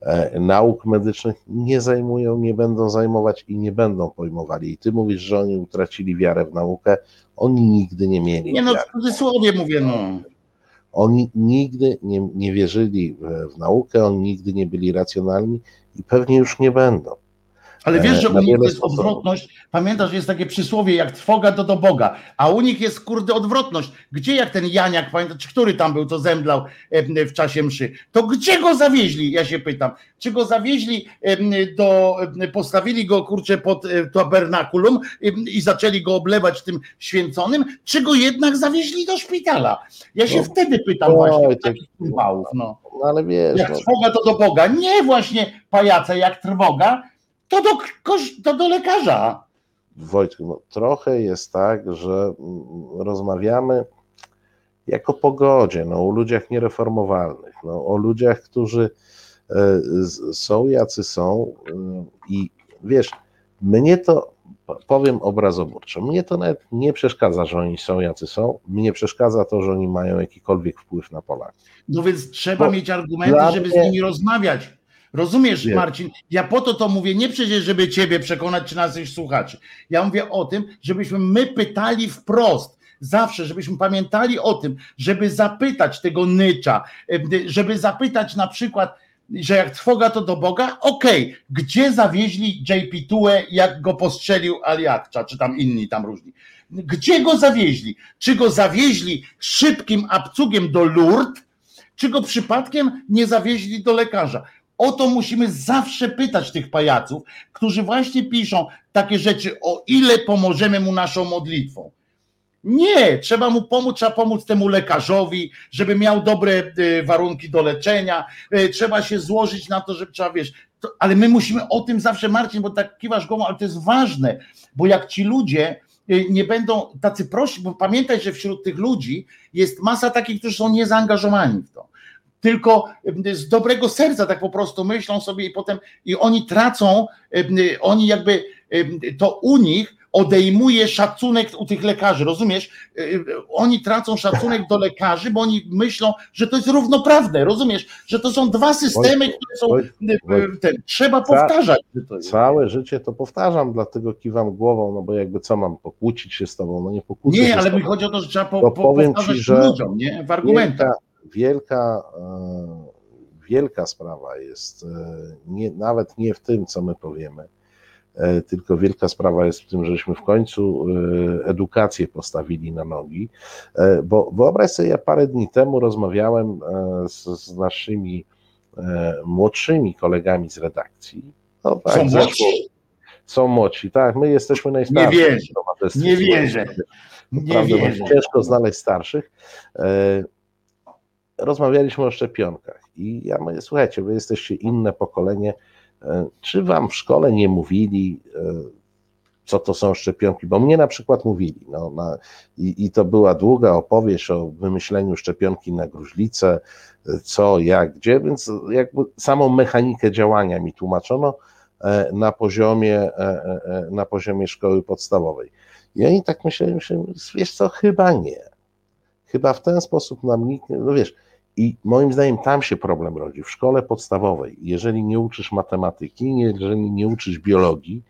e, nauk medycznych nie zajmują, nie będą zajmować i nie będą pojmowali. I ty mówisz, że oni utracili wiarę w naukę, oni nigdy nie mieli. Nie no, w cudzysłowie mówię, no. Oni nigdy nie, nie wierzyli w, w naukę, oni nigdy nie byli racjonalni i pewnie już nie będą. Ale wiesz, że u nich jest odwrotność. Pamiętasz, jest takie przysłowie, jak trwoga to do Boga, a u nich jest kurde odwrotność. Gdzie jak ten Janiak, pamiętasz, który tam był, co zemdlał w czasie mszy, to gdzie go zawieźli, ja się pytam. Czy go zawieźli do, postawili go kurczę pod e, tabernakulum i zaczęli go oblewać tym święconym, czy go jednak zawieźli do szpitala? Ja się no, wtedy pytam właśnie o takich no. no. Ale wiesz, jak no. trwoga to do Boga, nie właśnie pajace jak trwoga, to do, to do lekarza. Wojtku, no, trochę jest tak, że mm, rozmawiamy jako pogodzie, no, o ludziach niereformowalnych, no, o ludziach, którzy e, są jacy są e, i wiesz, mnie to, powiem obrazoburczo, mnie to nawet nie przeszkadza, że oni są jacy są, mnie przeszkadza to, że oni mają jakikolwiek wpływ na Polaków. No więc trzeba Bo mieć argumenty, żeby mnie... z nimi rozmawiać. Rozumiesz, Nie. Marcin? Ja po to to mówię, nie przecież, żeby ciebie przekonać, czy naszych słuchaczy. Ja mówię o tym, żebyśmy my pytali wprost. Zawsze, żebyśmy pamiętali o tym, żeby zapytać tego nycza, żeby zapytać na przykład, że jak trwoga to do Boga, okej, okay, gdzie zawieźli JP Tue, jak go postrzelił Aliakcza, czy tam inni tam różni. Gdzie go zawieźli? Czy go zawieźli szybkim abcugiem do Lourdes, czy go przypadkiem nie zawieźli do lekarza? O to musimy zawsze pytać tych pajaców, którzy właśnie piszą takie rzeczy, o ile pomożemy mu naszą modlitwą. Nie, trzeba mu pomóc, trzeba pomóc temu lekarzowi, żeby miał dobre y, warunki do leczenia, y, trzeba się złożyć na to, żeby trzeba, wiesz, to, ale my musimy o tym zawsze, Marcin, bo tak kiwasz głową, ale to jest ważne, bo jak ci ludzie y, nie będą tacy prości, bo pamiętaj, że wśród tych ludzi jest masa takich, którzy są niezaangażowani w to tylko z dobrego serca tak po prostu myślą sobie i potem i oni tracą, oni jakby to u nich odejmuje szacunek u tych lekarzy, rozumiesz? Oni tracą szacunek do lekarzy, bo oni myślą, że to jest równoprawne, rozumiesz? Że to są dwa systemy, które są. Ten, trzeba powtarzać. Całe życie to powtarzam, dlatego kiwam głową, no bo jakby co mam pokłócić się z tobą? No nie pokłócić Nie, ale mi chodzi o to, że trzeba po, powtarzać ci, że ludziom, nie? W argumentach wielka, e, wielka sprawa jest e, nie, nawet nie w tym, co my powiemy, e, tylko wielka sprawa jest w tym, żeśmy w końcu edukację postawili na nogi, bo wyobraź sobie, ja parę dni temu rozmawiałem z, z naszymi młodszymi kolegami z redakcji. No, tak, są młodsi? Są młodsi, tak, my jesteśmy najstarsi. Nie wierzę, nie wierzę. Nie wierzę. Ciężko znaleźć starszych rozmawialiśmy o szczepionkach i ja mówię, słuchajcie, wy jesteście inne pokolenie, e, czy wam w szkole nie mówili, e, co to są szczepionki, bo mnie na przykład mówili, no, na, i, i to była długa opowieść o wymyśleniu szczepionki na gruźlicę, e, co, jak, gdzie, więc jakby samą mechanikę działania mi tłumaczono na poziomie, na poziomie szkoły podstawowej. I oni tak myśleli, że wiesz co, chyba nie. Chyba w ten sposób nam nikt, no wiesz, I moim zdaniem tam się problem rodzi, w szkole podstawowej. Jeżeli nie uczysz matematyki, jeżeli nie uczysz biologii,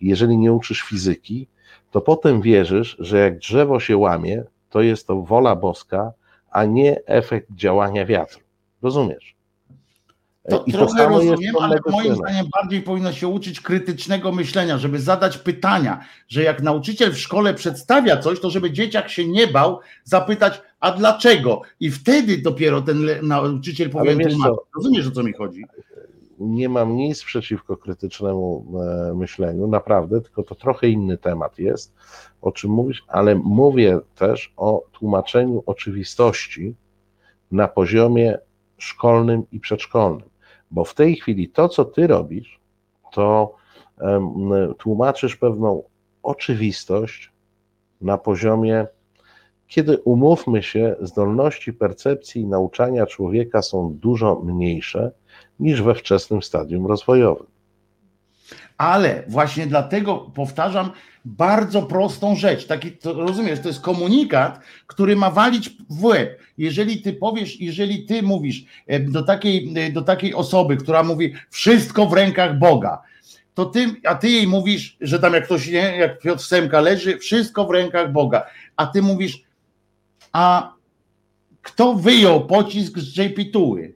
jeżeli nie uczysz fizyki, to potem wierzysz, że jak drzewo się łamie, to jest to wola boska, a nie efekt działania wiatru. Rozumiesz? To I trochę rozumiem, ale moim zdaniem bardziej powinno się uczyć krytycznego myślenia, żeby zadać pytania, że jak nauczyciel w szkole przedstawia coś, to żeby dzieciak się nie bał zapytać, a dlaczego? I wtedy dopiero ten nauczyciel tłumaczyć. Rozumiesz, o co mi chodzi? nie mam nic przeciwko krytycznemu e, myśleniu, naprawdę, tylko to trochę inny temat jest, o czym mówisz, ale mówię też o tłumaczeniu oczywistości na poziomie szkolnym i przedszkolnym, bo w tej chwili to, co ty robisz, to tłumaczysz pewną oczywistość na poziomie, kiedy umówmy się, zdolności percepcji i nauczania człowieka są dużo mniejsze niż we wczesnym stadium rozwojowym. Ale właśnie dlatego powtarzam bardzo prostą rzecz. Taki, to, rozumiesz, to jest komunikat, który ma walić w łeb. Jeżeli ty powiesz, jeżeli ty mówisz do takiej, do takiej osoby, która mówi wszystko w rękach Boga, to ty, a ty jej mówisz, że tam jak ktoś, nie, jak Piotr Semka leży, wszystko w rękach Boga, a ty mówisz, a kto wyjął pocisk z JP Tuły?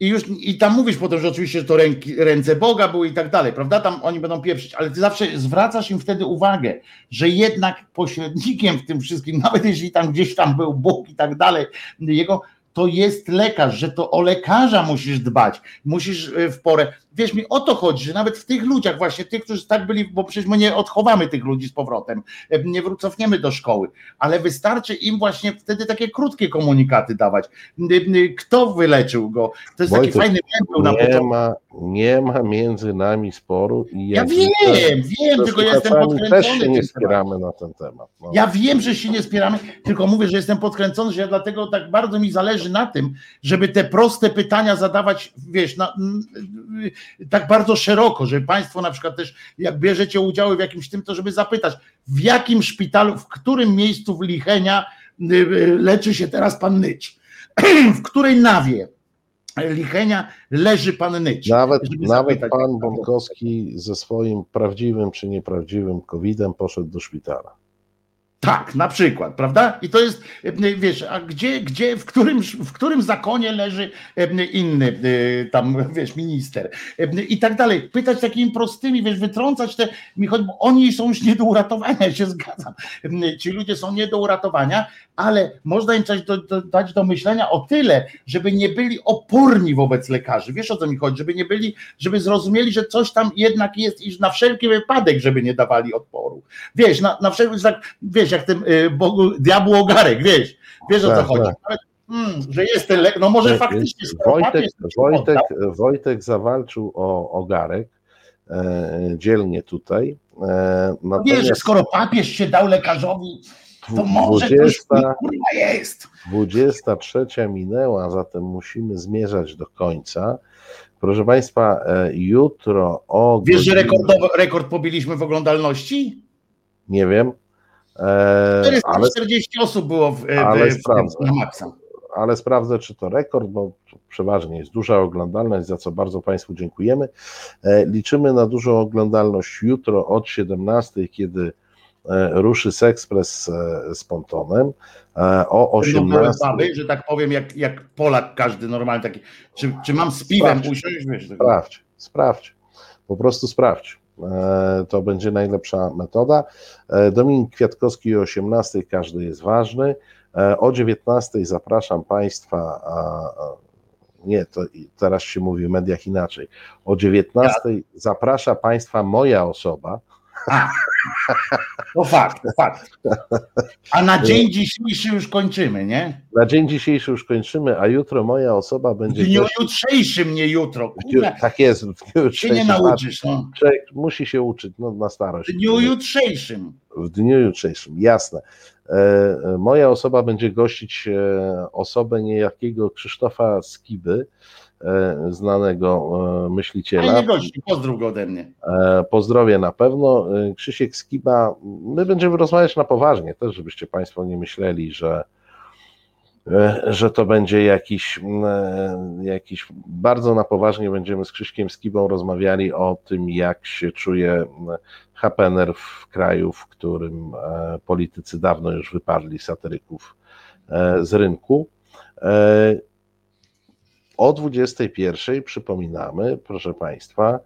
I już i tam mówisz potem, że oczywiście że to ręki, ręce Boga były i tak dalej, prawda? Tam oni będą pieprzyć, ale ty zawsze zwracasz im wtedy uwagę, że jednak pośrednikiem w tym wszystkim, nawet jeśli tam gdzieś tam był Bóg i tak dalej, jego to jest lekarz, że to o lekarza musisz dbać, musisz e, w porę. Wiesz mi, o to chodzi, że nawet w tych ludziach, właśnie tych, którzy tak byli, bo przecież my nie odchowamy tych ludzi z powrotem, e, nie wrócofniemy do szkoły, ale wystarczy im właśnie wtedy takie krótkie komunikaty dawać. Kto wyleczył go? To jest taki fajny był na Nie początku. ma, nie ma między nami sporu i Ja wiem, wiem, tylko ja jestem słuchaczami też podkręcony się nie spieramy na ten temat. No. Ja wiem, że się nie spieramy, tylko mówię, że jestem podkręcony, że ja dlatego tak bardzo mi zależy na tym, żeby te proste pytania zadawać, wiesz, na, tak bardzo szeroko, żeby Państwo na przykład też, jak bierzecie udział w jakimś tym, to żeby zapytać, w jakim szpitalu, w którym miejscu w Lichenia y, y, leczy się teraz pan Nyć? W której nawie Lichenia leży pan Nyć? Nawet, nawet pan Bąkowski ze swoim prawdziwym czy nieprawdziwym COVID-em poszedł do szpitala. Tak, na przykład, prawda? I to jest, e, wiesz, a gdzie, gdzie w, którym, w którym zakonie leży e, inny e, tam, wiesz, minister i tak dalej. Pytać takimi prostymi, wiesz, wytrącać te, mi chodzi, bo oni są już nie do uratowania, ja się zgadzam. Ci ludzie są nie do uratowania, ale można im coś do, do, dać do myślenia o tyle, żeby nie byli oporni wobec lekarzy. Wiesz o co mi chodzi? Żeby nie byli, żeby zrozumieli, że coś tam jednak jest i na wszelki wypadek, żeby nie dawali odporu. Wiesz, na, na wszelki tak, wiesz, jak ten y, Bogu, diabł ogarek, wiesz, wiesz o co Tak, chodzi. tak. Mm, że jest ten lek, no może faktycznie skoro Wojtek, Wojtek, Wojtek zawalczył o ogarek e, dzielnie tutaj. E, no wiesz, natomiast skoro papież się dał lekarzowi, to może coś 20, kurwa jest. 23 minęła, zatem musimy zmierzać do końca. Proszę Państwa, e, jutro o. Wiesz, że godzinie- rekordowo, rekord pobiliśmy w oglądalności? Nie wiem, e, ale 440 osób było w, w, ale w, sprawdzę. maksa. ale sprawdzę, czy to rekord, bo przeważnie jest duża oglądalność, za co bardzo Państwu dziękujemy. E, Liczymy na dużą oglądalność jutro od 17, kiedy e, ruszy Sexpress e, z Pontonem. E, O Będą były 18. baby, że tak powiem, jak, jak Polak każdy normalny taki. Czy, czy mam z piwem Sprawdź. usiąść? Wiesz, Sprawdź, sprawdź. Po prostu sprawdź. E, To będzie najlepsza metoda. E, Dominik Kwiatkowski o 18 każdy jest ważny. E, O 19 zapraszam Państwa. Nie, to teraz się mówi w mediach inaczej. O 19 zaprasza Państwa moja osoba. To fakt, fakt. A na dzień dzisiejszy już kończymy, nie? Na dzień dzisiejszy już kończymy, a jutro moja osoba W będzie. dniu gościem- jutrzejszym, nie jutro. w Kurwa, tak jest. W dniu się nie jutrzejszym. nauczysz, no. Człowiek musi się uczyć no, na W starość. dniu jutrzejszym. W dniu jutrzejszym, jasne. E, e, Moja osoba będzie gościć e, osobę niejakiego Krzysztofa Skiby, znanego e, myśliciela. nie gości, pozdrów go ode mnie. E, Pozdrowie na pewno. E, Krzysiek Skiba, my będziemy rozmawiać na poważnie też, żebyście Państwo nie myśleli, że że to będzie jakiś, jakiś bardzo na poważnie będziemy z Krzyśkiem Skibą rozmawiali o tym, jak się czuje Hapener w kraju, w którym politycy dawno już wyparli satyryków z rynku. O 21 przypominamy, proszę Państwa,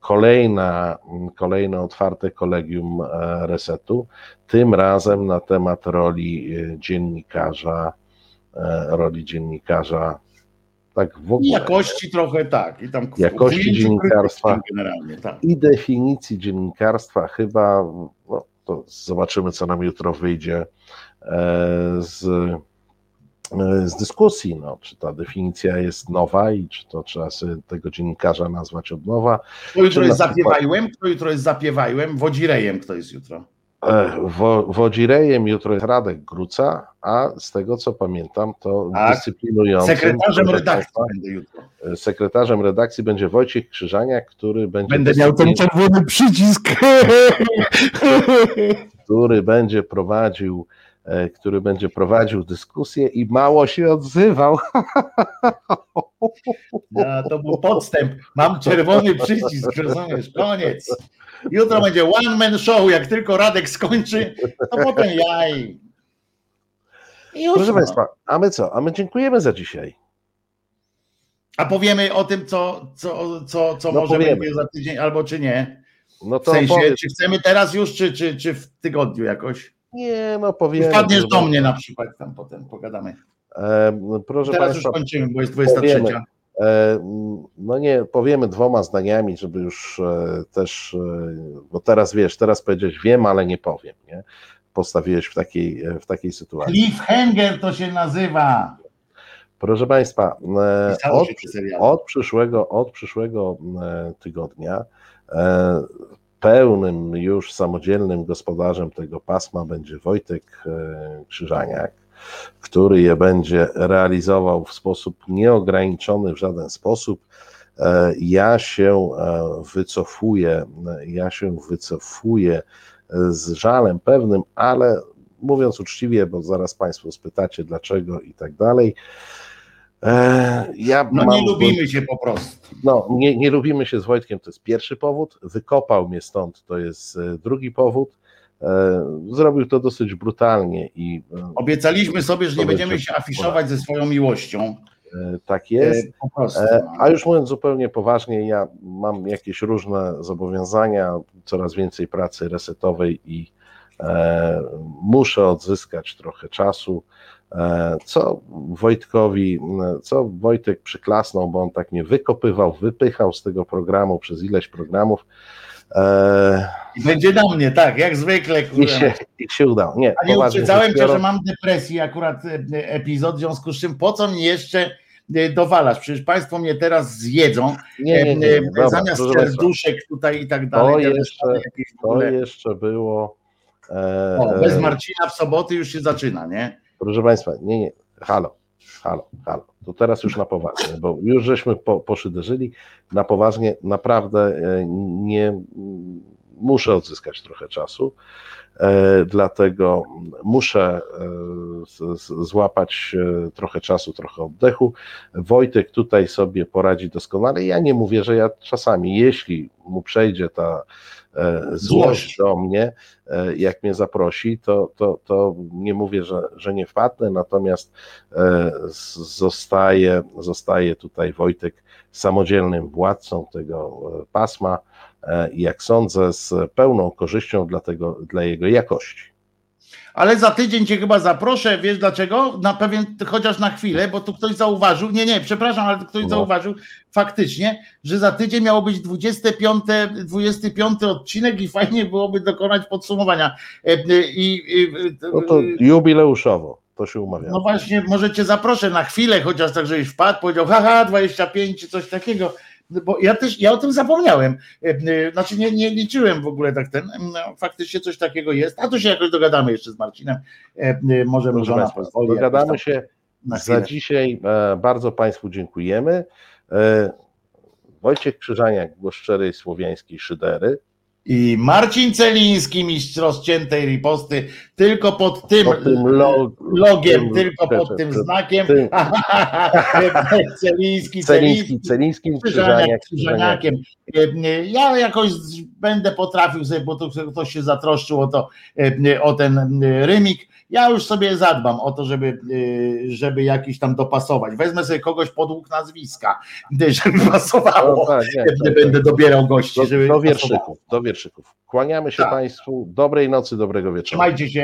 kolejna, kolejne otwarte kolegium e, resetu, tym razem na temat roli e, dziennikarza, e, roli dziennikarza tak w ogóle. Jakości trochę tak. I tam jakości dziennikarstwa tak. i definicji dziennikarstwa chyba, no, to zobaczymy co nam jutro wyjdzie z E, z dyskusji, no, czy ta definicja jest nowa i czy to trzeba sobie tego dziennikarza nazwać od nowa. Kto jutro jest przykład... zapiewajłem, kto jutro jest zapiewajłem, wodzirejem kto jest jutro? E, wo, wodzirejem jutro jest Radek Gruca, a z tego co pamiętam, to tak. dyscyplinującym. Sekretarzem redakcji będę jutro. E, sekretarzem redakcji będzie Wojciech Krzyżaniak, który będzie. Będę miał ten czerwony przycisk. który będzie prowadził E, który będzie prowadził dyskusję i mało się odzywał. No, to był podstęp. Mam czerwony przycisk, rozumiesz? Koniec. Jutro będzie one man show. Jak tylko Radek skończy, to potem jaj. Proszę no. Państwa, a my co? A my dziękujemy za dzisiaj. A powiemy o tym, co, co, co, co no może będzie za tydzień, albo czy nie. No to w sensie, powiedz. czy chcemy teraz już, czy, czy, czy w tygodniu jakoś? Nie, no powiem. Wpadniesz do mnie na przykład, tam potem pogadamy. E, proszę Teraz Państwa, już kończymy, bo jest 23. Powiemy, e, no nie, powiemy dwoma zdaniami, żeby już e, też, e, bo teraz wiesz, teraz powiedzieć wiem, ale nie powiem, nie? Postawiłeś w takiej, e, w takiej sytuacji. Cliffhanger to się nazywa. Proszę Państwa, e, od, od, przyszłego, od przyszłego tygodnia pełnym już samodzielnym gospodarzem tego pasma będzie Wojtek e, Krzyżaniak, który je będzie realizował w sposób nieograniczony w żaden sposób. E, ja się e, wycofuję, ja się wycofuję z żalem pewnym, ale mówiąc uczciwie, bo zaraz Państwo spytacie dlaczego i tak dalej. E, ja no nie lubimy się po prostu. No, nie, nie lubimy się z Wojtkiem, to jest pierwszy powód. Wykopał mnie stąd, to jest e, drugi powód. E, zrobił to dosyć brutalnie i. Obiecaliśmy sobie, że nie będziemy się afiszować ze swoją miłością. Tak jest. No. A już mówiąc zupełnie poważnie, ja mam jakieś różne zobowiązania, coraz więcej pracy resetowej i muszę odzyskać trochę czasu. E, co Wojtkowi, co Wojtek przyklasnął, bo on tak mnie wykopywał, wypychał z tego programu przez ileś programów. E, I będzie na mnie, tak, jak zwykle. I się, I się udało. Nie, A nie uprzedzałem cię, że mam depresję akurat e, epizod, w związku z czym po co mi jeszcze dowalasz? Przecież Państwo mnie teraz zjedzą. Nie, nie, nie, Dobra, Zamiast serduszek tutaj i tak dalej. To, jeszcze, to jeszcze było. E, o, bez Marcina w soboty już się zaczyna, nie? Proszę Państwa, nie, nie, halo, halo, halo. To teraz już na poważnie, bo już żeśmy po, poszyderzyli. Na poważnie naprawdę e, nie muszę odzyskać trochę czasu, e, dlatego muszę e, złapać trochę czasu, trochę oddechu. Wojtek tutaj sobie poradzi doskonale. Ja nie mówię, że ja czasami, jeśli mu przejdzie ta E, złość do mnie, e, jak mnie zaprosi, to, to, to nie mówię, że, że nie wpadnę, natomiast e, zostaje, zostaje tutaj Wojtek samodzielnym władcą tego pasma i jak sądzę, z pełną korzyścią dla, tego, dla jego jakości ale za tydzień cię chyba zaproszę, wiesz dlaczego? Na pewien, chociaż na chwilę, bo tu ktoś zauważył, nie, nie, przepraszam, ale ktoś no. zauważył faktycznie, że za tydzień miało być 25, 25 odcinek i fajnie byłoby dokonać podsumowania. E, e, I, i, no to jubileuszowo. To się umawia. No właśnie, może cię zaproszę na chwilę, chociaż tak, żebyś wpadł, powiedział, haha, 25 czy coś takiego bo ja też, ja o tym zapomniałem, e, e, znaczy nie, nie liczyłem w ogóle tak ten, no, faktycznie coś takiego jest, a to się jakoś dogadamy jeszcze z Marcinem, e, możemy żona pozwoli. Dogadamy się za dzisiaj, bardzo Państwu dziękujemy. Wojciech Krzyżaniak, głos szczerej słowiańskiej szydery. I Marcin Celiński, mistrz rozciętej riposty, tylko pod tym, tym lo- logiem, tym- tylko pod tym- znakiem. tym- Celiński, Celiński, Krzyżaniak, Krzyżaniak, Krzyżaniakiem. Ja jakoś będę potrafił sobie, bo to ktoś się zatroszczył o to, o ten rymik. Ja już sobie zadbam o to, żeby, żeby jakiś tam dopasować. Wezmę sobie kogoś podług nazwiska, żeby No pasowało. tak, nie, tak, będę tak. dobierał gości, Do, żeby do pasowało. wierszyków, do wierszyków. Kłaniamy się Tak. Państwu. Dobrej nocy, dobrego wieczoru. Trzymajcie się.